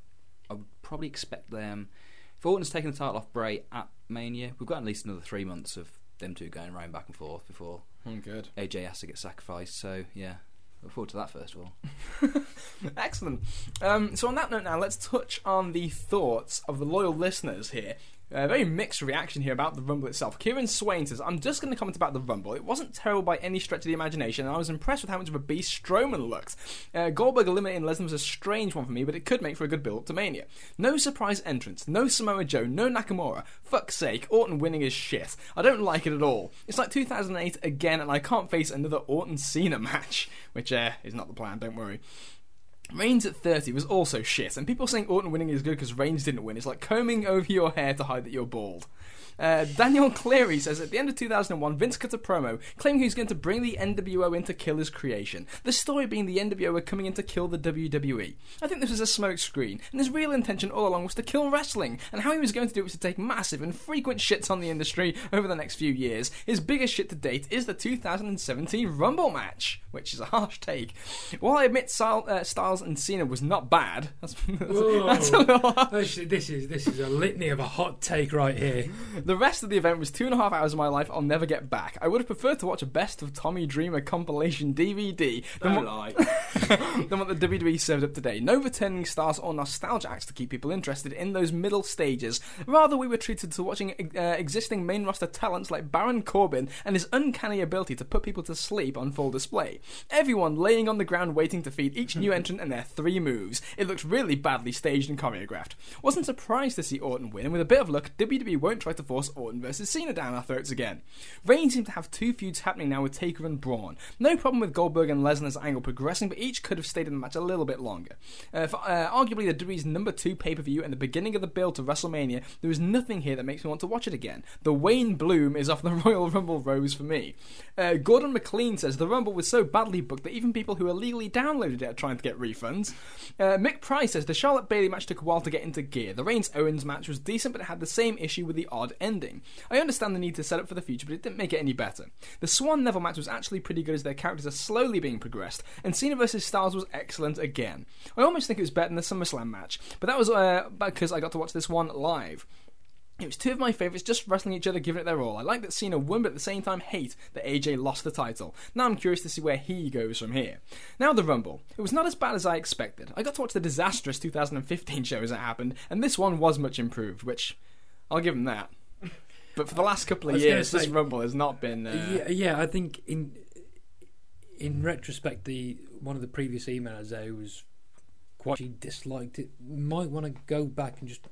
I would probably expect them. If Orton's taking the title off Bray at Mania, we've got at least another three months of them two going around back and forth before Hmm, good. AJ has to get sacrificed. So yeah, look forward to that first of all. Excellent. Um, so on that note, now let's touch on the thoughts of the loyal listeners here. A very mixed reaction here about the Rumble itself. Kieran Swain says, I'm just going to comment about the Rumble. It wasn't terrible by any stretch of the imagination, and I was impressed with how much of a beast Strowman looked. Uh, Goldberg eliminating Lesnar was a strange one for me, but it could make for a good build up to Mania. No surprise entrance, no Samoa Joe, no Nakamura. Fuck's sake, Orton winning is shit. I don't like it at all. It's like 2008 again, and I can't face another Orton Cena match, which uh, is not the plan, don't worry. Reigns at 30 was also shit, and people saying Orton winning is good because Reigns didn't win. is like combing over your hair to hide that you're bald. Uh, Daniel Cleary says at the end of 2001, Vince cut a promo claiming he's going to bring the NWO in to kill his creation. The story being the NWO were coming in to kill the WWE. I think this was a smokescreen, and his real intention all along was to kill wrestling, and how he was going to do it was to take massive and frequent shits on the industry over the next few years. His biggest shit to date is the 2017 Rumble match, which is a harsh take. While I admit Style, uh, Styles and Cena was not bad, that's, that's, Whoa. that's a little harsh. This, this is this is a litany of a hot take right here. The rest of the event was two and a half hours of my life I'll never get back. I would have preferred to watch a best of Tommy Dreamer compilation DVD than what, than what the WWE served up today. No returning stars or nostalgia acts to keep people interested in those middle stages. Rather, we were treated to watching uh, existing main roster talents like Baron Corbin and his uncanny ability to put people to sleep on full display. Everyone laying on the ground waiting to feed each new entrant and their three moves. It looked really badly staged and choreographed. Wasn't surprised to see Orton win, and with a bit of luck, WWE won't try to Orton versus Cena down our throats again. Reigns seems to have two feuds happening now with Taker and Braun. No problem with Goldberg and Lesnar's angle progressing, but each could have stayed in the match a little bit longer. Uh, for, uh, arguably the WWE's number two pay per view and the beginning of the build to WrestleMania, there is nothing here that makes me want to watch it again. The Wayne Bloom is off the Royal Rumble rose for me. Uh, Gordon McLean says the Rumble was so badly booked that even people who illegally downloaded it are trying to get refunds. Uh, Mick Price says the Charlotte Bayley match took a while to get into gear. The Reigns Owens match was decent, but it had the same issue with the odd ending. I understand the need to set up for the future, but it didn't make it any better. The Swann Neville match was actually pretty good as their characters are slowly being progressed, and Cena vs Styles was excellent again. I almost think it was better than the SummerSlam match, but that was uh, because I got to watch this one live. It was two of my favourites just wrestling each other, giving it their all. I like that Cena won, but at the same time hate that AJ lost the title. Now I'm curious to see where he goes from here. Now the Rumble. It was not as bad as I expected. I got to watch the disastrous 2015 show as it happened, and this one was much improved, which I'll give him that. But for the last couple of years, this Rumble has not been. Uh, yeah, yeah, I think in in retrospect, the one of the previous emails there was quite she disliked it. Might want to go back and just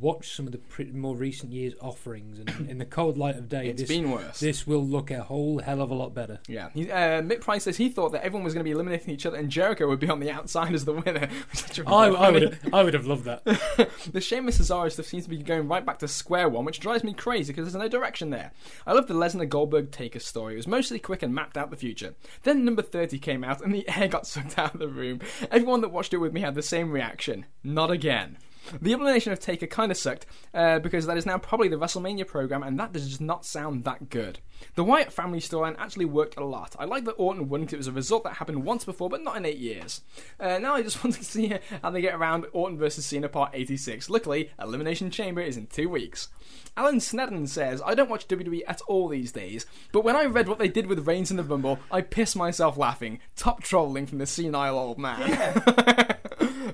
watch some of the pre- more recent years' offerings, and in the cold light of day, It's this been worse. this will look a whole hell of a lot better. Yeah, he, uh, Mick Price says he thought that everyone was going to be eliminating each other and Jericho would be on the outside as the winner. I, I would I would have loved that. the Sheamus Cesaro stuff seems to be going right back to square one, which drives me crazy because there's no direction there. I love the Lesnar Goldberg Taker story. It was mostly quick and mapped out the future. Then number 30 came out and the air got sucked out of the room. Everyone that watched it with me had the same reaction. Not again. The elimination of Taker kind of sucked uh, because that is now probably the WrestleMania program, and that does not sound that good. The Wyatt family storyline actually worked a lot. I like that Orton won because it was a result that happened once before, but not in eight years. Uh, now I just want to see how they get around Orton versus Cena Part 86. Luckily, Elimination Chamber is in two weeks. Alan Snedden says, I don't watch WWE at all these days, but when I read what they did with Reigns in the Rumble, I pissed myself laughing. Top trolling from the senile old man.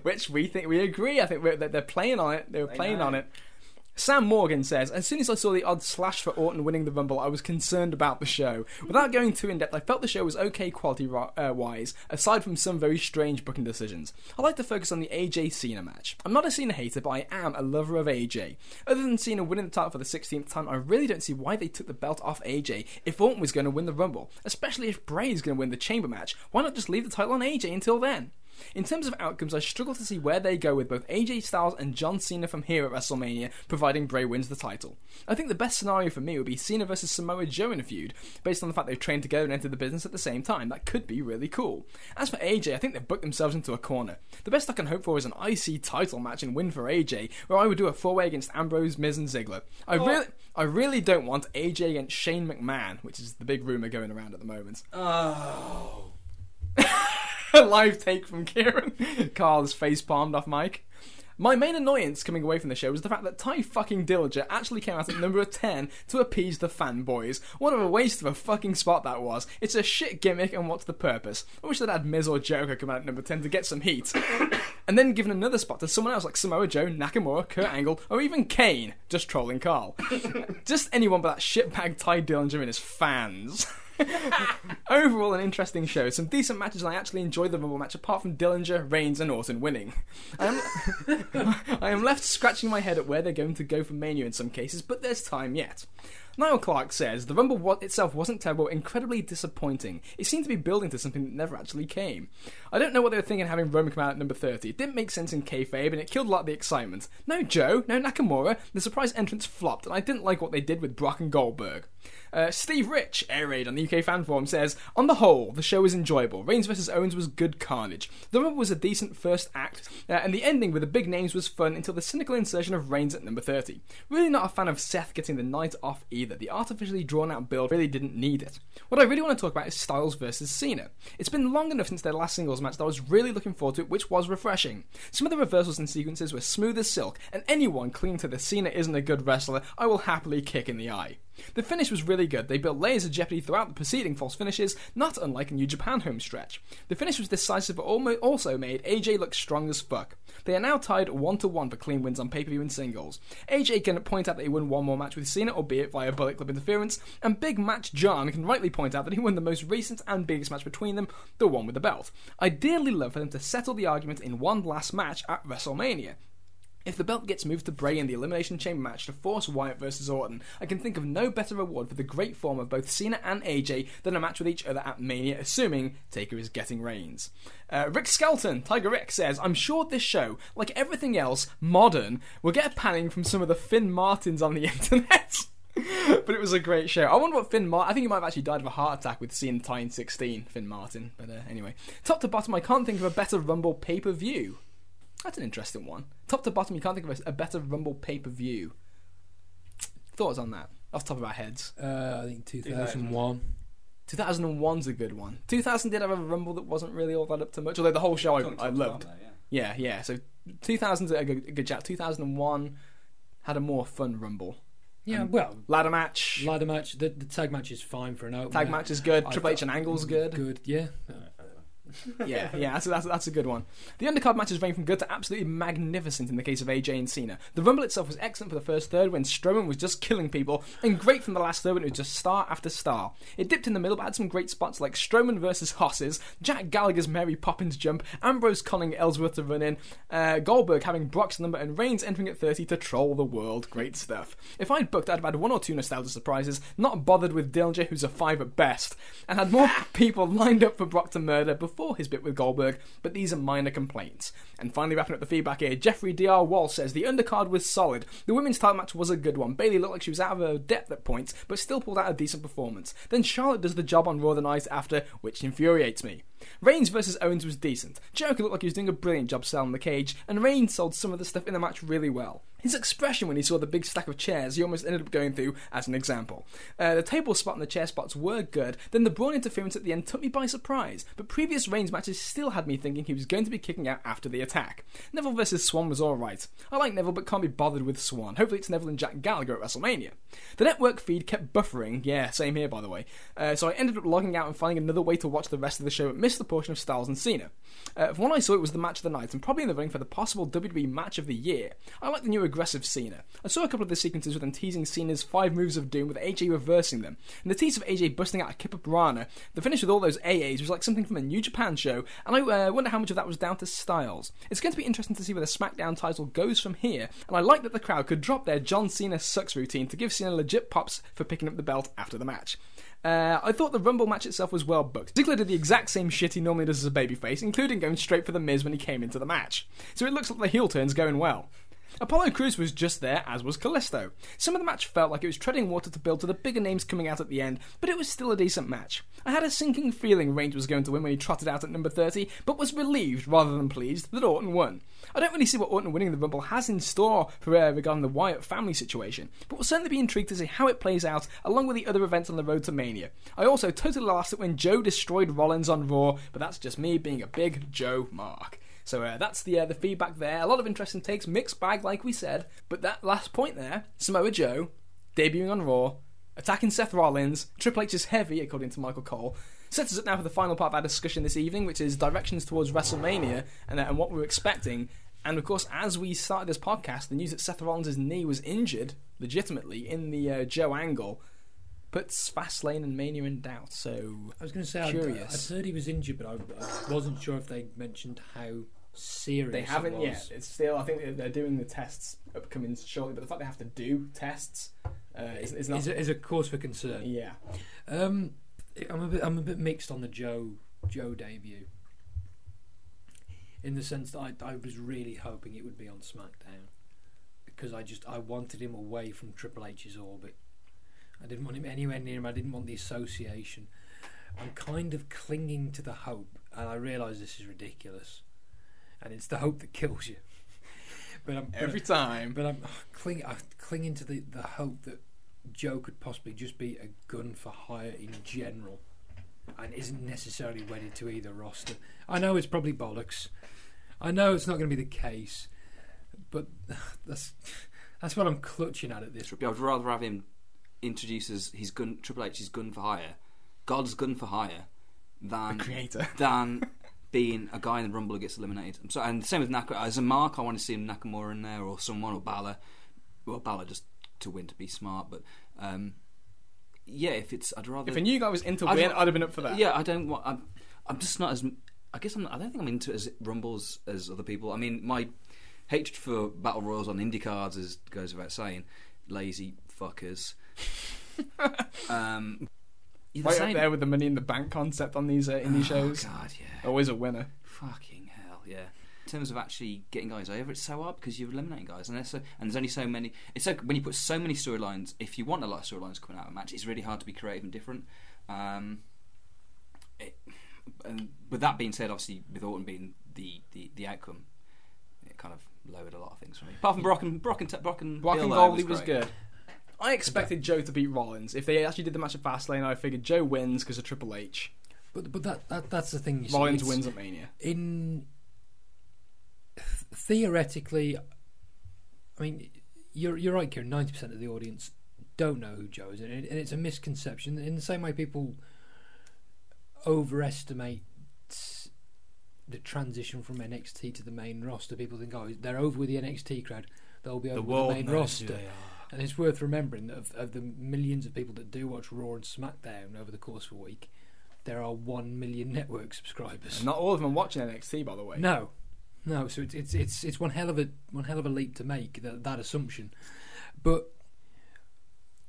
Which we think we agree. I think that they're playing on it. They were playing know. on it. Sam Morgan says, as soon as I saw the odds slash for Orton winning the Rumble, I was concerned about the show. Without going too in depth, I felt the show was okay quality uh, wise, aside from some very strange booking decisions. I like to focus on the AJ Cena match. I'm not a Cena hater, but I am a lover of AJ. Other than Cena winning the title for the 16th time, I really don't see why they took the belt off AJ if Orton was going to win the Rumble, especially if Bray is going to win the Chamber match. Why not just leave the title on AJ until then? In terms of outcomes, I struggle to see where they go with both AJ Styles and John Cena from here at WrestleMania, providing Bray wins the title. I think the best scenario for me would be Cena versus Samoa Joe in a feud, based on the fact they've trained together and entered the business at the same time. That could be really cool. As for AJ, I think they've booked themselves into a corner. The best I can hope for is an IC title match and win for AJ, where I would do a four-way against Ambrose, Miz, and Ziggler. I oh. really, I really don't want AJ against Shane McMahon, which is the big rumor going around at the moment. Oh. A live take from Kieran. Carl's face palmed off mic. My main annoyance coming away from the show was the fact that Tye fucking Dillinger actually came out at number 10 to appease the fanboys. What a waste of a fucking spot that was. It's a shit gimmick, and what's the purpose? I wish they'd had Miz or Jericho come out at number 10 to get some heat. and then given another spot to someone else like Samoa Joe, Nakamura, Kurt Angle, or even Kane, just trolling Carl. just anyone but that shitbag Tye Dillinger and his fans. Overall, an interesting show. Some decent matches, and I actually enjoyed the Rumble match, apart from Dillinger, Reigns, and Orton winning. I am, I am left scratching my head at where they're going to go for Mania in some cases, but there's time yet. Niall Clark says the Rumble itself wasn't terrible, incredibly disappointing. It seemed to be building to something that never actually came. I don't know what they were thinking having Roman come out at number 30. It didn't make sense in kayfabe, and it killed a lot of the excitement. No Joe, no Nakamura. The surprise entrance flopped, and I didn't like what they did with Brock and Goldberg. Uh, Steve Rich, air raid on the UK fan forum, says On the whole, the show was enjoyable. Reigns vs. Owens was good carnage. The Rumble was a decent first act, uh, and the ending with the big names was fun until the cynical insertion of Reigns at number 30. Really not a fan of Seth getting the night off either. The artificially drawn out build really didn't need it. What I really want to talk about is Styles versus Cena. It's been long enough since their last singles match that I was really looking forward to it, which was refreshing. Some of the reversals and sequences were smooth as silk, and anyone clinging to the Cena isn't a good wrestler, I will happily kick in the eye. The finish was really good. They built layers of jeopardy throughout the preceding false finishes, not unlike a New Japan home stretch. The finish was decisive, but also made AJ look strong as fuck. They are now tied 1 to 1 for clean wins on pay per view and singles. AJ can point out that he won one more match with Cena, albeit via Bullet Club interference, and Big Match John can rightly point out that he won the most recent and biggest match between them, the one with the belt. I'd dearly love for them to settle the argument in one last match at WrestleMania. If the belt gets moved to Bray in the Elimination Chamber match to force Wyatt versus Orton, I can think of no better reward for the great form of both Cena and AJ than a match with each other at Mania, assuming Taker is getting Reigns. Uh, Rick Skelton, Tiger Rick, says, I'm sure this show, like everything else modern, will get a panning from some of the Fin Martins on the internet. but it was a great show. I wonder what Fin Martin. I think he might have actually died of a heart attack with seeing Tyne 16, Fin Martin. But uh, anyway, top to bottom, I can't think of a better Rumble pay per view. That's an interesting one. Top to bottom, you can't think of a, a better Rumble pay per view. Thoughts on that? Off the top of our heads. Uh, I think 2001. 2001's a good one. 2000 did have a Rumble that wasn't really all that up to much, although the whole show I, I loved. There, yeah. Yeah, yeah. So 2000's a good, a good chat. 2001 had a more fun Rumble. Yeah, Um, well, Ladder match. ladder match. The, the tag match is fine for an opener. Tag match is good. I Triple H and Angle's good. Good, yeah. Yeah, yeah, that's, that's, that's a good one. The undercard matches range from good to absolutely magnificent in the case of AJ and Cena. The Rumble itself was excellent for the first third when Strowman was just killing people, and great from the last third when it was just star after star. It dipped in the middle but had some great spots like Strowman versus Hosses, Jack Gallagher's Mary Poppins jump, Ambrose conning Ellsworth to run in, uh, Goldberg having Brock's number, and Reigns entering at 30 to troll the world. Great stuff. If I'd booked, I'd have had one or two nostalgia surprises, not bothered with Dillinger, who's a five at best, and had more people lined up for Brock to murder before his bit with Goldberg, but these are minor complaints. And finally, wrapping up the feedback here, Jeffrey D.R. Wall says the undercard was solid. The women's title match was a good one. Bayley looked like she was out of her depth at points, but still pulled out a decent performance. Then Charlotte does the job on Raw the night after, which infuriates me. Reigns versus Owens was decent. Jericho looked like he was doing a brilliant job selling the cage, and Reigns sold some of the stuff in the match really well. His expression when he saw the big stack of chairs he almost ended up going through as an example. Uh, the table spot and the chair spots were good, then the Braun interference at the end took me by surprise, but previous Reigns matches still had me thinking he was going to be kicking out after the attack. Neville versus Swann was alright. I like Neville but can't be bothered with Swann. Hopefully it's Neville and Jack Gallagher at WrestleMania. The network feed kept buffering, yeah, same here by the way, uh, so I ended up logging out and finding another way to watch the rest of the show but missed the portion of Styles and Cena. Uh, from what I saw, it was the match of the night and probably in the running for the possible WWE match of the year. I like the new aggressive Cena. I saw a couple of the sequences with them teasing Cena's five moves of doom with AJ reversing them, and the tease of AJ busting out a Kippa. The finish with all those AAs was like something from a New Japan show, and I uh, wonder how much of that was down to Styles. It's going to be interesting to see where the SmackDown title goes from here, and I like that the crowd could drop their John Cena sucks routine to give Cena legit pops for picking up the belt after the match. Uh, I thought the Rumble match itself was well booked. Ziggler did the exact same shit he normally does as a babyface, including going straight for the Miz when he came into the match. So it looks like the heel turn's going well. Apollo Crews was just there, as was Kalisto. Some of the match felt like it was treading water to build to the bigger names coming out at the end, but it was still a decent match. I had a sinking feeling Reigns was going to win when he trotted out at number 30, but was relieved rather than pleased that Orton won. I don't really see what Orton winning the Rumble has in store for uh, regarding the Wyatt family situation, but will certainly be intrigued to see how it plays out along with the other events on the road to Mania. I also totally lost it when Joe destroyed Rollins on Raw, but that's just me being a big Joe Mark. So uh, that's the uh, the feedback there. A lot of interesting takes, mixed bag, like we said. But that last point there, Samoa Joe debuting on Raw, attacking Seth Rollins. Triple H is heavy, according to Michael Cole. Sets us up now for the final part of our discussion this evening, which is directions towards WrestleMania and, uh, and what we're expecting. And of course, as we started this podcast, the news that Seth Rollins' knee was injured legitimately in the uh, Joe angle puts Fastlane and Mania in doubt. So I was going to say, I'd, Curious. I'd heard he was injured, but I, I wasn't sure if they mentioned how serious They haven't it yet. It's still. I think they're doing the tests upcoming shortly, but the fact they have to do tests uh, is, is not. Is, a, is a cause for concern. yeah, Um, I'm a bit, I'm a bit mixed on the Joe Joe debut. In the sense that I, I was really hoping it would be on SmackDown because I just I wanted him away from Triple H's orbit. I didn't want him anywhere near him. I didn't want the association. I'm kind of clinging to the hope, and I realise this is ridiculous, and it's the hope that kills you. But I'm but- Every time. but I'm cling, I'm clinging to the, the hope that Joe could possibly just be a gun for hire in general and isn't necessarily wedded to either roster. I know it's probably bollocks. I know it's not going to be the case, but that's that's what I'm clutching at at this. I would rather have him introduce as his gun, Triple H's gun for hire, God's gun for hire, than The creator. than being a guy in the Rumble who gets eliminated. I'm sorry, and the same with Nakamura. As a mark, I want to see Nakamura in there or someone or Balor. Well, Balor just to win to be smart, but um, yeah, if it's, I'd rather. If a new guy was into I'd win, I'd have been up for that. Yeah, I don't want. I'm, I'm just not as. I guess I'm. I don't think I'm into as rumbles as other people. I mean, my hatred for battle royals on indie cards is goes without saying. Lazy fuckers. um, Right same. up there with the money in the bank concept on these uh, indie shows. Oh God, yeah. Always a winner. Fucking hell, yeah. In terms of actually getting guys over, it's so hard because you're eliminating guys, and there's so, and there's only so many. It's so when you put so many storylines. If you want a lot of storylines coming out of a match, it's really hard to be creative and different. Um, it, and with that being said, obviously with Orton being the, the, the outcome, it kind of lowered a lot of things for me. Apart from Brock and Brock and, Brock and Black Bill, and Goldie was great. good. I expected Joe to beat Rollins. If they actually did the match at Fastlane, I figured Joe wins because of Triple H. But but that, that that's the thing. You see, Rollins it's- wins at Mania. in th- theoretically, I mean, you're you're right, Kieran. Ninety percent of the audience don't know who Joe is, and, it, and it's a misconception. In the same way, people overestimate the transition from NXT to the main roster. People think, oh, they're over with the NXT crowd; they'll be over with the main roster. And it's worth remembering that of, of the millions of people that do watch Raw and SmackDown over the course of a week, there are one million network subscribers. And not all of them are watching NXT, by the way. No, no. So it's it's it's it's one hell of a one hell of a leap to make that that assumption, but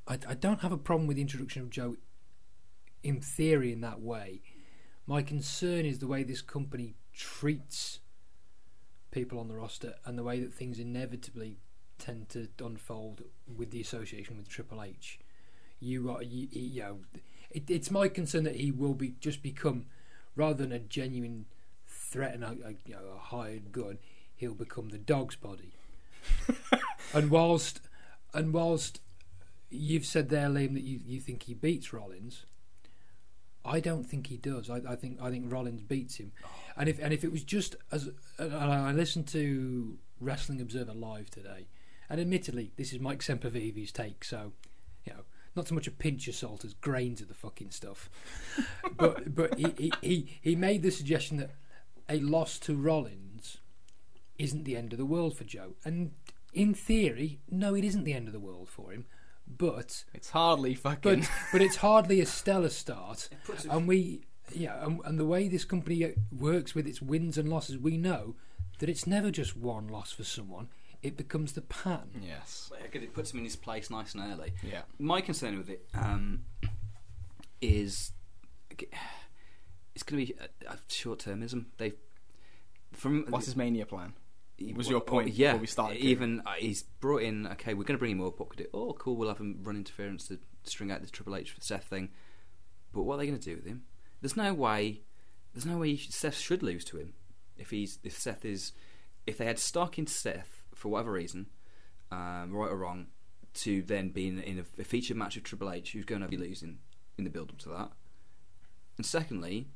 I, I don't have a problem with the introduction of Joe. In theory, in that way, my concern is the way this company treats people on the roster and the way that things inevitably tend to unfold with the association with Triple H. You are, you, you know, it, it's my concern that he will be just become rather than a genuine threat and a, a, you know, a hired gun, he'll become the dog's body. and whilst and whilst you've said there, Liam, that you, you think he beats Rollins, I don't think he does. I, I think I think Rollins beats him. And if and if it was just as and I listened to Wrestling Observer live today, and admittedly this is Mike Sempervive's take, so you know not so much a pinch of salt as grains of the fucking stuff. but but he, he, he, he made the suggestion that a loss to Rollins isn't the end of the world for Joe. And in theory, no, it isn't the end of the world for him. But It's hardly fucking. but but it's hardly a stellar start. puts it- And we yeah, and, and the way this company uh, works with its wins and losses, we know that it's never just one loss for someone. It becomes the pattern. yes. because It puts him in his place nice and early. Yeah. My concern with it um, is it's going to be a, a short-termism. They from What's his Mania plan? was your well, point yeah, before we started, Even uh, he's brought in. Okay, we're going to bring him up. What could do? Oh, cool. We'll have him run interference to string out this Triple H for Seth thing. But what are they going to do with him? There's no way. There's no way Seth should lose to him if he's if Seth is if they had stock into Seth for whatever reason, um, right or wrong, to then being in, a, a featured match of Triple H, who's going to be losing in the build up to that. And secondly,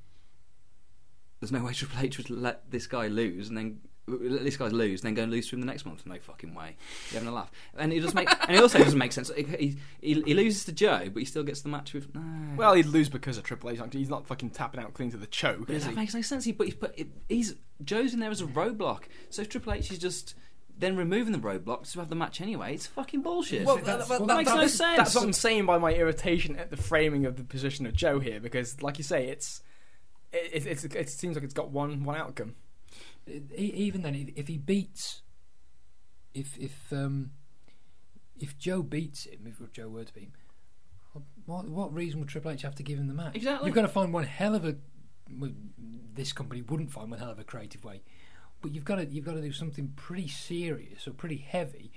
there's no way Triple H would let this guy lose and then let this guy lose and then go and lose to him the next month. No fucking way. You're having a laugh. And it doesn't make. and it also doesn't make sense. He, he, he loses to Joe, but he still gets the match with. No. Well, he'd lose because of Triple H. He's not fucking tapping out clean to the choke, But that he? makes no sense. He, but he's, but he's Joe's in there as a roadblock. So if Triple H is just then removing the roadblocks to have the match anyway, it's fucking bullshit. Well, That's- that, well, that- makes that- no sense. That's what I'm saying by my irritation at the framing of the position of Joe here, because, like you say, it's it, it's it seems like it's got one one outcome. Even then, if, if he beats, if if um, if Joe beats him, if Joe were to beat him, what what reason would Triple H have to give him the match? Exactly. You've got to find one hell of a. well, This company wouldn't find one hell of a creative way, but you've got to you've got to do something pretty serious or pretty heavy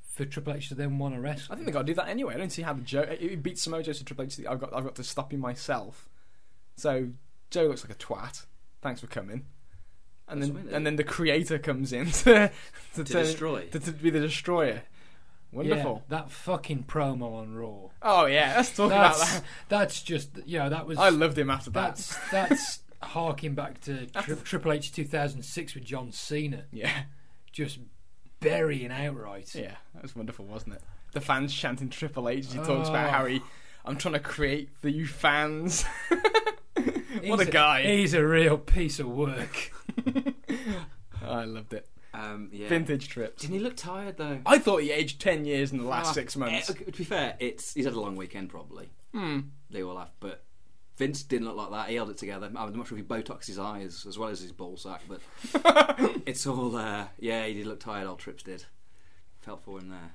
for Triple H to then want to wrestle. I think they got to do that anyway. I don't see how the Joe it beats Samoa Joe to Triple H. I've got I've got to stop him myself. So Joe looks like a twat. Thanks for coming. And That's then I mean. and then the creator comes in to to, To turn- destroy. to, to be the destroyer. Wonderful. Yeah, that fucking promo on Raw. Oh yeah, let's talk about That's that. that's just you know that was I loved him after that. that's that's harking back to tri- Triple H 2006 with John Cena, Yeah, just burying outright. yeah, that was wonderful, wasn't it? The fans chanting Triple H. as He talks about Oh. how he, I'm trying to create for you fans. What a guy! He's a real piece of work. I loved it. Um, yeah. Vintage trips. Didn't he look tired though? I thought he aged ten years in the last Ah, six months. eh, to be fair, it's he's had a long weekend probably. Hmm. They all have, but Vince didn't look like that. He held it together. I'm not sure if he botoxed his eyes as well as his ball sack, but it's all. Uh, yeah, he did look tired. Old Trips did. Felt for him there.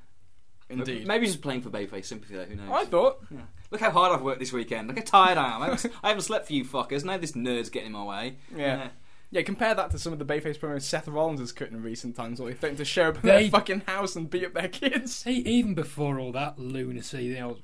Indeed. Maybe he's just playing for Bayface sympathy there. Who knows? I thought. Yeah. Look how hard I've worked this weekend. Look how tired I am. I haven't, I haven't slept for you fuckers. Now this nerd's getting in my way. Yeah. Yeah, compare that to some of the Bayface promos Seth Rollins has cut in recent times, where they threaten to show up at They- their fucking house and beat up their kids. He, even before all that lunacy, you know,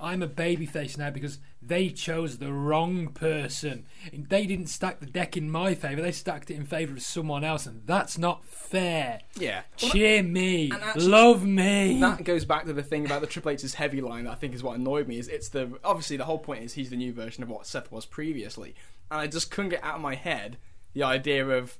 I'm a babyface now because they chose the wrong person. They didn't stack the deck in my favour. They stacked it in favour of someone else, and that's not fair. Yeah. Cheer me, actually- love me. That goes back to the thing about the Triple H's heavy line that I think is what annoyed me. Is it's the obviously the whole point is he's the new version of what Seth was previously, and I just couldn't get out of my head the idea of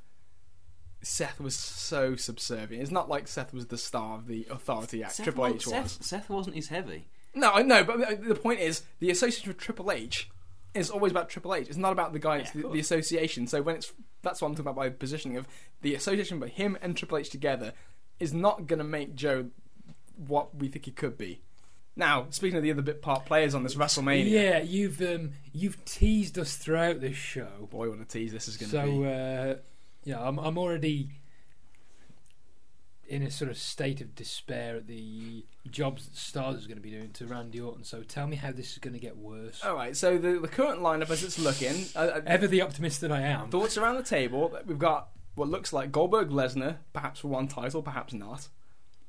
Seth was so subservient. It's not like Seth was the star of the authority act. Seth, Triple wa- H was. Seth, Seth wasn't his heavy. No, I know, but the point is the association with Triple H is always about Triple H. It's not about the guy. It's Yeah, the, the association. So when it's that's what I'm talking about by positioning of the association, but him and Triple H together is not going to make Joe what we think he could be. Now, speaking of the other bit part players on this WrestleMania, Yeah, you've um, you've teased us throughout this show. boy, what a tease this is going to So be. uh, yeah, I'm I'm already in a sort of state of despair at the jobs that Styles is going to be doing to Randy Orton. So tell me how this is going to get worse. All right, so the the current lineup as it's looking, uh, Ever the optimist that I am. thoughts around the table. We've got what looks like Goldberg, Lesnar, perhaps for one title, perhaps not.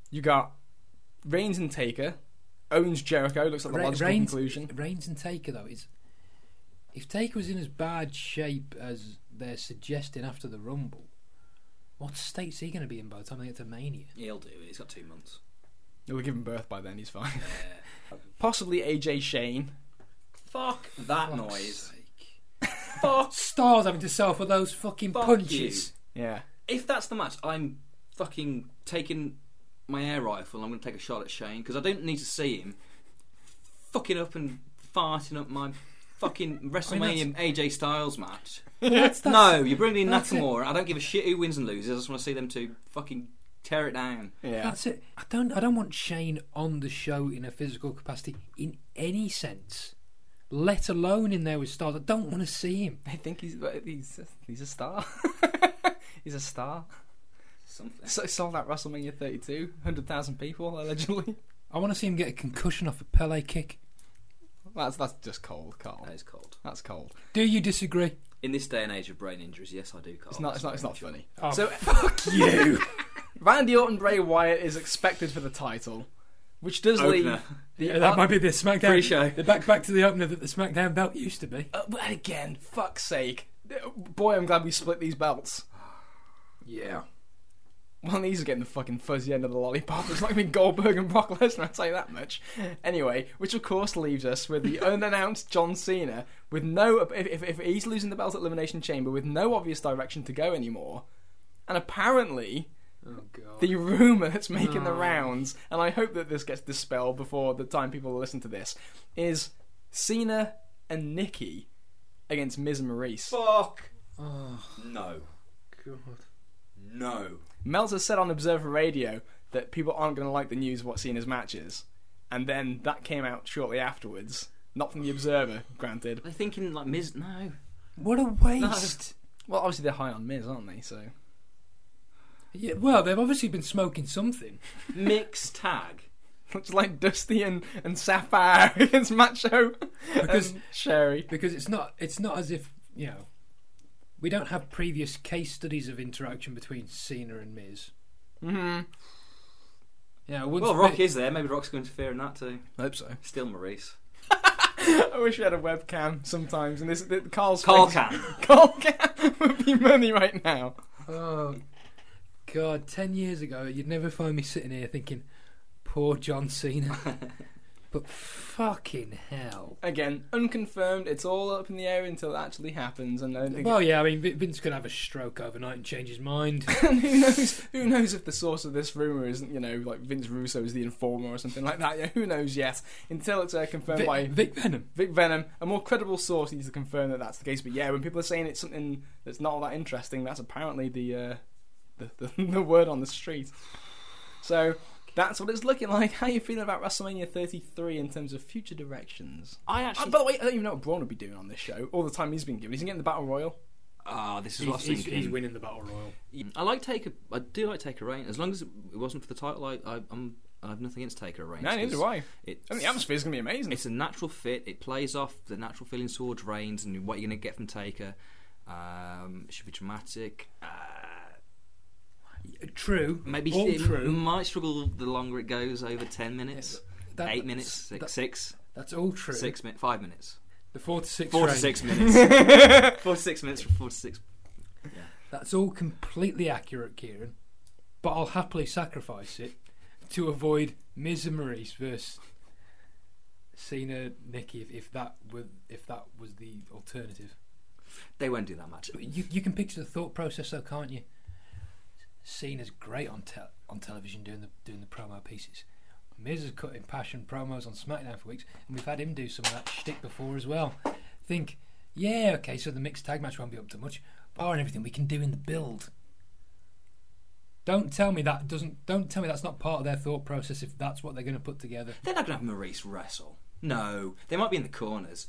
You got Reigns and Taker, Owens, Jericho. Looks like the Re- logical Reigns, conclusion. Reigns and Taker though is if Taker was in as bad shape as they're suggesting after the Rumble, what state's he going to be in by the time they get to Mania? He'll do it. He's got two months. He'll give him birth by then. He's fine. Yeah. Possibly AJ Shane. Fuck that Fuck's noise. sake. Fuck. Styles having to sell for those fucking Fuck punches. Yeah. If that's the match, I'm fucking taking my air rifle and I'm going to take a shot at Shane because I don't need to see him fucking up and farting up my fucking WrestleMania AJ Styles match. That's, that's, no, you bring in that's it. Nakamura. I don't give a shit who wins and loses. I just want to see them two fucking tear it down. Yeah. That's it. I don't. I don't want Shane on the show in a physical capacity in any sense, let alone in there with stars. I don't want to see him. I think he's he's he's a star. he's a star. Something. So sold out WrestleMania 32, 100,000 people allegedly. I want to see him get a concussion off a Pele kick. That's that's just cold, Carl. That is cold. That's cold. Do you disagree? In this day and age of brain injuries, yes, I do, Carl. It's not. It's not. It's not funny. Oh, so fuck you. Randy Orton Bray Wyatt is expected for the title, which does mature. leave the yeah, that might be the SmackDown. Pre-show. The back back to the opener that the SmackDown belt used to be. Uh, but again, fuck's sake, boy, I'm glad we split these belts. Yeah. One of these is getting the fucking fuzzy end of the lollipop. It's not going to be Goldberg and Brock Lesnar, I'll tell you that much. Anyway, which of course leaves us with the unannounced John Cena, with no. If, if, if he's losing the belt at Elimination Chamber, with no obvious direction to go anymore. And apparently, Oh god. the rumour that's making the Oh. rounds, and I hope that this gets dispelled before the time people listen to this, is Cena and Nikki against Miz and Maryse. Fuck. oh No. god. No. Meltzer said on Observer Radio that people aren't going to like the news of what Cena's match is, and then that came out shortly afterwards. Not from the Observer, granted. They're they thinking like Miz? No. What a waste. Well, obviously they're high on Miz, aren't they? So Yeah, well, they've obviously been smoking something. Mixed tag. Looks like Dusty and, and Sapphire against Macho Because- and Sherri. because it's not it's not as if you know we don't have previous case studies of interaction between Cena and Miz. hmm Yeah, once Well, Rock is there. Maybe Rock's going to interfere in that too. I hope so. Still Maryse. I wish we had a webcam sometimes, and this the, Carl's Carl face- can. Carl Cam would be money right now. Oh, God, ten years ago, you'd never find me sitting here thinking, poor John Cena. But fucking hell. Again, unconfirmed. It's all up in the air until it actually happens, and I don't think Well, yeah, I mean, Vin- Vince could have a stroke overnight and change his mind. And who knows? Who knows if the source of this rumor isn't, you know, like Vince Russo is the informer or something like that? Yeah, who knows yet? Until it's uh, confirmed Vic, by Vic Venom. Vic Venom, a more credible source needs to confirm that that's the case. But yeah, when people are saying it's something that's not all that interesting, that's apparently the uh, the, the the word on the street. So that's what it's looking like. How are you feeling about WrestleMania 33 in terms of future directions? I Uh, actually. by the way, I don't even know what Braun would be doing on this show. All the time he's been given, he's getting the battle royal. Ah, this is He's, what I was he's, thinking. he's winning the Battle Royal. I like Taker. I do like Taker Reign. As long as it wasn't for the title, I, I, I'm. I have nothing against Taker Reign. No, neither do I. It's, I think the atmosphere is gonna be amazing. It's a natural fit. It plays off the natural feelings towards Reigns and what you're going to get from Taker. Um, it should be dramatic. Uh, True. maybe all it true. might struggle the longer it goes over ten minutes, That- eight minutes, six, that- six, That's all true. six minutes, five minutes, The four to six. four to range. six minutes, four to six minutes four to six. That's all completely accurate, Kieran. But I'll happily sacrifice it to avoid Miz and Maryse versus Cena, Nikki, if, if that were if that was the alternative. They won't do that much. You you can picture the thought process, though, can't you? Cena's great on te- on television doing the doing the promo pieces. Miz has cut impassioned promos on SmackDown for weeks, and we've had him do some of that shtick before as well. Think, yeah, okay, so the mixed tag match won't be up to much, bar and everything we can do in the build. Don't tell me that doesn't. Don't tell me that's not part of their thought process. If that's what they're going to put together, They're not going to have Maryse wrestle. No, they might be in the corners.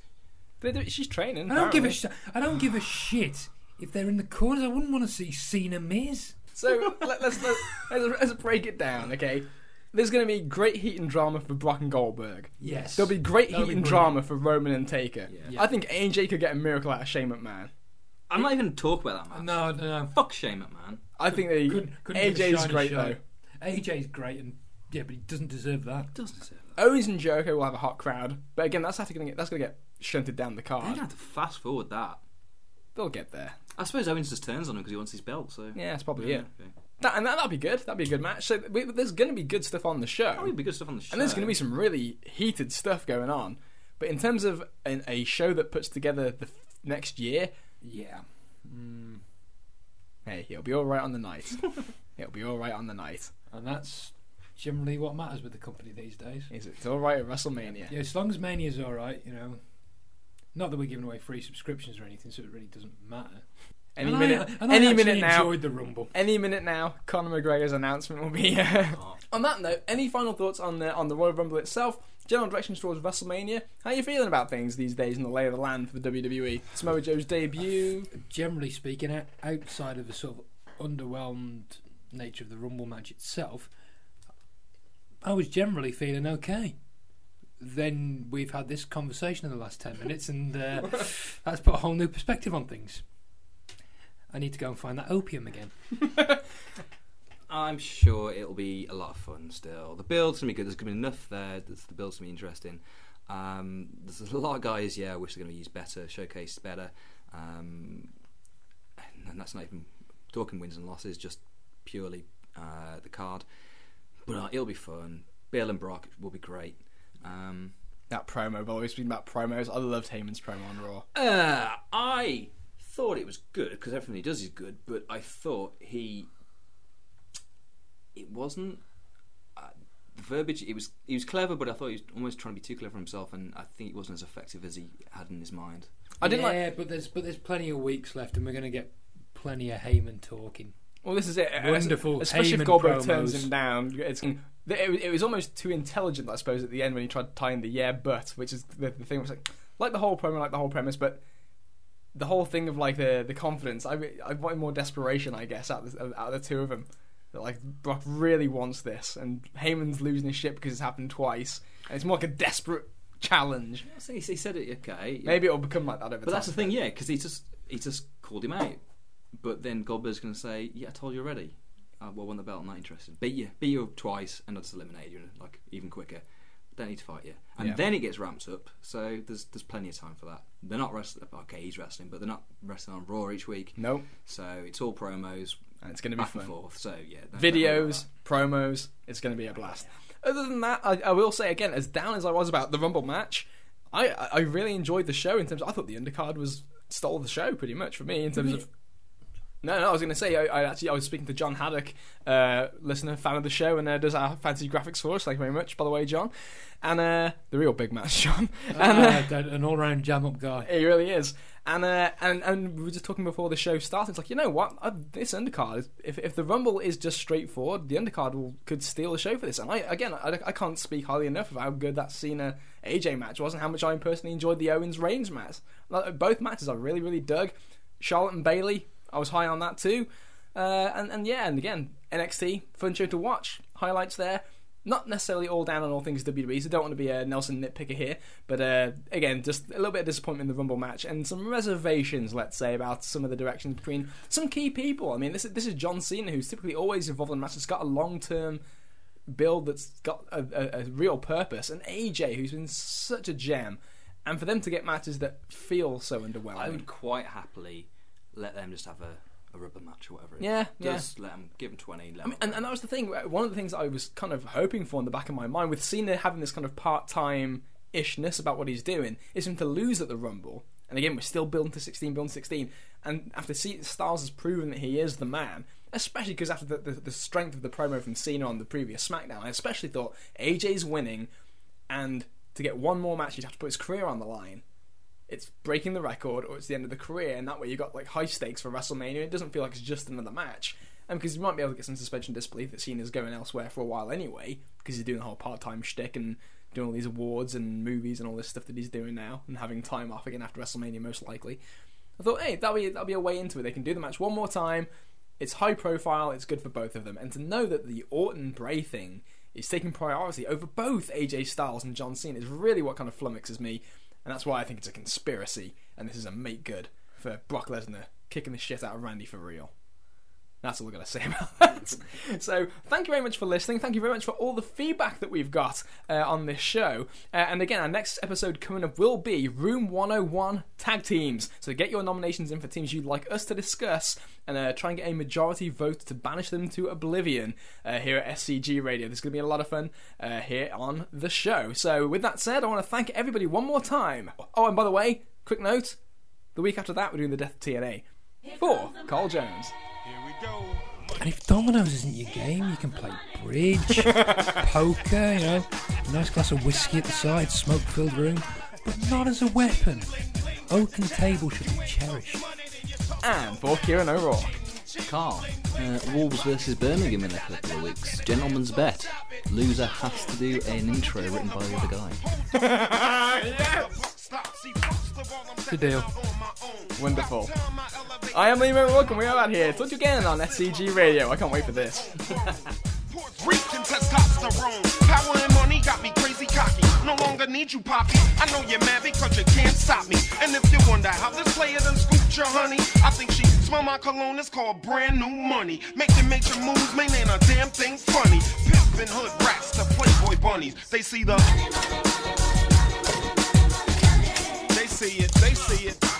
They do- she's training. I don't give a apparently. sh- I don't give a shit if they're in the corners. I wouldn't want to see Cena Miz. So let, let's, let's let's let's break it down, okay? There's going to be great heat and drama for Brock and Goldberg. Yes, There'll be great That'll heat be and brilliant. drama for Roman and Taker. Yeah. Yeah. I think AJ could get a miracle out of Shane McMahon. I'm not even going to talk about that match. No, no, no. Fuck Shane McMahon. I think they Couldn't, couldn't AJ's great show. though. AJ's great, and yeah, but he doesn't deserve that. Doesn't deserve that. Owens and Jericho will have a hot crowd, but again, that's actually going to get that's going to get shunted down the They're card. going to have to fast forward that. They'll get there. I suppose Owens just turns on him because he wants his belt. So Yeah, that's probably Yeah, it. okay. That, and that, that'll be good. That'll be a good match. So we, there's going to be good stuff on the show. Probably be good stuff on the show. And there's going to be some really heated stuff going on. But in terms of an, a show that puts together the f- next year, Yeah. Mm, hey, it'll be all right on the night. it'll be all right on the night. and that's generally what matters with the company these days. Is it? It's all right at WrestleMania. Yeah, as long as Mania's all right, you know. Not that we're giving away free subscriptions or anything, so it really doesn't matter. Any And minute, I, and any actually minute now. enjoyed the Rumble. Any minute now, Conor McGregor's announcement will be. Uh, Oh. on that note, any final thoughts on the on the Royal Rumble itself? General directions towards WrestleMania. How are you feeling about things these days in the lay of the land for the WWE? Samoa Joe's debut. Generally speaking, outside of the sort of underwhelmed nature of the Rumble match itself, I was generally feeling okay. Then we've had this conversation in the last 10 minutes, and uh, that's put a whole new perspective on things. I need to go and find that opium again. I'm sure it'll be a lot of fun still. The build's going to be good. There's going to be enough there. The build's going to be interesting. Um, there's a lot of guys, yeah, I wish they're going to be used better, showcased better. Um, and that's not even talking wins and losses, just purely uh, the card. But uh, it'll be fun. Bill and Brock will be great. Um, That promo, by the way, speaking about promos, I loved Heyman's promo on Raw. Uh, I thought it was good because everything he does is good, but I thought he it wasn't uh, the verbiage. It was he was clever, but I thought he was almost trying to be too clever himself, and I think it wasn't as effective as he had in his mind. I didn't like. yeah, but there's but there's plenty of weeks left, and we're going to get plenty of Heyman talking. Well, this is it. Wonderful Especially if Heyman Goldberg promos. turns him down. It's, it, it was almost too intelligent, I suppose, at the end when he tried to tie in the yeah, but, which is the, the thing. Was like, like the whole promo, like the whole premise, but the whole thing of like the the confidence. I I wanted more desperation, I guess, out of, the, out of the two of them. That like Brock really wants this, and Heyman's losing his shit because it's happened twice, and it's more like a desperate challenge. So he, he said it okay, Maybe it'll become like that over but time. that's the thing, yeah, because he just he just called him out, but then Goldberg's going to say, "Yeah, I told you already." Oh, well, won the belt. I'm not interested. Beat you, beat you twice, and I just eliminated you like even quicker. Don't need to fight you. And Yeah. then it gets ramped up. So there's there's plenty of time for that. They're not wrestling. Okay, he's wrestling, but they're not wrestling on Raw each week. No, So it's all promos and it's going to be back and forth. So yeah, don't- don't Videos, promos. It's going to be a blast. Other than that, I, I will say again, as down as I was about the Rumble match, I I I really enjoyed the show. In terms, of, I thought the undercard was stole the show pretty much for me in terms of. No, no, I was going to say I, I actually I was speaking to John Haddock, uh, listener, fan of the show, and uh, does our fancy graphics for us. Thank you very much, by the way, John. And uh, the real big match, John. And uh, Ah, an all-round jam-up guy. he really is. And uh, and and we were just talking before the show started. It's like you know what, uh, this undercard. is- If if the Rumble is just straightforward, the undercard will, could steal the show for this. And I again, I, I can't speak highly enough of how good that Cena AJ match was, and how much I personally enjoyed the Owens Reigns match. Like, Both matches I really really dug. Charlotte and Bayley, I was high on that too. Uh, and and yeah, and again NXT fun show to watch. Highlights there. Not necessarily all down on all things WWE, so don't want to be a Nelson nitpicker here. But uh, again, just a little bit of disappointment in the Rumble match and some reservations, let's say, about some of the directions between some key people. I mean, this is this is John Cena, who's typically always involved in matches. It's got a long term build that's got a, a, a real purpose, and AJ, who's been such a gem, and for them to get matches that feel so underwhelming. I would quite happily let them just have a, a rubber match or whatever. it is. Yeah, yeah. Just let them give them twenty. Let I mean, and, and that was the thing. One of the things I was kind of hoping for in the back of my mind with Cena having this kind of part time ishness about what he's doing is him to lose at the Rumble. And again, we're still building to 16, building to 16. And after C- Styles has proven that he is the man, especially because after the, the, the strength of the promo from Cena on the previous SmackDown, I especially thought AJ's winning, and to get one more match, he'd have to put his career on the line it's breaking the record or it's the end of the career, and that way you got like high stakes for WrestleMania. It doesn't feel like it's just another match, and because you might be able to get some suspension disbelief that Cena's going elsewhere for a while anyway, because he's doing the whole part-time shtick and doing all these awards and movies and all this stuff that he's doing now, and having time off again after WrestleMania most likely. I thought, hey, that'll be that'll be a way into it. They can do the match one more time. It's high profile. It's good for both of them, and to know that the Orton Bray thing is taking priority over both AJ Styles and John Cena is really what kind of flummoxes me. And that's why I think it's a conspiracy, and this is a make good for Brock Lesnar kicking the shit out of Randy for real. That's all I've got to say about that. so, thank you very much for listening. Thank you very much for all the feedback that we've got uh, on this show. Uh, and again, our next episode coming up will be Room 101 Tag Teams. So, get your nominations in for teams you'd like us to discuss and uh, try and get a majority vote to banish them to oblivion uh, here at SCG Radio. This is going to be a lot of fun uh, here on the show. So, with that said, I want to thank everybody one more time. Oh, and by the way, quick note the week after that, we're doing the Death of TNA for Carl Jones. Here we go. And if dominoes isn't your game, you can play bridge, poker, you know, a nice glass of whiskey at the side, smoke-filled room, but not as a weapon. Oaken table should be cherished. And for Kieran O'Rourke. Carl, uh, Wolves versus Birmingham in a couple of weeks. Gentleman's bet. Loser has to do an intro written by the other guy. Deal. Wonderful. I am O'Rourke and we are out here. Talk to you again on SCG Radio. I can't wait for this. Reeking testosterone. Power and money got me crazy cocky. No longer need you, Poppy. I know you're mad because you can't stop me. And if you wonder how this player done scooped your honey, I think she smell my cologne. It's called brand new money. Making major moves, man, ain't a damn thing funny. Pimpin' hood rats to Playboy bunnies. They see the. See it, they see it.